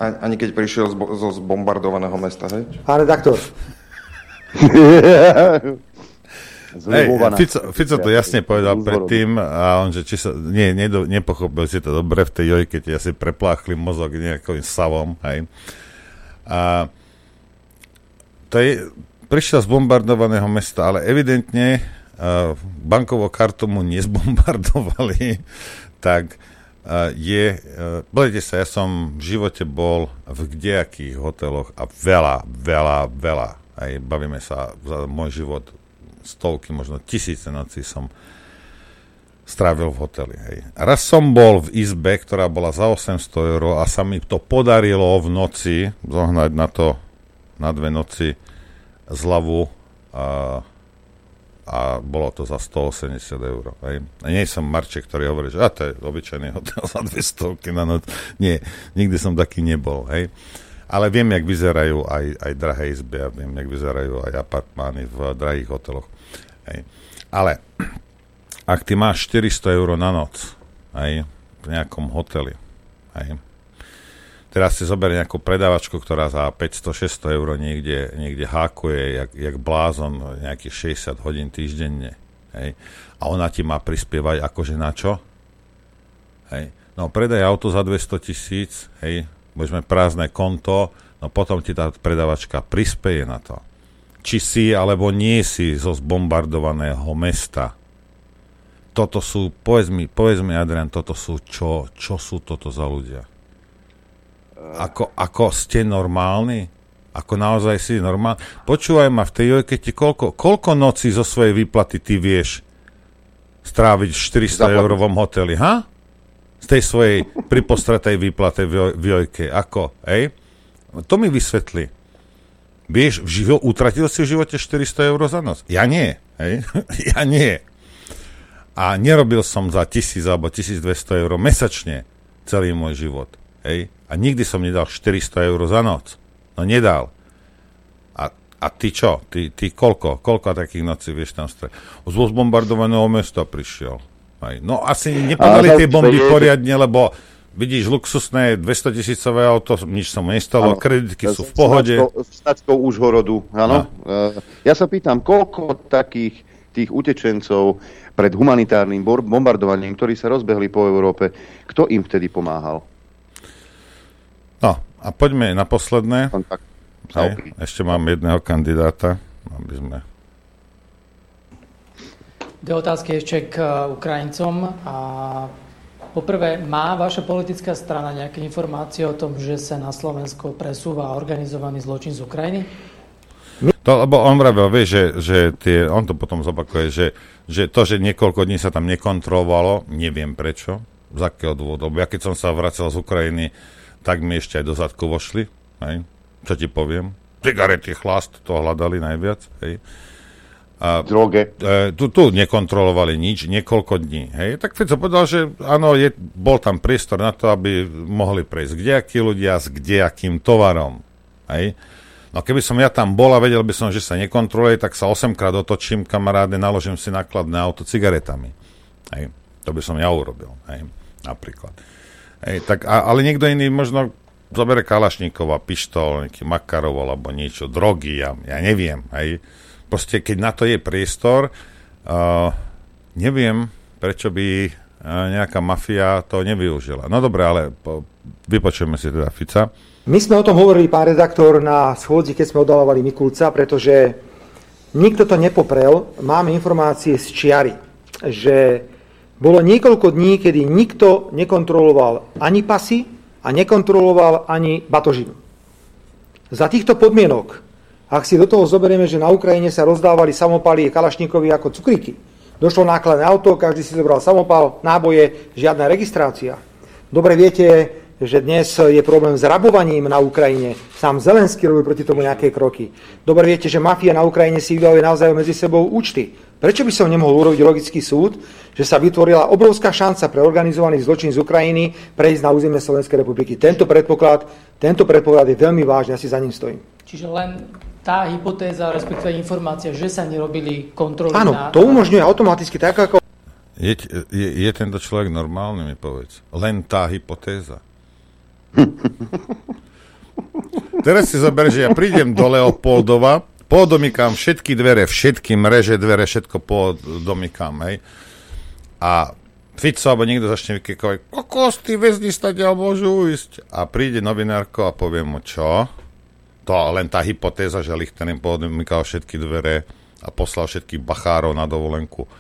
Ani keď prišiel zo zbombardovaného mesta, hej? Pán redaktor. Hej, Fico, Fico to jasne povedal predtým a on, že či sa, nie, nedo, nepochopil si to dobre v tej jojke, keď asi prepláchli mozog nejakým savom, hej. A to je, prišiel z bombardovaného mesta, ale evidentne uh, bankovou kartu mu nezbombardovali, tak uh, je, uh, pozrite sa, ja som v živote bol v kdejakých hoteloch a veľa, veľa, veľa, aj bavíme sa za môj život stovky, možno tisíce nocí som strávil v hoteli. Hej. Raz som bol v izbe, ktorá bola za 800 eur a sa mi to podarilo v noci zohnať na to na dve noci zľavu a, a bolo to za 180 eur. Hej. A nie som Marček, ktorý hovorí, že a to je obyčajný hotel za 200 na noc. Nie, nikdy som taký nebol. Hej. Ale viem, jak vyzerajú aj, aj drahé izby a viem, jak vyzerajú aj apartmány v drahých hoteloch. Hej. Ale ak ty máš 400 eur na noc hej, v nejakom hoteli, hej, teraz si zoberie nejakú predávačku, ktorá za 500-600 eur niekde, niekde hákuje, jak, jak blázon, nejakých 60 hodín týždenne. Hej. A ona ti má prispievať akože na čo? Hej. No predaj auto za 200 tisíc, hej, môžeme prázdne konto, no potom ti tá predavačka prispieje na to. Či si alebo nie si zo zbombardovaného mesta. Toto sú, povedz mi, povedz mi Adrian, toto sú čo, čo sú toto za ľudia? Ako, ako ste normálni? Ako naozaj si normálny? Počúvaj ma, v tej jojke ti koľko, koľko nocí zo svojej výplaty ty vieš stráviť v 400 eurovom hoteli, ha? Z tej svojej pripostretej výplate v, v jojke. Ako, hej? To mi vysvetli. Vieš, v živo, utratil si v živote 400 eur za noc? Ja nie. Hej? ja nie. A nerobil som za 1000 alebo 1200 eur mesačne celý môj život. Hej? A nikdy som nedal 400 eur za noc. No nedal. A, a ty čo? Ty, ty koľko? Koľko takých nocí vieš tam strať? Z bombardovaného mesta prišiel. Hej. No asi nepadali tie bomby poriadne, lebo Vidíš, luxusné 200 tisícové auto, nič sa mu nestalo, ano, kreditky sú v pohode. S značkou Užhorodu, áno. No. Ja sa pýtam, koľko takých tých utečencov pred humanitárnym bombardovaním, ktorí sa rozbehli po Európe, kto im vtedy pomáhal? A poďme na posledné. Hej, ešte mám jedného kandidáta, aby sme... Dve otázky ešte k Ukrajincom. A Poprvé, má vaša politická strana nejaké informácie o tom, že sa na Slovensko presúva organizovaný zločin z Ukrajiny? To, lebo on vravel, vie, že, že tie, on to potom zopakuje, že, že to, že niekoľko dní sa tam nekontrolovalo, neviem prečo, z akého dôvodu. Ja keď som sa vracel z Ukrajiny, tak mi ešte aj do zadku vošli, hej? čo ti poviem. Cigarety, chlast, to hľadali najviac. Hej? A, droge. E, tu, tu nekontrolovali nič niekoľko dní. Hej? Tak Fico povedal, že áno, je, bol tam priestor na to, aby mohli prejsť kdejakí ľudia s kdejakým tovarom. Hej? No keby som ja tam bol a vedel by som, že sa nekontroluje, tak sa 8 krát otočím, kamaráde, naložím si nakladné auto cigaretami. Hej? To by som ja urobil. Hej? Napríklad. Hej, tak, a, ale niekto iný možno zobere Kalašníkova, pištol, nejaký Makarov alebo niečo, drogy, ja, ja neviem. Hej? proste keď na to je priestor, uh, neviem, prečo by uh, nejaká mafia to nevyužila. No dobre, ale po, vypočujeme si teda Fica. My sme o tom hovorili, pán redaktor, na schôdzi, keď sme odalovali Mikulca, pretože nikto to nepoprel. Máme informácie z čiary, že bolo niekoľko dní, kedy nikto nekontroloval ani pasy a nekontroloval ani batožinu. Za týchto podmienok ak si do toho zoberieme, že na Ukrajine sa rozdávali samopaly kalašníkovi ako cukríky, došlo nákladné auto, každý si zobral samopal, náboje, žiadna registrácia. Dobre viete, že dnes je problém s rabovaním na Ukrajine. Sám Zelenský robil proti tomu nejaké kroky. Dobre viete, že mafia na Ukrajine si vydávuje naozaj medzi sebou účty. Prečo by som nemohol urobiť logický súd, že sa vytvorila obrovská šanca pre organizovaný zločin z Ukrajiny prejsť na územie Slovenskej republiky? Tento predpoklad, tento predpoklad je veľmi vážny, ja si za ním stojím. Čiže len tá hypotéza, respektíve informácia, že sa nerobili kontroly Áno, na... to umožňuje automaticky tak, ako... Je, je, je tento človek normálny, mi povedz. Len tá hypotéza. Teraz si zober, že ja prídem do Leopoldova, podomykám všetky dvere, všetky mreže dvere, všetko podomykám, hej. A Fico alebo niekto začne vykekovať, kokos, tí väzni stadia môžu ísť. A príde novinárko a povie mu, čo? to len tá hypotéza, že Lichtenen podmykal všetky dvere a poslal všetkých bachárov na dovolenku,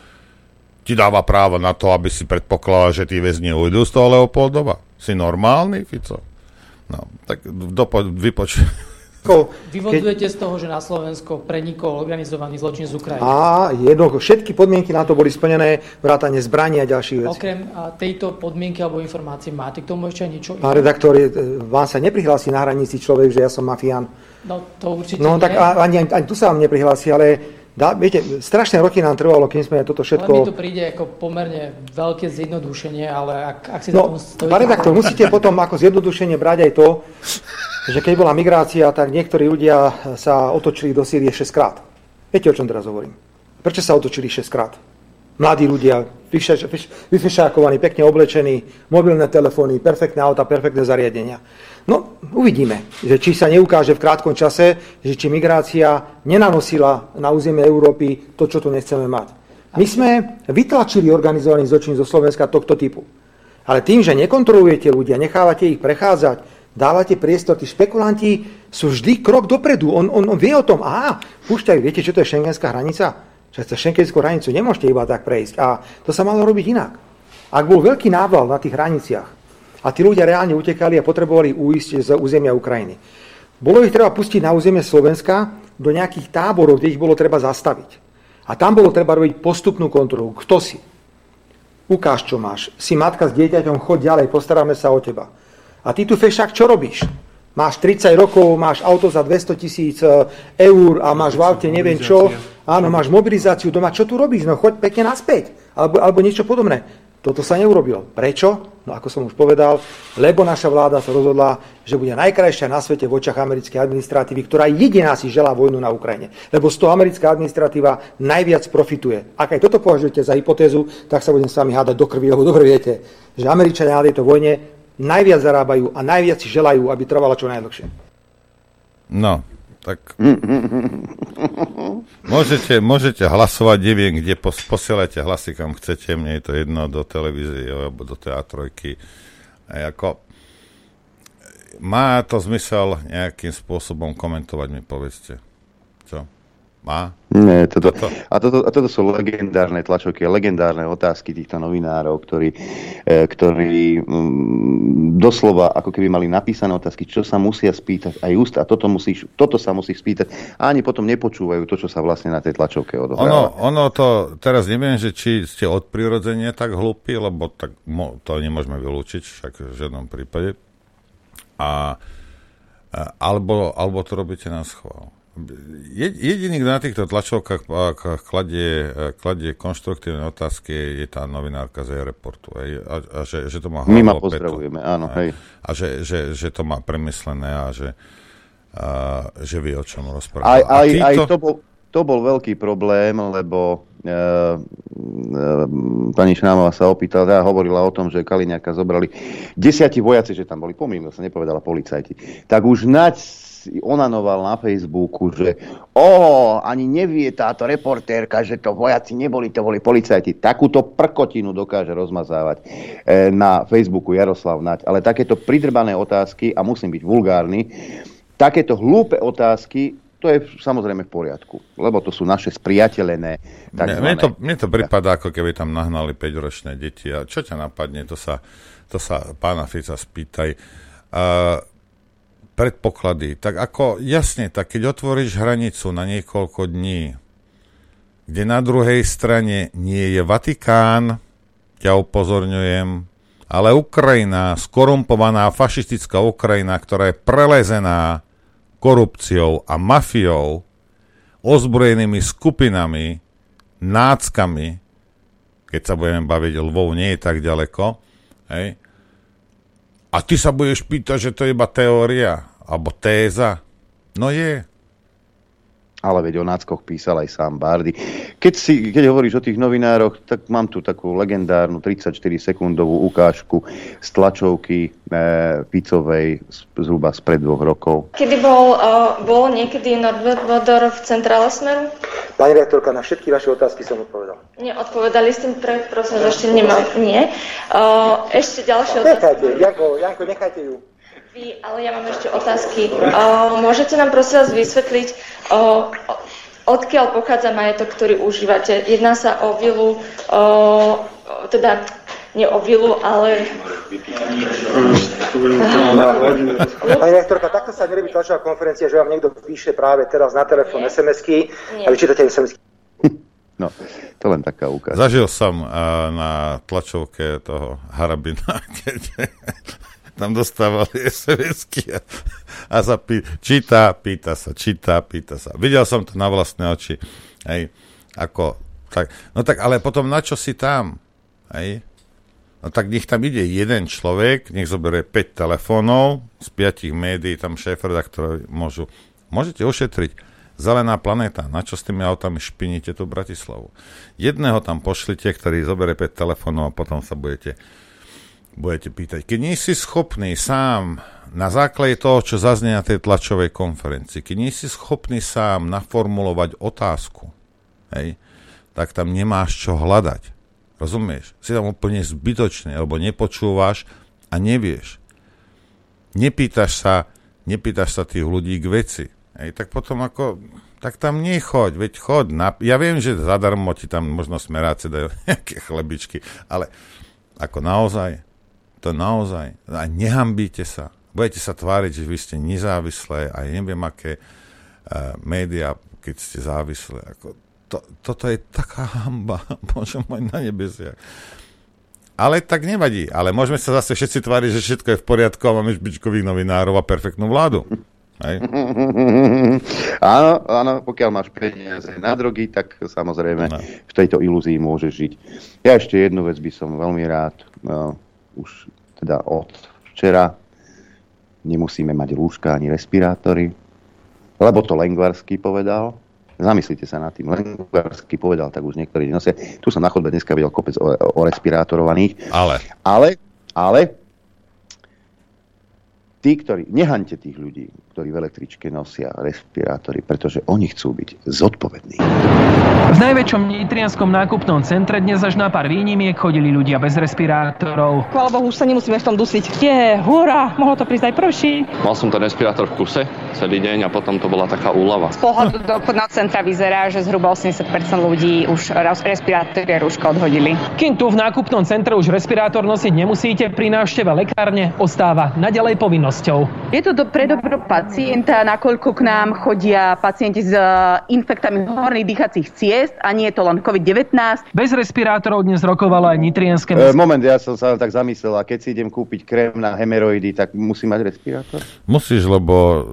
ti dáva právo na to, aby si predpokladal, že tí väzni ujdu z toho Leopoldova. Si normálny, Fico? No, tak dopo, vypoč... Vyvodzujete z toho, že na Slovensko prenikol organizovaný zločin z Ukrajiny. A jednoducho, všetky podmienky na to boli splnené, vrátane zbraní a ďalších vecí. Okrem tejto podmienky alebo informácie, máte k tomu ešte niečo? Pán redaktor, vám sa neprihlási na hranici človek, že ja som mafián. No to určite No nie. tak ani, ani, ani tu sa vám neprihlási, ale Dá, viete, strašné roky nám trvalo, kým sme toto všetko... Ale mi to príde ako pomerne veľké zjednodušenie, ale ak, ak si no, stojíte... Pán redaktor, musíte potom ako zjednodušenie brať aj to, že keď bola migrácia, tak niektorí ľudia sa otočili do Sýrie 6 krát. Viete, o čom teraz hovorím? Prečo sa otočili 6 krát? Mladí ľudia, vyfešákovaní, pekne oblečení, mobilné telefóny, perfektné auta, perfektné zariadenia. No, uvidíme, že či sa neukáže v krátkom čase, že či migrácia nenanosila na územie Európy to, čo tu nechceme mať. My sme vytlačili organizovaný zločin zo Slovenska tohto typu. Ale tým, že nekontrolujete ľudia, nechávate ich prechádzať, dávate priestor, tí špekulanti sú vždy krok dopredu. On, on, on vie o tom, aha, púšťajú, viete, čo to je šengenská hranica? Že cez šengenskú hranicu nemôžete iba tak prejsť. A to sa malo robiť inak. Ak bol veľký nával na tých hraniciach a tí ľudia reálne utekali a potrebovali uísť z územia Ukrajiny, bolo ich treba pustiť na územie Slovenska do nejakých táborov, kde ich bolo treba zastaviť. A tam bolo treba robiť postupnú kontrolu. Kto si? Ukáž, čo máš. Si matka s dieťaťom, chod ďalej, postaráme sa o teba. A ty tu fešák, čo robíš? Máš 30 rokov, máš auto za 200 tisíc e, eur a máš v aute neviem čo. Áno, máš mobilizáciu doma. Čo tu robíš? No choď pekne naspäť. Alebo, alebo niečo podobné. Toto sa neurobilo. Prečo? No ako som už povedal, lebo naša vláda sa rozhodla, že bude najkrajšia na svete v očach americkej administratívy, ktorá jediná si želá vojnu na Ukrajine. Lebo z toho americká administratíva najviac profituje. Ak aj toto považujete za hypotézu, tak sa budem s vami hádať do krvi, lebo dobre viete, že Američania na tejto vojne najviac zarábajú a najviac si želajú, aby trvala čo najdlhšie. No, tak môžete, môžete hlasovať, neviem, kde pos, posielate hlasy, kam chcete, mne je to jedno do televízie alebo do teatrojky. A ako, má to zmysel nejakým spôsobom komentovať, mi povedzte. Má? Nie, toto, a, toto, a toto sú legendárne tlačovky, legendárne otázky týchto novinárov, ktorí, e, ktorí mm, doslova ako keby mali napísané otázky, čo sa musia spýtať aj úst a toto, musíš, toto sa musí spýtať a ani potom nepočúvajú to, čo sa vlastne na tej tlačovke odohráva. Ono, ono to, teraz neviem, že či ste od prirodzenia tak hlúpi, lebo tak, mo, to nemôžeme vylúčiť však v žiadnom prípade. A, a alebo, alebo to robíte na schvál jediný, kto na týchto tlačovkách kladie, kladie konštruktívne otázky, je tá novinárka z reportu. Hej, a, a že, že to má My ma pozdravujeme, áno. Hej. A že, že, že to má premyslené a že, a, že vie, o čom rozpráva. Aj, aj, týto... aj to, bol, to bol veľký problém, lebo e, e, pani Šnámová sa opýtala, teda hovorila o tom, že Kaliňáka zobrali desiatí vojaci, že tam boli, pomýlil sa, nepovedala policajti. Tak už nať si onanoval na Facebooku, že o, ani nevie táto reportérka, že to vojaci neboli, to boli policajti. Takúto prkotinu dokáže rozmazávať e, na Facebooku Jaroslav Nať. Ale takéto pridrbané otázky, a musím byť vulgárny, takéto hlúpe otázky to je samozrejme v poriadku, lebo to sú naše spriateľené. Mne, to, mne to prípada, ako keby tam nahnali 5-ročné deti. A čo ťa napadne, to sa, to sa pána Fica spýtaj. Uh, predpoklady. Tak ako, jasne, tak keď otvoríš hranicu na niekoľko dní, kde na druhej strane nie je Vatikán, ťa upozorňujem, ale Ukrajina, skorumpovaná fašistická Ukrajina, ktorá je prelezená korupciou a mafiou, ozbrojenými skupinami, náckami, keď sa budeme baviť, Lvov nie je tak ďaleko, hej, a ty sa budeš pýtať, že to je iba teória alebo téza. No je. Ale veď o náckoch písal aj sám Bardy. Keď, si, keď hovoríš o tých novinároch, tak mám tu takú legendárnu 34-sekundovú ukážku z tlačovky e, Picovej z, zhruba spred dvoch rokov. Kedy bol, uh, bol niekedy Norbert Vodor v centrále Smeru? Pani rektorka, na všetky vaše otázky som odpovedal. Neodpovedali ste pre, prosím, ešte nemám. Nie. Uh, ešte ďalšie otázky. Nechajte, Janko, Janko, nechajte ju. Vy, ale ja mám ešte otázky. Uh, môžete nám prosím vás vysvetliť, uh, odkiaľ pochádza majetok, ktorý užívate? Jedná sa o vilu, uh, teda nie o vilu, ale... Pani rektorka, takto sa nerobí tlačová konferencia, že vám niekto píše práve teraz na telefón SMS-ky a vyčítate SMS-ky. No, to len taká ukážka. Zažil som uh, na tlačovke toho Harabina, keď tam dostávali SMS-ky a, a sa pí, číta, pýta sa, číta, pýta sa. Videl som to na vlastné oči. Hej, ako, tak, no tak ale potom na čo si tam? Hej? No tak nech tam ide jeden človek, nech zoberie 5 telefónov, z 5 médií, tam šéf-redaktorov môžu. Môžete ušetriť zelená planéta, na čo s tými autami špiníte tú Bratislavu. Jedného tam pošlite, ktorý zoberie 5 telefónov a potom sa budete budete pýtať. Keď nie si schopný sám na základe toho, čo zaznie na tej tlačovej konferencii, keď nie si schopný sám naformulovať otázku, hej, tak tam nemáš čo hľadať. Rozumieš? Si tam úplne zbytočný, alebo nepočúvaš a nevieš. Nepýtaš sa, nepýtaš sa tých ľudí k veci. Hej, tak potom ako, tak tam nechoď, veď chod. Na, ja viem, že zadarmo ti tam možno smeráce dajú nejaké chlebičky, ale ako naozaj, to naozaj, a nehambíte sa. Budete sa tváriť, že vy ste nezávislé a neviem, aké uh, médiá, keď ste závislé. Ako, to, toto je taká hamba, Bože môj, na nebesiach. ale tak nevadí. Ale môžeme sa zase všetci tváriť, že všetko je v poriadku a máme špičkových novinárov a perfektnú vládu. Hej. áno, áno, pokiaľ máš peniaze na drogy, tak samozrejme no. v tejto ilúzii môžeš žiť. Ja ešte jednu vec by som veľmi rád, no, už teda od včera nemusíme mať rúška ani respirátory, lebo to Lengvarsky povedal. Zamyslite sa nad tým. Lengvarsky povedal, tak už niektorí nosia. Tu som na chodbe dneska videl kopec o, o respirátorovaných. Ale. Ale, ale tí, ktorí, nehaňte tých ľudí, ktorí v električke nosia respirátory, pretože oni chcú byť zodpovední. V najväčšom nitrianskom nákupnom centre dnes až na pár výnimiek chodili ľudia bez respirátorov. Chvála Bohu, už sa nemusíme v tom dusiť. Je, hurá, mohlo to prísť aj prší. Mal som ten respirátor v kuse celý deň a potom to bola taká úlava. Z pohľadu do obchodného centra vyzerá, že zhruba 80% ľudí už respirátory a rúška odhodili. Kým tu v nákupnom centre už respirátor nosiť nemusíte, pri návšteve lekárne ostáva naďalej povinnosťou. Je to do, pre dobro pacienta, nakoľko k nám chodia pacienti s infektami horných dýchacích ciest a nie je to len COVID-19. Bez respirátorov dnes rokovalo aj nitrienské e, Moment, ja som sa tak zamyslel, a keď si idem kúpiť krém na hemeroidy, tak musím mať respirátor? Musíš, lebo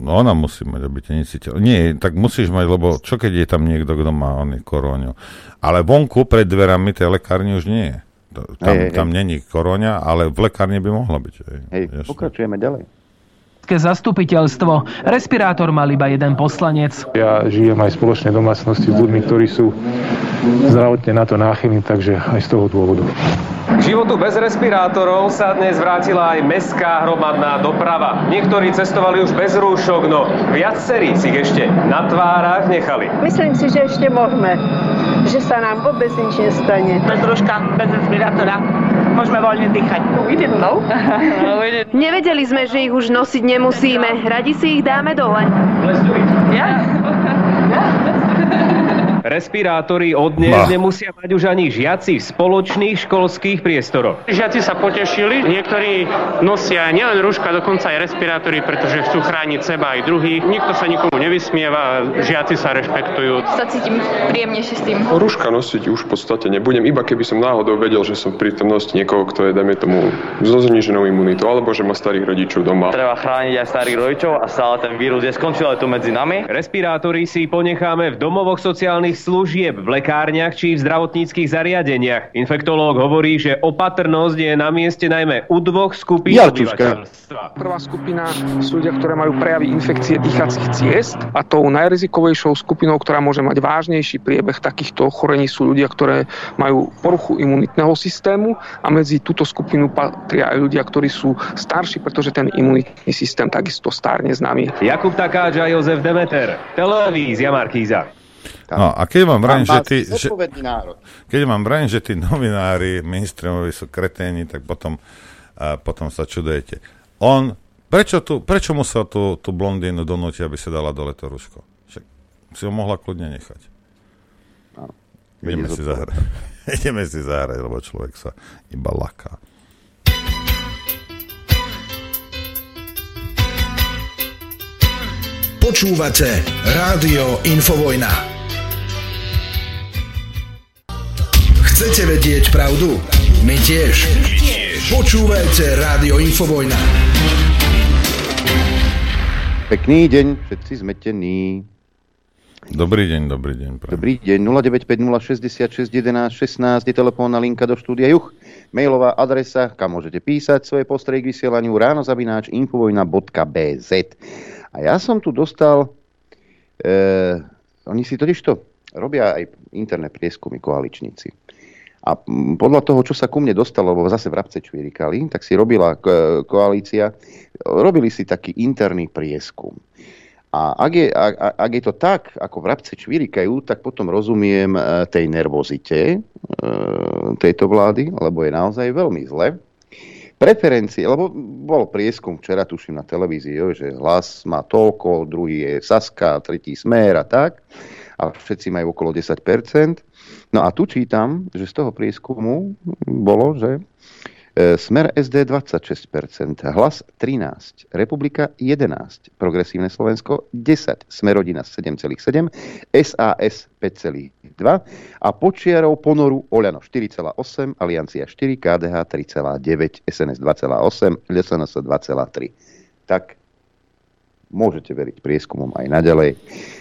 No ona musí mať, aby ťa necítil. Nie, tak musíš mať, lebo čo keď je tam niekto, kto má oný koróňu. Ale vonku pred dverami tej lekárne už nie je. Tam, hej, tam hej. není koróňa, ale v lekárne by mohla byť. Hej, hej pokračujeme ďalej zastupiteľstvo. Respirátor mal iba jeden poslanec. Ja žijem aj spoločnej domácnosti s ľuďmi, ktorí sú zdravotne na to náchylní, takže aj z toho dôvodu. K životu bez respirátorov sa dnes vrátila aj mestská hromadná doprava. Niektorí cestovali už bez rúšok, no viacerí si ich ešte na tvárach nechali. Myslím si, že ešte môžeme, že sa nám vôbec nič nestane. Bez rúška, bez respirátora môžeme voľne dýchať. We didn't know. Nevedeli sme, že ich už nosiť nemusíme. Radi si ich dáme dole. Let's do it. Yeah. Respirátory od dnes nemusia mať už ani žiaci v spoločných školských priestoroch. Žiaci sa potešili, niektorí nosia nielen rúška, dokonca aj respirátory, pretože chcú chrániť seba aj druhých. Nikto sa nikomu nevysmieva, žiaci sa rešpektujú. Sa cítim príjemnejšie s tým. Rúška nosiť už v podstate nebudem, iba keby som náhodou vedel, že som pri prítomnosti niekoho, kto je, dajme tomu, so zniženou imunitou, alebo že má starých rodičov doma. Treba chrániť aj starých rodičov a stále ten vírus je skončil aj tu medzi nami. Respirátory si ponecháme v domovoch sociálnych služieb, v lekárniach či v zdravotníckých zariadeniach. Infektológ hovorí, že opatrnosť je na mieste najmä u dvoch skupín obyvateľstva. Prvá skupina sú ľudia, ktoré majú prejavy infekcie dýchacích ciest a tou najrizikovejšou skupinou, ktorá môže mať vážnejší priebeh takýchto ochorení sú ľudia, ktoré majú poruchu imunitného systému a medzi túto skupinu patria aj ľudia, ktorí sú starší, pretože ten imunitný systém takisto stárne s nami. Jakub Takáč a Jozef Demeter, televízia Markíza. No a keď vám vrajím, že tí, že, keď vám vrajím, že tí novinári mainstreamovi sú kreténi, tak potom, uh, potom sa čudujete. On, prečo, tu, prečo musel tú, tú blondínu donútiť, aby sa dala dole to ruško? Však si ho mohla kľudne nechať. No, Ideme si zahrať. Ideme si zahrať, lebo človek sa iba laká. Počúvate Rádio Infovojna. Chcete vedieť pravdu? My tiež. Počúvajte Rádio Infovojna. Pekný deň, všetci zmetení. Dobrý deň, dobrý deň. Pravda. Dobrý deň, 0950 16 je telefónna linka do štúdia Juch. Mailová adresa, kam môžete písať svoje postrehy k vysielaniu ráno zavináč infovojna.bz. A ja som tu dostal, e, oni si totiž to robia aj interné prieskumy koaličníci. A podľa toho, čo sa ku mne dostalo, lebo zase vrabce čvirikali, tak si robila koalícia, robili si taký interný prieskum. A ak je, ak, ak je to tak, ako vrabce čvirikajú, tak potom rozumiem e, tej nervozite e, tejto vlády, lebo je naozaj veľmi zle preferencie, lebo bol prieskum včera, tuším, na televízii, že hlas má toľko, druhý je Saska, tretí Smer a tak, a všetci majú okolo 10%. No a tu čítam, že z toho prieskumu bolo, že Smer SD 26%, Hlas 13%, Republika 11%, Progresívne Slovensko 10%, Smerodina 7,7%, SAS 5,2% a Počiarov ponoru Oľano 4,8%, Aliancia 4%, KDH 3,9%, SNS 2,8%, LSNS 2,3%. Tak môžete veriť prieskumom aj naďalej.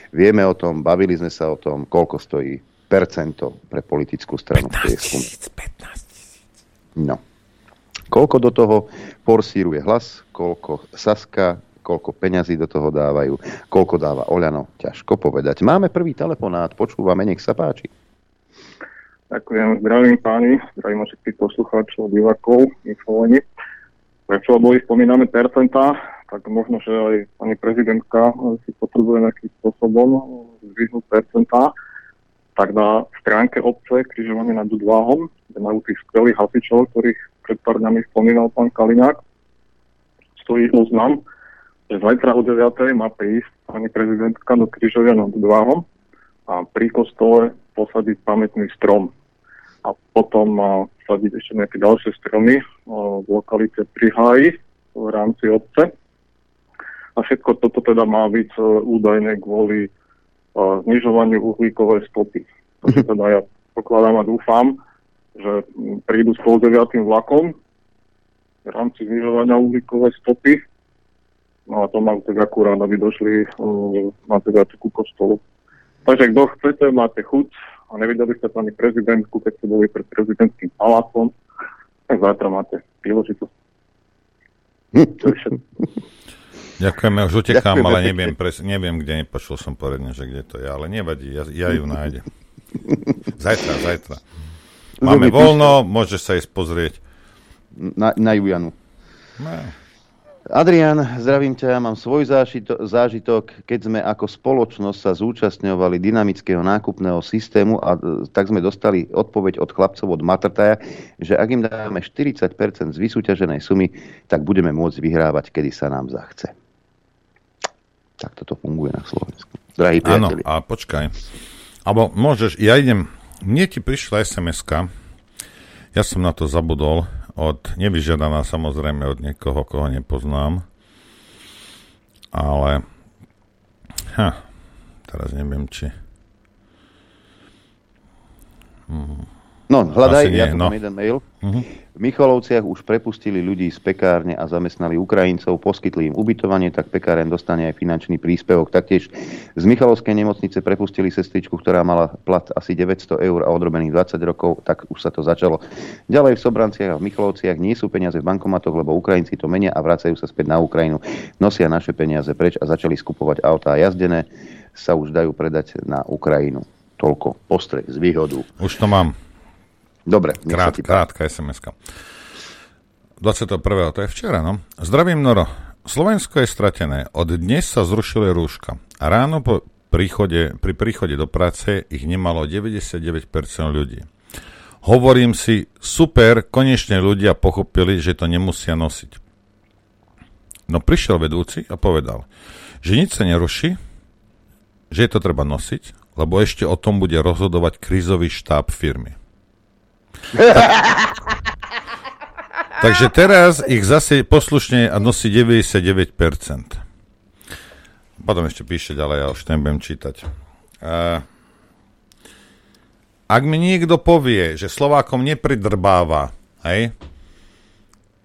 Vieme o tom, bavili sme sa o tom, koľko stojí percento pre politickú stranu 15 prieskum. 15 No. Koľko do toho forsíruje hlas, koľko Saska, koľko peňazí do toho dávajú, koľko dáva Oľano, ťažko povedať. Máme prvý telefonát, počúvame, nech sa páči. Ďakujem, zdravím páni, zdravím všetkých poslucháčov, divákov, infovoni. Prečo boli spomínané percentá, tak možno, že aj pani prezidentka si potrebuje nejakým spôsobom zvyhnúť percentá, tak na stránke obce križovanie nad Dudváhom, kde majú tých skvelých hasičov, ktorých pred pár dňami spomínal pán Kalinák, stojí oznam, že zajtra o 9. má prísť pani prezidentka do Križovia nad Dváhom a pri kostole posadiť pamätný strom. A potom sadiť ešte nejaké ďalšie stromy v lokalite pri Háji v rámci obce. A všetko toto teda má byť e, údajne kvôli znižovaniu uhlíkovej stopy. Takže teda ja pokladám a dúfam, že prídu s 9. vlakom v rámci znižovania uhlíkovej stopy. No a to mám tak akurát, aby došli na teda ku kostolu. Takže kto chcete, máte chuť a nevideli ste pani prezidentku, keď ste boli pred prezidentským palácom, tak zajtra máte príležitosť. Ďakujeme, už utekám, Ďakujeme. ale neviem, pres, neviem, kde, nepočul som poriadne, že kde to je, ale nevadí, ja, ja ju nájdem. Zajtra, zajtra. Máme voľno, môže sa ísť pozrieť. Na, na Jujanu. No. Adrian, zdravím ťa, ja mám svoj zážitok, zážitok, keď sme ako spoločnosť sa zúčastňovali dynamického nákupného systému a e, tak sme dostali odpoveď od chlapcov od Matrtaja, že ak im dáme 40% z vysúťaženej sumy, tak budeme môcť vyhrávať, kedy sa nám zachce. Tak toto funguje na Slovensku. Drahí priatelia. Áno, a počkaj. Abo môžeš, ja idem mne ti prišla sms ja som na to zabudol, od, nevyžiadaná samozrejme od niekoho, koho nepoznám, ale ha, teraz neviem, či... Hmm. No, hľadaj, Asi ja tu no. mám jeden mail. Uh-huh. V Michalovciach už prepustili ľudí z pekárne a zamestnali Ukrajincov, poskytli im ubytovanie, tak pekáren dostane aj finančný príspevok. Taktiež z Michalovskej nemocnice prepustili sestričku, ktorá mala plat asi 900 eur a odrobených 20 rokov, tak už sa to začalo. Ďalej v Sobranciach a v Michalovciach nie sú peniaze v bankomatoch, lebo Ukrajinci to menia a vracajú sa späť na Ukrajinu. Nosia naše peniaze preč a začali skupovať autá jazdené, sa už dajú predať na Ukrajinu. Toľko postreh z výhodu. Už to mám. Dobre, Krát, krátka sms 21. to je včera, no. Zdravím, Noro. Slovensko je stratené. Od dnes sa zrušili rúška. A ráno po príchode, pri príchode do práce ich nemalo 99% ľudí. Hovorím si, super, konečne ľudia pochopili, že to nemusia nosiť. No prišiel vedúci a povedal, že nič sa neruší, že je to treba nosiť, lebo ešte o tom bude rozhodovať krízový štáb firmy. Takže teraz ich zase poslušne nosí 99%. Potom ešte píše ďalej, ja už nebudem čítať. Uh, ak mi niekto povie, že Slovákom nepridrbáva, hej,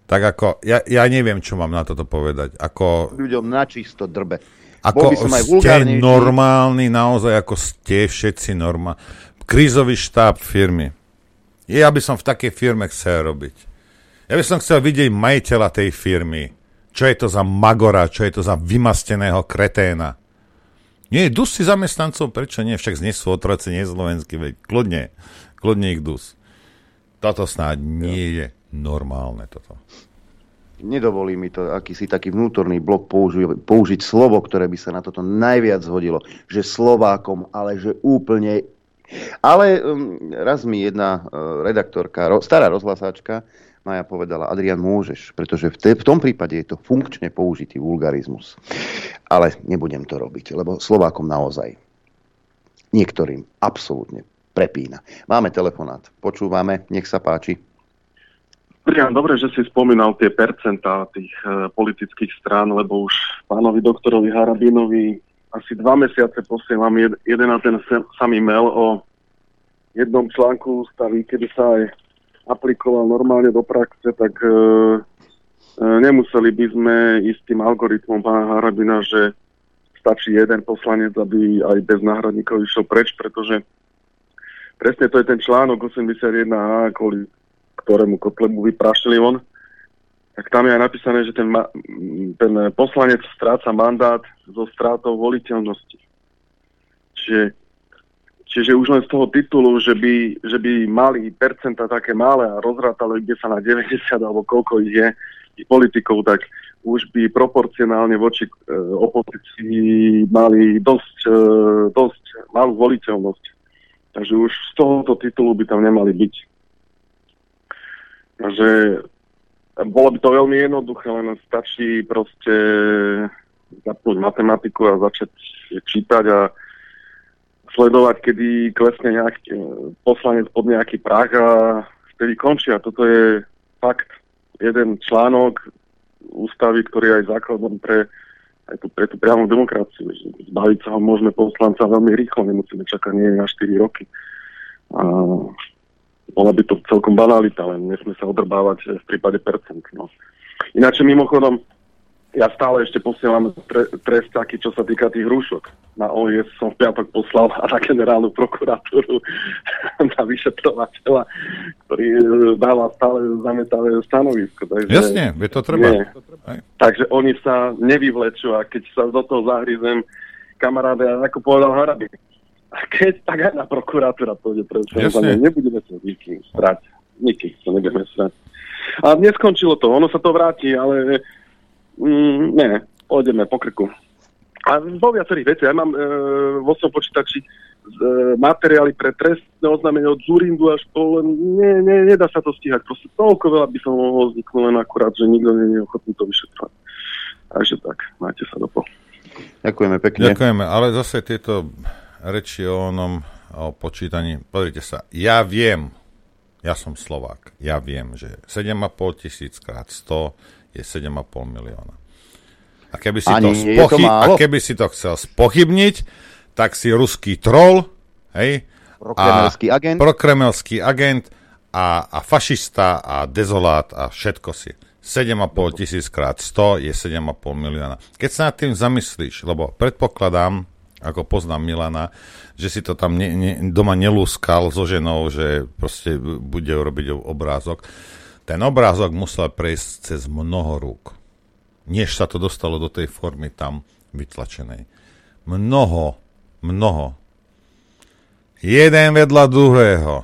tak ako, ja, ja neviem, čo mám na toto povedať. Ako, Ľuďom načisto drbe. Ako som aj ste normálni, naozaj ako ste všetci normálni. Krízový štáb firmy. Ja by som v takej firme chcel robiť. Ja by som chcel vidieť majiteľa tej firmy. Čo je to za magora, čo je to za vymasteného kreténa. Nie, dus si zamestnancov, prečo nie? Však nie sú otroci, nie slovenskí, veď kľudne, kľudne ich dus. Toto snáď nie je normálne toto. Nedovolí mi to akýsi taký vnútorný blok použi- použiť slovo, ktoré by sa na toto najviac zhodilo. Že Slovákom, ale že úplne ale um, raz mi jedna uh, redaktorka, stará rozhlasáčka, Maja povedala, Adrian, môžeš, pretože v, te, v tom prípade je to funkčne použitý vulgarizmus. Ale nebudem to robiť, lebo Slovákom naozaj niektorým absolútne prepína. Máme telefonát, počúvame, nech sa páči. Priam, dobre, že si spomínal tie percentá tých e, politických strán, lebo už pánovi doktorovi Harabinovi asi dva mesiace posielam jed, jeden a ten samý mail o jednom článku ústavy, kedy sa aj aplikoval normálne do praxe, tak e, e, nemuseli by sme ísť tým algoritmom pána Harabina, že stačí jeden poslanec, aby aj bez náhradníkov išiel preč, pretože presne to je ten článok 81a, kvôli ktorému Kotlebu vyprašili on, tak tam je aj napísané, že ten, ma- ten poslanec stráca mandát so strátou voliteľnosti. Čiže, čiže už len z toho titulu, že by, že by mali percenta také malé a rozrátali kde sa na 90 alebo koľko ich je, politikov, tak už by proporcionálne voči e, opozícii mali dosť, e, dosť malú voliteľnosť. Takže už z tohoto titulu by tam nemali byť. Takže bolo by to veľmi jednoduché, len stačí proste zapnúť matematiku a začať čítať a sledovať, kedy klesne nejaký e, poslanec pod nejaký prah a vtedy končia. Toto je fakt jeden článok ústavy, ktorý je aj základom pre, aj tu, pre tú priamu demokraciu. Zbaviť sa ho môžeme poslanca veľmi rýchlo, nemusíme čakať nie na 4 roky. A bola by to celkom banalita, len nesme sa odrbávať v prípade percent. No. Ináč mimochodom, ja stále ešte posielam tre, trest taký, čo sa týka tých rúšok. Na OIS som v piatok poslal na generálnu prokuratúru na vyšetrovateľa, ktorý e, dáva stále zametavé stanovisko. Takže, Jasne, je to treba. Nie. Takže oni sa nevyvlečú a keď sa do toho zahryzem, kamaráde, ako povedal Harabin, a keď tak aj na prokuratúra pôjde pre nebudeme sa nikým strať. Nikým sa nebudeme strať. A neskončilo to, ono sa to vráti, ale mm, ne, pôjdeme po krku. A vo viacerých veciach. Ja mám e, vo svojom počítači e, materiály pre trestné oznámenie od Zurindu až po... Nie, nie, nedá sa to stíhať. Proste toľko veľa by som mohol vzniknúť len akurát, že nikto nie je ochotný to vyšetrovať. Takže tak, máte sa do Ďakujeme pekne. Ďakujeme, ale zase tieto reči o onom, o počítaní. Pozrite sa, ja viem, ja som Slovák, ja viem, že 7,5 tisíc krát 100 je 7,5 milióna. A keby si, Ani to, spochy- to a keby si to chcel spochybniť, tak si ruský troll, hej, prokremelský a, agent, prokremelský agent a, a fašista a dezolát a všetko si. 7,5 tisíc krát 100 je 7,5 milióna. Keď sa nad tým zamyslíš, lebo predpokladám, ako poznám Milana, že si to tam ne, ne, doma nelúskal so ženou, že proste bude robiť obrázok. Ten obrázok musel prejsť cez mnoho rúk, než sa to dostalo do tej formy tam vytlačenej. Mnoho, mnoho. Jeden vedľa druhého.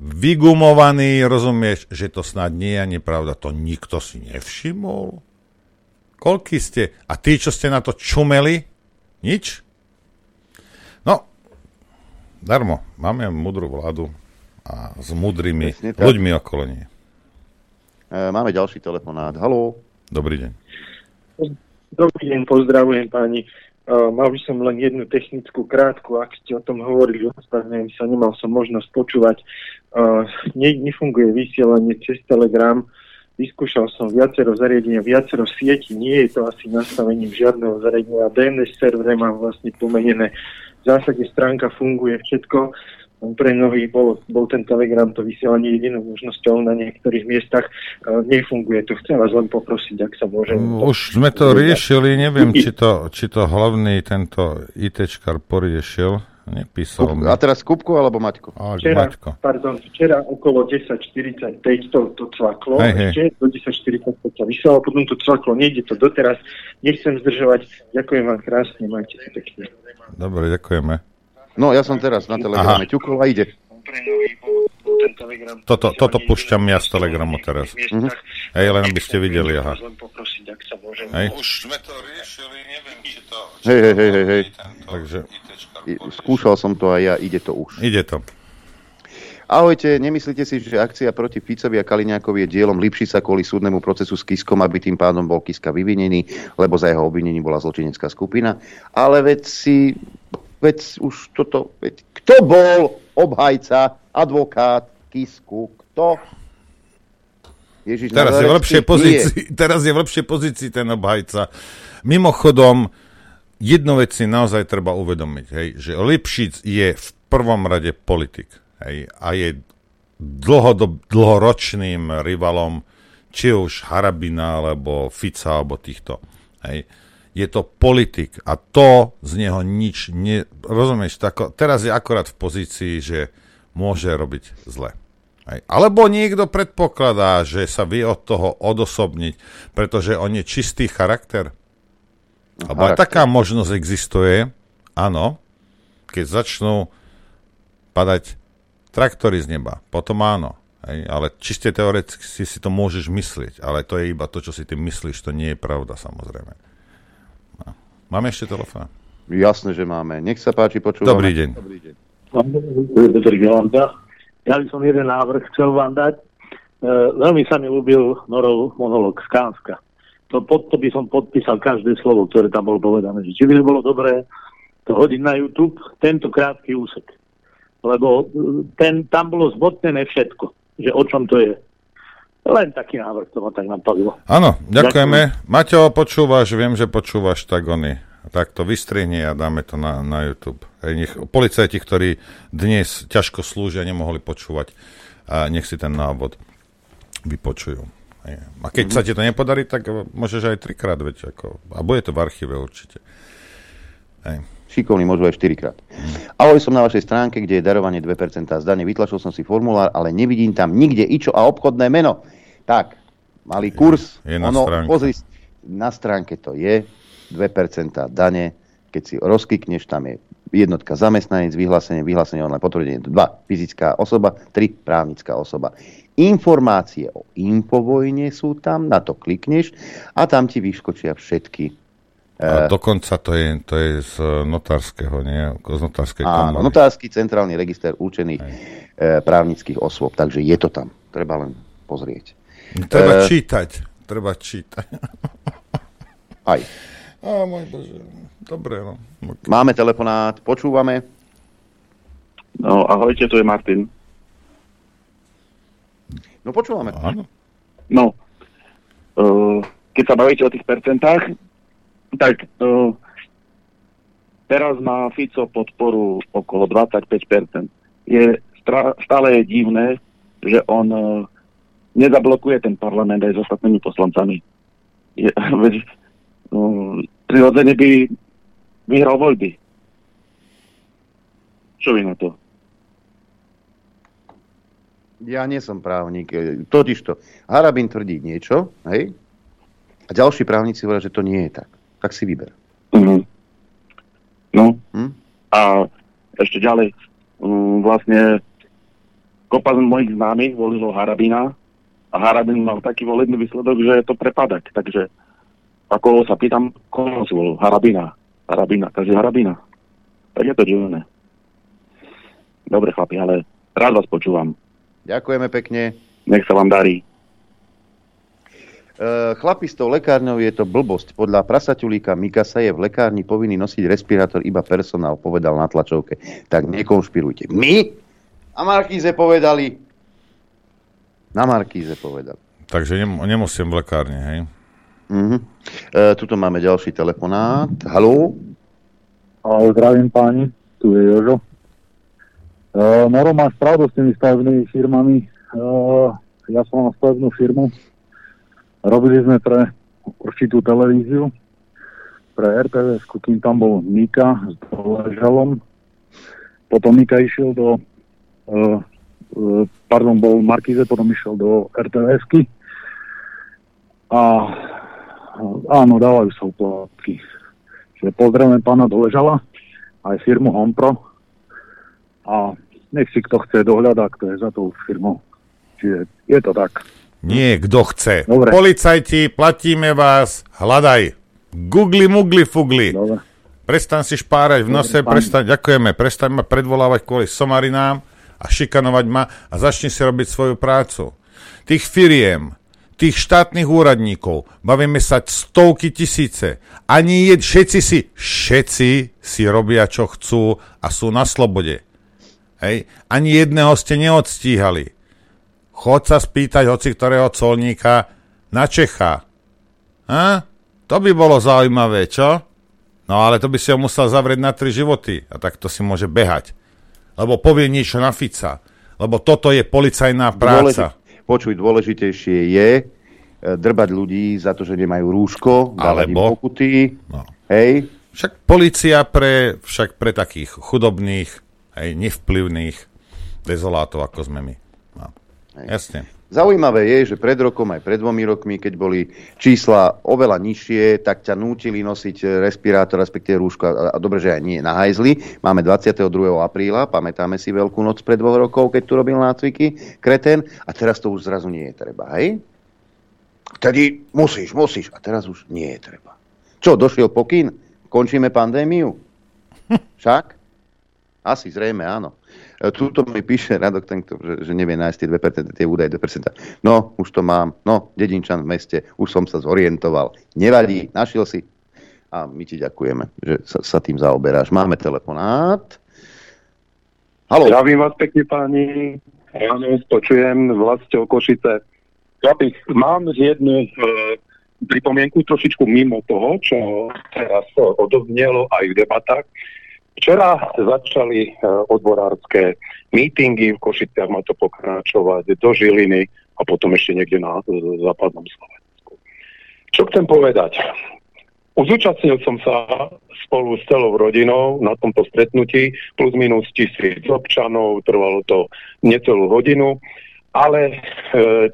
Vygumovaný, rozumieš, že to snad nie je ani pravda. To nikto si nevšimol. Koľký ste? A tí, čo ste na to čumeli? Nič? Darmo. Máme mudrú vládu a s mudrými ľuďmi okolo nie. E, máme ďalší telefonát. Haló. Dobrý deň. Dobrý deň, pozdravujem páni. Uh, mal by som len jednu technickú krátku, ak ste o tom hovorili, ospravedlňujem sa, nemal som možnosť počúvať. Uh, ne, nefunguje vysielanie cez Telegram, vyskúšal som viacero zariadenia, viacero sietí, nie je to asi nastavením žiadneho zariadenia. DNS servere mám vlastne pomenené v zásade stránka funguje všetko. Pre mnohých bol, bol ten Telegram to vysielanie jedinou možnosťou na niektorých miestach. Nefunguje to. Chcem vás len poprosiť, ak sa môžem... Mm, už sme to riešili, neviem, či to, či to hlavný tento ITčkar poriešil. Nepísal Kup, A teraz Kupko alebo Maťko? A, včera, Maťko. Pardon, včera okolo 10.45 to, to cvaklo, hej, hej. ešte do 10.45 sa vysielalo, potom to cvaklo, nejde to doteraz, nechcem zdržovať, ďakujem vám krásne, majte sa pekne. Dobre, ďakujeme. No, ja som teraz na telegrame ťukol a ide. Toto, toto púšťam ja z telegramu teraz. Mm-hmm. Hej, len aby ste videli, aha. Hej. Už sme to riešili, neviem, či to... Hej, hej, hej, hej, hej. Takže... Skúšal som to a ja, ide to už. Ide to. Ahojte, nemyslíte si, že akcia proti Ficovi a Kaliňákovi je dielom Lipši sa kvôli súdnemu procesu s Kiskom, aby tým pádom bol Kiska vyvinený, lebo za jeho obvinení bola zločinecká skupina. Ale veď si, veď už toto, veď kto bol obhajca, advokát Kisku, kto? Ježiš teraz je v lepšej pozícii, teraz je v lepšej pozícii ten obhajca. Mimochodom, jednu vec si naozaj treba uvedomiť, hej, že Lipšic je v prvom rade politik hej, a je dlhodob, dlhoročným rivalom či už Harabina, alebo Fica, alebo týchto. Hej. Je to politik a to z neho nič, ne, rozumieš, tako, teraz je akorát v pozícii, že môže robiť zle. Hej. Alebo niekto predpokladá, že sa vie od toho odosobniť, pretože on je čistý charakter. Alebo aj Charakter. taká možnosť existuje, áno, keď začnú padať traktory z neba, potom áno. Hej, ale čiste teoreticky si, si to môžeš myslieť, ale to je iba to, čo si ty myslíš, to nie je pravda samozrejme. No. Máme ešte telefón? Jasné, že máme. Nech sa páči, počúvame. Dobrý deň. Dobrý deň. Ja by som jeden návrh chcel vám dať. E, veľmi sa mi ľúbil Norov monolog z Kánska. To, pod to by som podpísal každé slovo, ktoré tam bolo povedané. Či by bolo dobré to hodiť na YouTube, tento krátky úsek. Lebo e, ten, tam bolo zbotnené všetko, že o čom to je. Len taký návrh, to ma tak napadlo. Áno, ďakujeme. Maťo, počúvaš, viem, že počúvaš, tak oni. Tak to vystrihne a dáme to na, na YouTube. Hej, nech, policajti, ktorí dnes ťažko slúžia, nemohli počúvať, a nech si ten návod vypočujú. Hej. A keď sa ti to nepodarí, tak môžeš aj trikrát, veď, ako, a bude to v archíve určite. Hej. Šikovný môžu aj 4 krát. Ahoj, som na vašej stránke, kde je darovanie 2% z dane. Vytlačil som si formulár, ale nevidím tam nikde ičo a obchodné meno. Tak, malý kurz. je na ono, stránke. pozri, na stránke to je 2% dane. Keď si rozklikneš, tam je jednotka zamestnanec, vyhlásenie, vyhlásenie online potvrdenie 2 fyzická osoba, 3 právnická osoba. Informácie o infovojne sú tam, na to klikneš a tam ti vyskočia všetky A eh, dokonca to je, to je z notárskeho, nie? Z notárskej Áno, komory. notársky centrálny register určených e, právnických osôb, takže je to tam. Treba len pozrieť. Treba Eh, čítať. Treba čítať. Aj. Á, môj Bože. Dobre, no. Máme telefonát, počúvame. No, ahojte, tu je Martin. No počúvame. Áno. No, uh, keď sa bavíte o tých percentách, tak uh, teraz má Fico podporu okolo 25%. Je stra- stále je divné, že on uh, nezablokuje ten parlament aj s ostatnými poslancami. Je, veď, uh, prirodzene by vyhral voľby. Čo vy na to? Ja nie som právnik. e, Totižto, Harabin tvrdí niečo, hej? A ďalší právnici hovoria, že to nie je tak. Tak si vyber. Mhm. No. Hm? A ešte ďalej, um, vlastne kopa z mojich známych volilo Harabina a Harabin mal taký volebný výsledok, že je to prepadak. Takže ako sa pýtam, koho si volil? Harabina. Harabina. Takže Harabina. Tak je to divné. Dobre chlapi, ale rád vás počúvam. Ďakujeme pekne. Nech sa vám darí. E, chlapi s tou lekárňou je to blbosť. Podľa prasaťulíka Mikasa je v lekárni povinný nosiť respirátor iba personál, povedal na tlačovke. Tak nekonšpirujte. My? A Markíze povedali. Na Markíze povedali. Takže nem, nemusím v lekárni, hej? Mhm. E, tuto máme ďalší telefonát. Haló? Zdravím páni, tu je Jožo. Uh, Moro, máš pravdu s tými stavebnými firmami. Uh, ja som mal stavebnú firmu. Robili sme pre určitú televíziu, pre RTVS, kým tam bol Mika s doležalom. Potom Mika išiel do, uh, uh, pardon, bol Markize, potom išiel do RTVSky. A áno, dávajú sa úplatky. Čiže pozdravujem pána Doležala, aj firmu Hompro. A nech si kto chce dohľadá, kto je za tou firmou. Čiže je to tak. Nie, kto chce. Dobre. Policajti, platíme vás, hľadaj. Googli, mugli, fugli. Dobre. Prestan si špárať v nose, Dobre, prestan, ďakujeme, prestan ma predvolávať kvôli somarinám a šikanovať ma a začni si robiť svoju prácu. Tých firiem, tých štátnych úradníkov, bavíme sa stovky tisíce. Ani jed, všetci si, všetci si robia, čo chcú a sú na slobode. Hej? Ani jedného ste neodstíhali. Chod sa spýtať hoci ktorého colníka na Čecha. A? To by bolo zaujímavé, čo? No ale to by si ho musel zavrieť na tri životy a tak to si môže behať. Lebo povie niečo na Fica. Lebo toto je policajná práca. Dôležit, počuj, dôležitejšie je e, drbať ľudí za to, že nemajú rúško, dávať im Alebo- pokuty. No. Hej, Však policia pre, však pre takých chudobných, aj nevplyvných dezolátov, ako sme my. Jasne. Zaujímavé je, že pred rokom, aj pred dvomi rokmi, keď boli čísla oveľa nižšie, tak ťa nútili nosiť respirátor, respektíve rúško. A, a dobre, že aj nie na hajzli. Máme 22. apríla, pamätáme si Veľkú noc pred dvoch rokov, keď tu robil nácviky, kreten. A teraz to už zrazu nie je treba, hej? Vtedy musíš, musíš. A teraz už nie je treba. Čo, došiel pokyn? Končíme pandémiu? Však? Asi zrejme áno. E, Tuto mi píše Radok tento, že, že nevie nájsť tie 2%, tie údaje 2%. No, už to mám. No, dedinčan v meste, už som sa zorientoval. Nevadí, našiel si. A my ti ďakujeme, že sa, sa tým zaoberáš. Máme telefonát. Haló. Zdravím vás pekne, páni. Áno, počujem vlastou Košice. Ja bych, mám jednu e, pripomienku trošičku mimo toho, čo teraz odovznelo aj v debatách. Včera začali e, odborárske mítingy v Košiciach, má to pokračovať do Žiliny a potom ešte niekde na e, západnom Slovensku. Čo chcem povedať? Zúčastnil som sa spolu s celou rodinou na tomto stretnutí, plus minus tisíc občanov, trvalo to necelú hodinu, ale e,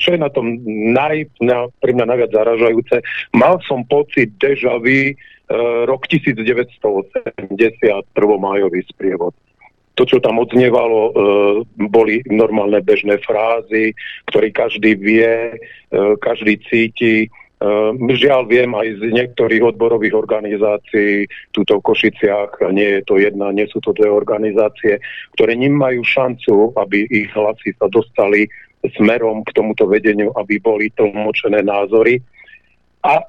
čo je na tom naj, na, pre mňa najviac zaražajúce, mal som pocit deja vu e, rok 1980, 1. májový sprievod. To, čo tam odznievalo, e, boli normálne bežné frázy, ktoré každý vie, každý cíti. Žiaľ viem aj z niektorých odborových organizácií túto v Košiciach, nie je to jedna, nie sú to dve organizácie, ktoré nemajú šancu, aby ich hlasy sa dostali smerom k tomuto vedeniu, aby boli tlmočené názory. A e,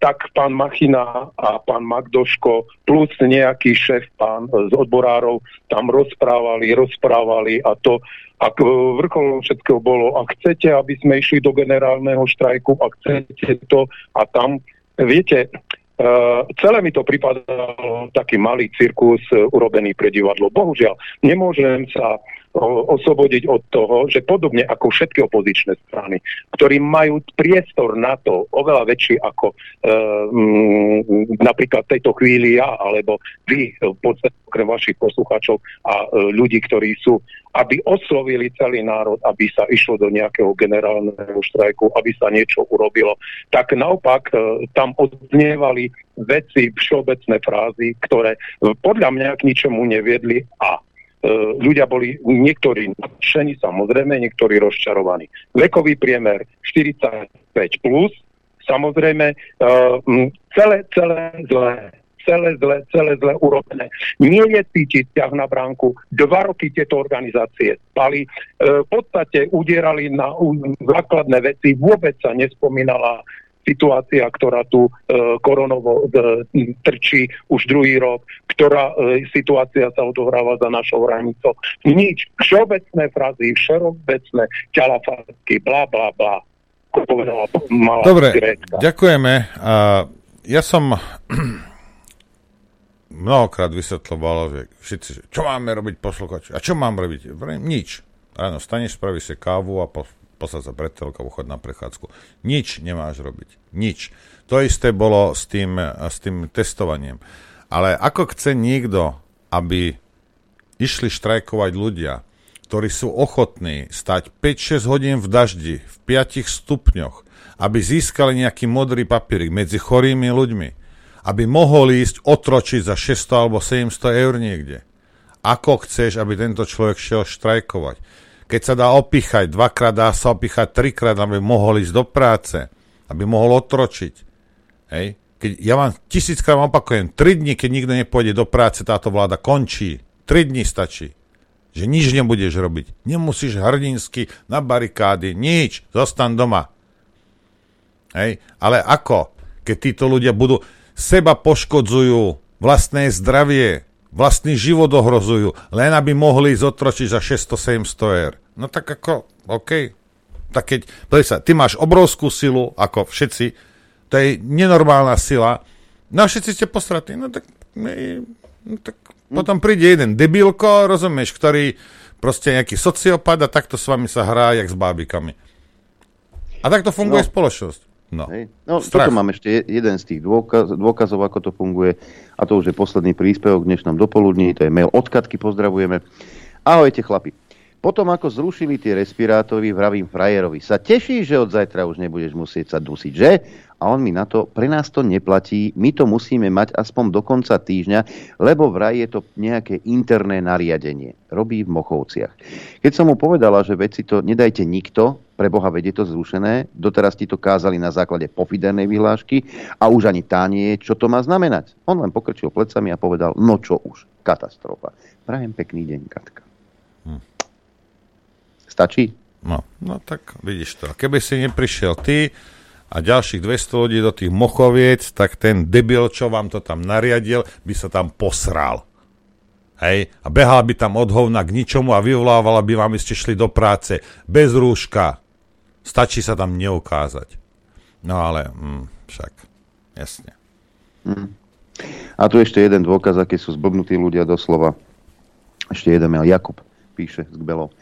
tak pán Machina a pán Magdoško plus nejaký šéf pán z odborárov tam rozprávali, rozprávali a to ak e, vrcholom všetkého bolo, ak chcete, aby sme išli do generálneho štrajku, ak chcete to a tam, viete, Uh, celé mi to pripadalo taký malý cirkus uh, urobený pre divadlo. Bohužiaľ, nemôžem sa oslobodiť od toho, že podobne ako všetky opozičné strany, ktorí majú priestor na to oveľa väčší ako m, napríklad v tejto chvíli ja, alebo vy, v podstate okrem vašich poslucháčov a uh, ľudí, ktorí sú aby oslovili celý národ, aby sa išlo do nejakého generálneho štrajku, aby sa niečo urobilo. Tak naopak e, tam odznievali veci, všeobecné frázy, ktoré e, podľa mňa k ničomu neviedli a e, ľudia boli niektorí nadšení, samozrejme, niektorí rozčarovaní. Vekový priemer 45+, plus, samozrejme, celé, celé zlé celé zle, celé zle urobené. Nie je cítiť ťah na bránku. Dva roky tieto organizácie spali. E, v podstate udierali na základné veci. Vôbec sa nespomínala situácia, ktorá tu e, koronovo e, trčí už druhý rok, ktorá e, situácia sa odohráva za našou hranicou. Nič. Všeobecné frazy, všeobecné ťalafátky, bla, bla, bla. Dobre, Grécka. ďakujeme. A ja som mnohokrát vysvetľoval, že všetci, že čo máme robiť posluchači? A čo mám robiť? Vrejme, nič. Áno, staneš, spravíš si kávu a po, poslať sa pred telkou, chod na prechádzku. Nič nemáš robiť. Nič. To isté bolo s tým, s tým testovaniem. Ale ako chce niekto, aby išli štrajkovať ľudia, ktorí sú ochotní stať 5-6 hodín v daždi, v 5 stupňoch, aby získali nejaký modrý papierik medzi chorými ľuďmi, aby mohol ísť otročiť za 600 alebo 700 eur niekde. Ako chceš, aby tento človek šiel štrajkovať? Keď sa dá opíchať, dvakrát dá sa opíchať, trikrát, aby mohol ísť do práce, aby mohol otročiť. Hej? Keď, ja vám tisíckrát opakujem, 3 dní, keď nikto nepôjde do práce, táto vláda končí. 3 dní stačí. Že nič nebudeš robiť. Nemusíš hrdinsky na barikády, nič. Zostan doma. Hej? Ale ako? Keď títo ľudia budú seba poškodzujú, vlastné zdravie, vlastný život ohrozujú, len aby mohli ísť otročiť za 600-700 eur. No tak ako, OK, Tak keď, sa, ty máš obrovskú silu, ako všetci, to je nenormálna sila, no a všetci ste posratí, no tak, no tak potom príde jeden debilko, rozumieš, ktorý proste nejaký sociopat a takto s vami sa hrá, jak s bábikami. A takto funguje no. spoločnosť. No, Hej. no toto mám ešte jeden z tých dôkaz, dôkazov, ako to funguje. A to už je posledný príspevok v dnešnom dopoludní. To je mail odkatky, pozdravujeme. Ahojte chlapi. Potom ako zrušili tie respirátory, vravím frajerovi, sa teší, že od zajtra už nebudeš musieť sa dusiť, že? A on mi na to, pre nás to neplatí, my to musíme mať aspoň do konca týždňa, lebo vraj je to nejaké interné nariadenie. Robí v Mochovciach. Keď som mu povedala, že veci to nedajte nikto, pre Boha vedie to zrušené, doteraz ti to kázali na základe pofidernej vyhlášky a už ani tá nie je, čo to má znamenať. On len pokrčil plecami a povedal, no čo už, katastrofa. Prajem pekný deň, Katka. Stačí? No, no tak vidíš to. Keby si neprišiel ty a ďalších 200 ľudí do tých mochoviec, tak ten debil, čo vám to tam nariadil, by sa tam posral. Hej? A behal by tam od hovna k ničomu a vyvolávala by vám, ste šli do práce bez rúška. Stačí sa tam neukázať. No ale, hm, však, jasne. Hm. A tu ešte jeden dôkaz, aký sú zblbnutí ľudia doslova. Ešte jeden mail. Jakub píše z Gbelov.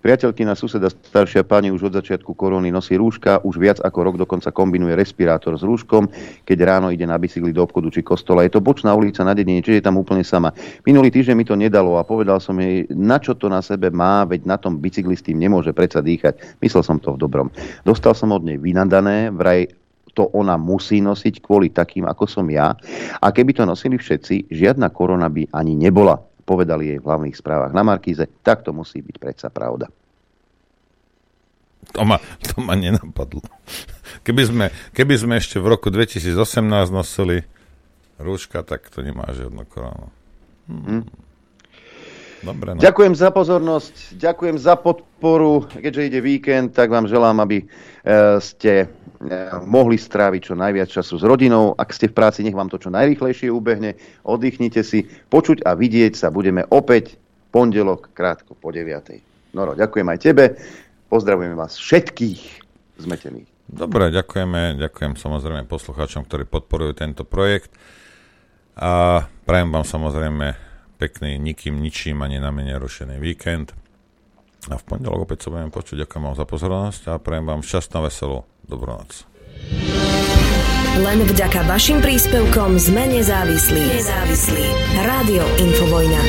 Priateľkina suseda staršia pani už od začiatku korony nosí rúška, už viac ako rok dokonca kombinuje respirátor s rúškom, keď ráno ide na bicykli do obchodu či kostola. Je to bočná ulica na dedine, čiže je tam úplne sama. Minulý týždeň mi to nedalo a povedal som jej, na čo to na sebe má, veď na tom bicykli s tým nemôže predsa dýchať. Myslel som to v dobrom. Dostal som od nej vynadané, vraj to ona musí nosiť kvôli takým, ako som ja. A keby to nosili všetci, žiadna korona by ani nebola povedali jej v hlavných správach na Markíze, tak to musí byť predsa pravda. To ma, to ma nenapadlo. Keby sme, keby sme ešte v roku 2018 nosili rúška, tak to nemá žiadnu koronu. Hmm. Dobre, no. Ďakujem za pozornosť, ďakujem za podporu. Keďže ide víkend, tak vám želám, aby e, ste Eh, mohli stráviť čo najviac času s rodinou. Ak ste v práci, nech vám to čo najrychlejšie ubehne. Oddychnite si. Počuť a vidieť sa budeme opäť pondelok krátko po 9. Noro, ďakujem aj tebe. Pozdravujeme vás všetkých zmetených. Dobre, ďakujeme. Ďakujem samozrejme poslucháčom, ktorí podporujú tento projekt. A prajem vám samozrejme pekný, nikým, ničím ani na mene rušený víkend. A v pondelok opäť sa budeme počuť. Ďakujem vám za pozornosť a prajem vám šťastnú, veselú Dobrú noc. Len vďaka vašim príspevkom sme nezávislí. Nezávislí. Rádio Infovojna.